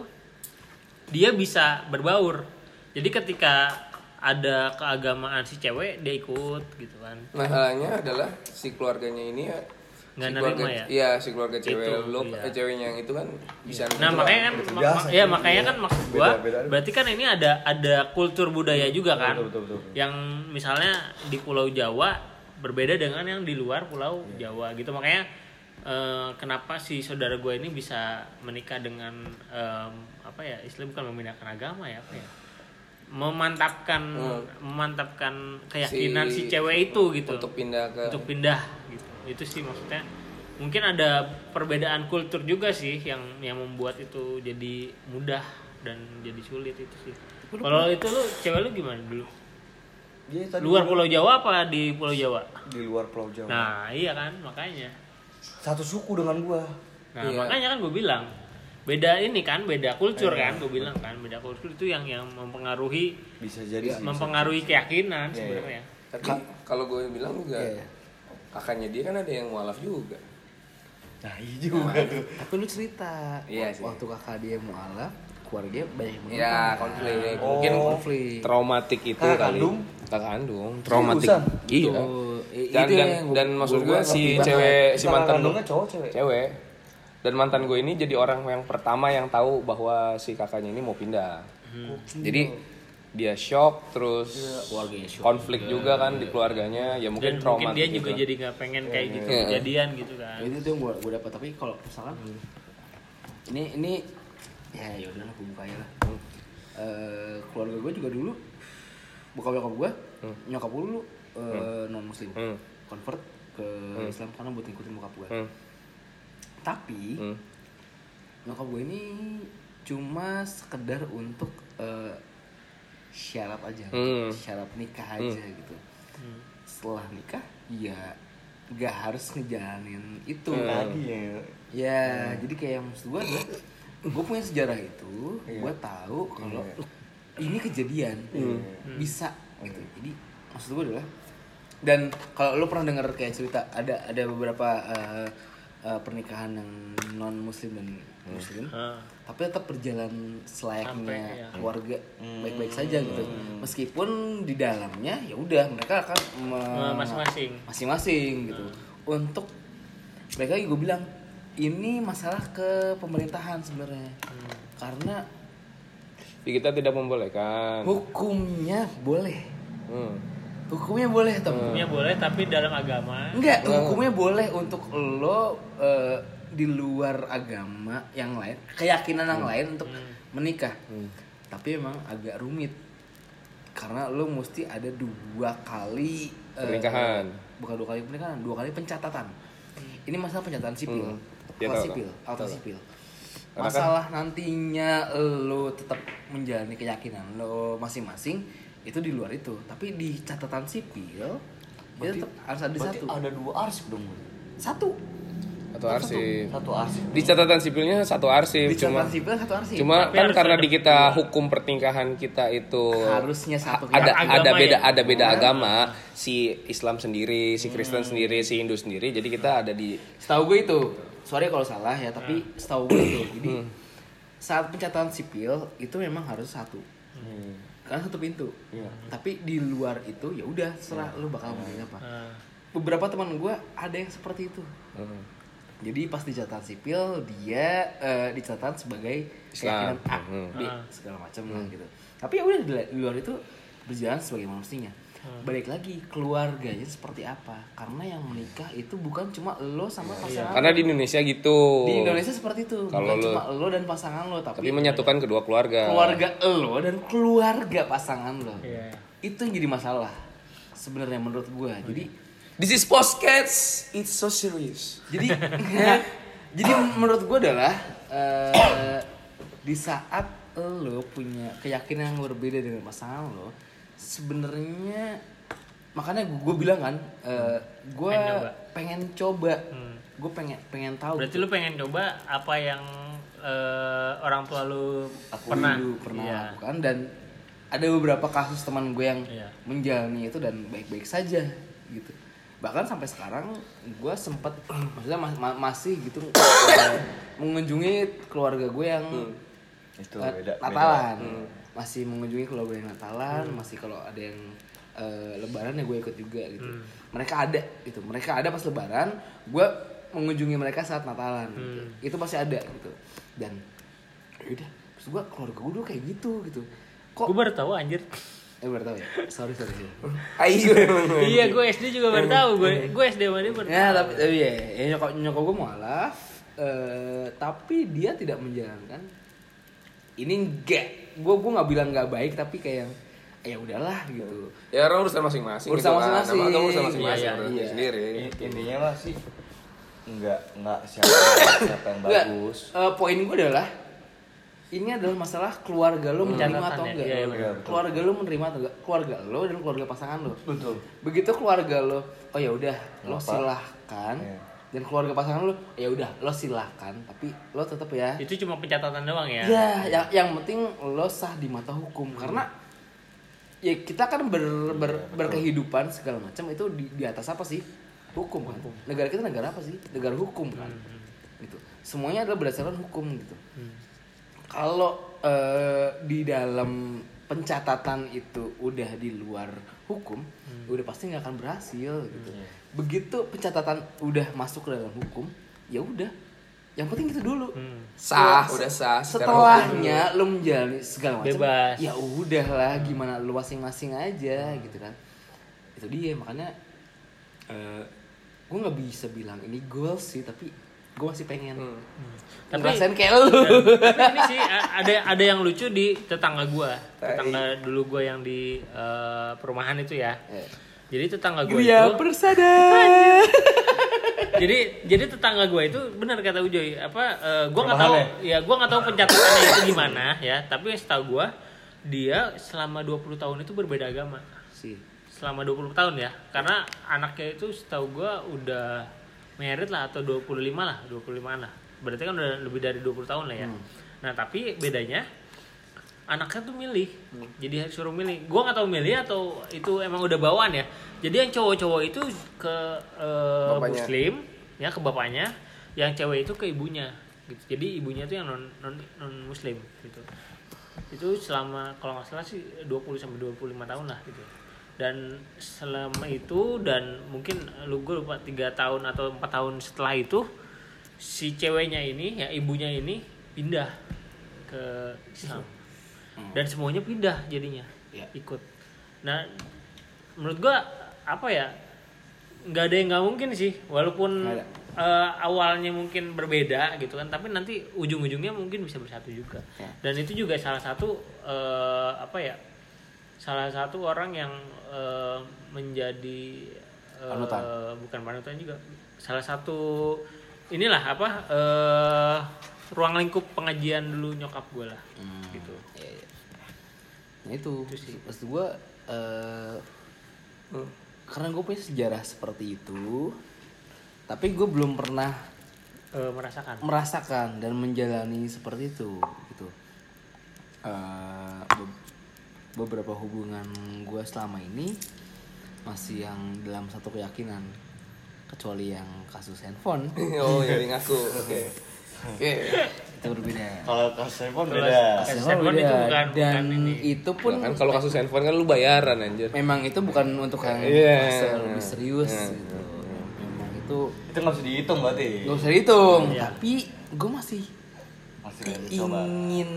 dia bisa berbaur. Jadi ketika ada keagamaan si cewek dia ikut gitu kan. Masalahnya adalah si keluarganya ini ya Nggak si nerima keluarga, ya? Iya, si keluarga cewek Itu, lo iya. eh, ceweknya yang itu kan bisa Nah nerima. makanya kan mak- ya makanya iya. kan maksud gue Beda-beda. berarti kan ini ada ada kultur budaya juga kan. Betul, betul, betul, betul. Yang misalnya di Pulau Jawa berbeda dengan yang di luar Pulau Iya. Jawa gitu. Makanya eh, kenapa si saudara gue ini bisa menikah dengan em, apa ya Islam bukan memindahkan agama ya apa ya? Memantapkan Hmm. memantapkan keyakinan si, cewek itu gitu. untuk pindah ke untuk pindah gitu. Itu sih maksudnya. Mungkin ada perbedaan kultur juga sih yang yang membuat itu jadi mudah dan jadi sulit itu sih. Kalau itu lu cewek lu gimana dulu Dia tadi luar Pulau Jawa apa di Pulau Jawa di luar Pulau Jawa nah iya kan makanya satu suku dengan gua nah Iya. makanya kan gue bilang beda ini kan beda kultur Iya. kan gue bilang kan beda kultur itu yang yang mempengaruhi bisa jadi bisa. mempengaruhi keyakinan Iya, sebenarnya tapi kalau gue bilang juga Iya. kakaknya dia kan ada yang mualaf juga. nah iya juga tuh Tapi lu cerita Iya sih. waktu kakak dia mualaf, keluarga banyak yang Ya, konflik. Oh. Mungkin konflik. traumatik itu Kakak kali. kandung? Kakak kandung, traumatik. Seriusan? Iya. Tuh, i- Dan itu dan, yang dan maksud gua- gue si banget. cewek si mantan kandungnya gue cowok cewek cewek. Dan mantan gue ini jadi orang yang pertama yang tahu bahwa si kakaknya ini mau pindah. Jadi dia shock terus Keluarganya shock konflik juga kan di keluarganya ya mungkin dan traumatik mungkin dia juga gitu. jadi nggak pengen kayak gitu Iya. kejadian gitu kan itu tuh yang gua gua dapat tapi kalau misalkan ini ini ya ya udah lah gua buka aja lah. Eh, keluarga gue juga dulu bokap nyokap gue nyokap gue dulu non muslim Hmm. convert ke Islam karena buat ngikutin bokap gue Hmm. tapi Hmm. nyokap gue ini cuma sekedar untuk eh, syarat aja Hmm. syarat nikah aja gitu setelah nikah ya gak harus ngejalanin itu Lagi ya. ya jadi kayak maksud gue gue punya sejarah itu Iya. gue tahu kalau Iya. ini kejadian Hmm. bisa gitu jadi maksud gue adalah dan kalau lo pernah dengar kayak cerita ada ada beberapa eh, eh, pernikahan yang non muslim dan muslim Ah. tapi tetap berjalan selayaknya Sampai, ya. keluarga baik-baik saja gitu meskipun di dalamnya ya udah mereka akan me- Masing-masing. masing-masing gitu untuk mereka gue bilang ini masalah ke pemerintahan sebenarnya. Karena Jadi kita tidak membolehkan. hukumnya boleh. Hmm. hukumnya boleh tem Hukumnya boleh tapi dalam agama. Enggak hukumnya boleh untuk lo eh, di luar agama yang lain keyakinan yang lain untuk menikah. Tapi emang agak rumit. Karena lo mesti ada dua kali eh, Pernikahan. bukan dua kali pernikahan dua kali pencatatan. Ini masalah pencatatan sipil. Hmm. Ya, tahu, sipil Tahu. sipil Karena kan- masalah nantinya lo tetap menjalani keyakinan lo masing-masing itu di luar itu tapi di catatan sipil itu tetap harus ada Berarti satu ada dua arsip dong. Satu Satu arsip. Satu arsip. Di catatan sipilnya satu arsip di cuma catatan sipil satu arsip cuma Tapi kan karena di kita hukum pernikahan kita itu harusnya satu ada Agama ada beda ya? ada beda agama si Islam sendiri si Kristen sendiri si Hindu sendiri jadi kita ada di setahu gue itu sorry kalau salah ya tapi setahu gue itu [CLEARS THROAT] jadi Hmm. saat pencatatan sipil itu memang harus satu karena satu pintu tapi di luar itu ya udah serah lu bakal memilih apa Ah. beberapa teman gue ada yang seperti itu Hmm. jadi pas di catatan sipil dia eh, dicatat sebagai Islam. keyakinan A, Hmm. B Ah. segala macam lah gitu tapi ya udah di, di luar itu berjalan sebagaimana mestinya Hmm. balik lagi keluarganya seperti apa? Karena yang menikah itu bukan cuma lo sama pasangan karena di Indonesia gitu. Di Indonesia seperti itu. Kalau bukan lo- cuma lo dan pasangan lo tapi, tapi menyatukan kedua keluarga. keluarga lo dan keluarga pasangan lo. Iya. itu yang jadi masalah sebenarnya menurut gue jadi this is podcast. It's so serious. Jadi [LAUGHS] [LAUGHS] jadi menurut gue adalah eh, di saat lo punya keyakinan yang berbeda dengan pasangan lo sebenarnya makanya gue bilang kan gue Pengen coba. pengen coba Hmm. gue pengen pengen tahu Berarti lu pengen coba apa yang eh, orang tua lu aku pernah dulu pernah Iya. lakukan dan ada beberapa kasus teman gue yang Iya. menjalani itu dan baik-baik saja gitu bahkan sampai sekarang gue sempet [CLEARS THROAT] maksudnya ma- ma- masih gitu eh, mengunjungi keluarga gue yang Itu eh, beda. Natalan beda. Masih mengunjungi keluarga yang Natalan masih kalau ada yang eh, Lebaran ya gue ikut juga gitu mereka ada gitu mereka ada pas Lebaran gue mengunjungi mereka saat Natalan gitu. itu pasti ada gitu dan yaudah terus gue keluarga gue dulu kayak gitu gitu kok Gue baru tahu anjir. eh baru tahu ya sorry sorry, sorry. [LAUGHS] ayo iya, gue SD juga baru tahu. Gue gue SD dia baru ya tahu. tapi tapi ya, ya nyokap nyokap gue mualaf eh tapi dia tidak menjalankan ini enggak gue gue nggak bilang nggak baik tapi kayak ya udahlah gitu ya orang urusan masing-masing Urusan gitu kan. masing-masing. Agama urusan masing-masing Iya, iya, sendiri I- Intinya mah sih enggak enggak siapa siapa yang [LAUGHS] bagus. eh, poin gue adalah ini adalah masalah keluarga lo menerima atau ya, enggak iya, iya, benar. keluarga lo menerima atau enggak keluarga lo dan keluarga pasangan lo Betul. begitu keluarga lo oh ya udah lo silahkan Iya. Dan keluarga pasangan lo ya udah lo silahkan tapi lo tetap ya. Itu cuma pencatatan doang ya. ya yang yang penting lo sah di mata hukum. Karena ya kita kan ber, ber- berkehidupan segala macam itu di, di atas apa sih? Hukum kan? Negara kita negara apa sih? Negara hukum kan? Gitu. Semuanya adalah berdasarkan hukum gitu. Kalau eh, di dalam pencatatan itu udah di luar hukum udah pasti nggak akan berhasil gitu begitu pencatatan udah masuk ke dalam hukum ya udah yang penting itu dulu Hmm. sah udah sah setelahnya lu menjalani segala macam Bebas. ya udahlah gimana lu masing-masing aja gitu kan itu dia makanya eh gue nggak bisa bilang ini goals sih tapi gue masih pengen Hmm. Tapi- ngerasain kayak lu Tapi ini sih ada ada yang lucu di tetangga gua. Tetangga dulu gua yang di eh, perumahan itu ya. Eh. Jadi tetangga gua Gria itu persada jadi jadi tetangga gue itu benar kata Ujoy apa eh, gue nggak tahu Perumahan ya? gue nggak tahu pencatatannya itu gimana ya. Tapi setahu gue dia selama 20 tahun itu berbeda agama. Sih selama 20 tahun ya. Karena anaknya itu setahu gue udah merit lah atau 25 lah 25 lah. Berarti kan udah lebih dari 20 tahun lah ya. Nah tapi bedanya anaknya tuh milih. Jadi suruh milih. Gua nggak tahu milih atau itu emang udah bawaan ya. Jadi yang cowok-cowok itu ke Bapaknya. muslim ya ke bapaknya yang cewek itu ke ibunya gitu. Jadi ibunya tuh yang non non, non muslim gitu. Itu selama kalau nggak salah sih 20 sampai 25 tahun lah gitu. Dan selama itu dan mungkin lu gue lupa tiga tahun atau empat tahun setelah itu si ceweknya ini ya ibunya ini pindah ke Islam dan semuanya pindah jadinya Ya. ikut nah menurut gua apa ya nggak ada yang nggak mungkin sih walaupun eh, awalnya mungkin berbeda gitu kan tapi nanti ujung-ujungnya mungkin bisa bersatu juga Ya. dan itu juga salah satu eh, apa ya salah satu orang yang eh, menjadi Panutan. bukan panutan juga salah satu inilah apa eh, ruang lingkup pengajian dulu nyokap gue lah gitu Iya, iya. Nah itu, maksud gue eh karena gue punya sejarah seperti itu, tapi gue belum pernah Eh, merasakan. merasakan dan menjalani seperti itu gitu. Be- beberapa hubungan gue selama ini masih yang dalam satu keyakinan, kecuali yang kasus handphone. [LAUGHS] Oh jadi ngaku. [LAUGHS] Oke oke itu berbeda. Kalau kasus handphone beda. kasus handphone beda. itu bukan- dan bukan ini. itu pun kan kalau kasus handphone kan lu bayaran anjir memang itu bukan untuk yang Iya. fase lebih serius Iya. gitu. Memang itu Itu nggak bisa dihitung berarti. gak usah dihitung, Iya. tapi gue masih Masih ingin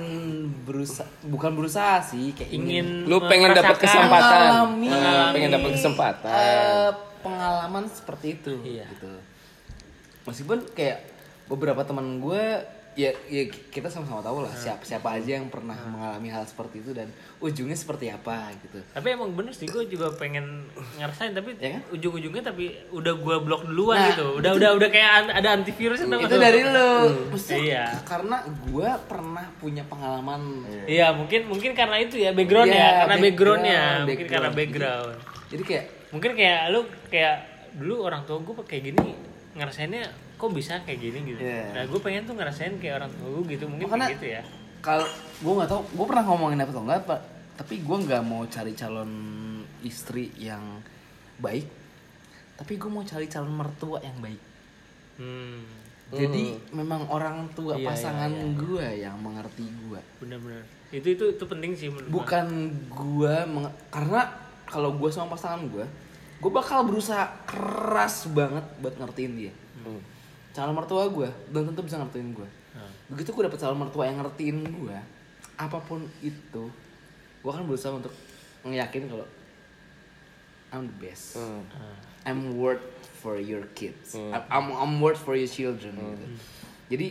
berusaha, bukan berusaha sih, kayak ingin, ingin lu pengen dapat kesempatan Mengalami. Nah, pengen dapat kesempatan eh, pengalaman seperti itu, Iya. gitu. Meskipun kayak beberapa teman gue ya, ya kita sama-sama tahu lah siapa siapa aja yang pernah mengalami hal seperti itu dan ujungnya seperti apa gitu. tapi emang bener sih gue juga pengen ngerasain tapi Ya kan? ujung-ujungnya tapi udah gue blok duluan Nah, gitu udah udah udah kayak ada antivirus itu tuh? dari lo, Maksudnya Iya. karena gue pernah punya pengalaman iya mungkin mungkin karena itu ya background Iya, ya karena background, backgroundnya mungkin background. karena background jadi kayak mungkin kayak lu kayak dulu orang tua gue kayak gini ngerasainnya kok bisa kayak gini gitu? Iya. nah gue pengen tuh ngerasain kayak orang tua gue gitu mungkin Makanya- kayak gitu ya. kalau gue nggak tahu gue pernah ngomongin apa atau enggak pak. Tapi gue nggak mau cari calon istri yang baik tapi gue mau cari calon mertua yang baik. Hmm. Jadi memang orang tua Iya, pasangan iya, iya. gue yang mengerti gue benar-benar. Itu itu itu penting sih menurut bukan gue menge- karena kalau gue sama pasangan gue gue bakal berusaha keras banget buat ngertiin dia. Hmm. Calon mertua gue belum tentu bisa ngertiin gue Nah. begitu gue dapet calon mertua yang ngertiin gue apa pun itu gue akan berusaha untuk ngeyakin kalau I'm the best Hmm. I'm worth for your kids Hmm. I'm, I'm worth for your children gitu. jadi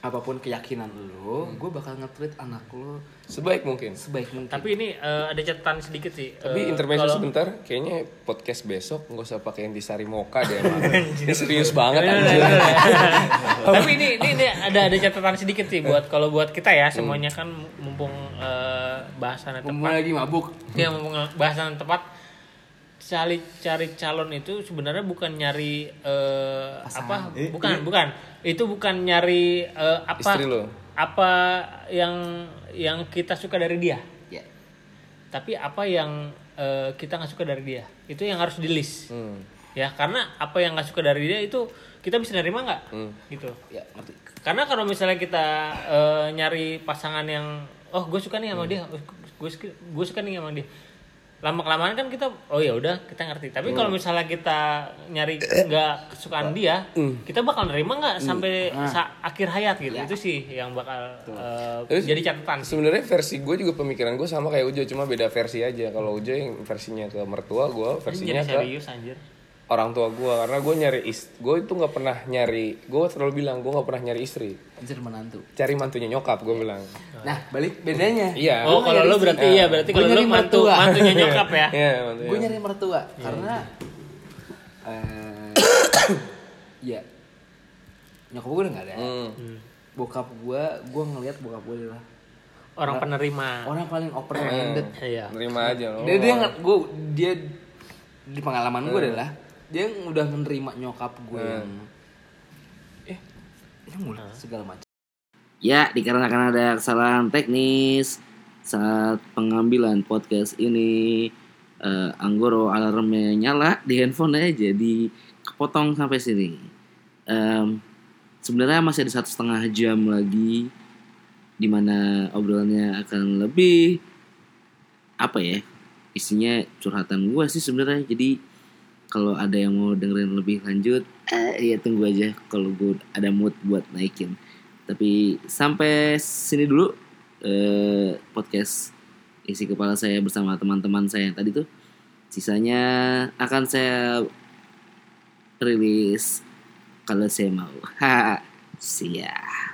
apa pun keyakinan lo gue bakal nge-treat anak lo sebaik mungkin. Sebaik mungkin. Tapi ini eh, ada catatan sedikit sih tapi Eh, intermezzo kalau- sebentar kayaknya podcast besok nggak usah pakai yang disari moka deh [LAUGHS] ini serius banget anjir. [LAUGHS] tapi ini, ini ini ada ada catatan sedikit sih buat kalau buat kita ya semuanya kan mumpung eh, bahasannya Mumpung tepat. lagi mabuk. Ya mumpung bahasan tepat. Cari cari calon itu sebenarnya bukan nyari eh, apa? Bukan bukan. Itu bukan nyari eh, apa? Istri lo. Apa yang yang kita suka dari dia? Ya. Tapi apa yang eh, kita nggak suka dari dia? Itu yang harus di list Hmm. ya karena apa yang nggak suka dari dia itu kita bisa nerima nggak? Hmm. gitu. Ya ngerti. Karena kalau misalnya kita eh, nyari pasangan yang oh gue suka nih sama dia gue suka gue suka nih sama dia lama kelamaan kan kita oh ya udah kita ngerti. Tapi kalau misalnya kita nyari nggak kesukaan dia kita bakal nerima nggak sampai sa- akhir hayat gitu. Itu sih yang bakal eh, Terus, jadi catatan sebenarnya versi gue juga pemikiran gue sama kayak Ujo cuma beda versi aja. Kalau Ujo yang versinya ke mertua gue versinya jadi ke serius anjir orang tua gue karena gue nyari is gue itu nggak pernah nyari gue selalu bilang gue nggak pernah nyari istri. Anjir menantu. Cari mantunya nyokap gue bilang. Nah balik bedanya. Iya. Oh kalau lo berarti iya berarti kalau lo nyari mantu mertua. mantunya nyokap ya? Iya mantunya gue nyari mertua karena eh, [COUGHS] ya nyokap gue udah nggak ada. Hmm. bokap gue gue ngelihat bokap gue adalah Orang penerima. orang paling open minded. Iya. Nerima aja lo. dia dia nggak gue dia di pengalaman gue adalah dia udah menerima nyokap gue. Yang eh ini mulai segala macam. Ya dikarenakan ada kesalahan teknis saat pengambilan podcast ini eh, Anggoro alarmnya nyala di handphone aja jadi kepotong sampai sini. Em, sebenarnya masih ada satu setengah jam lagi di mana obrolannya akan lebih apa ya isinya curhatan gue sih sebenarnya. Jadi kalau ada yang mau dengerin lebih lanjut eh. ya tunggu aja kalau gue ada mood buat naikin. Tapi sampai sini dulu eh, podcast isi kepala saya bersama teman-teman saya yang tadi tuh. Sisanya akan saya rilis kalau saya mau. [LAUGHS] Ha siap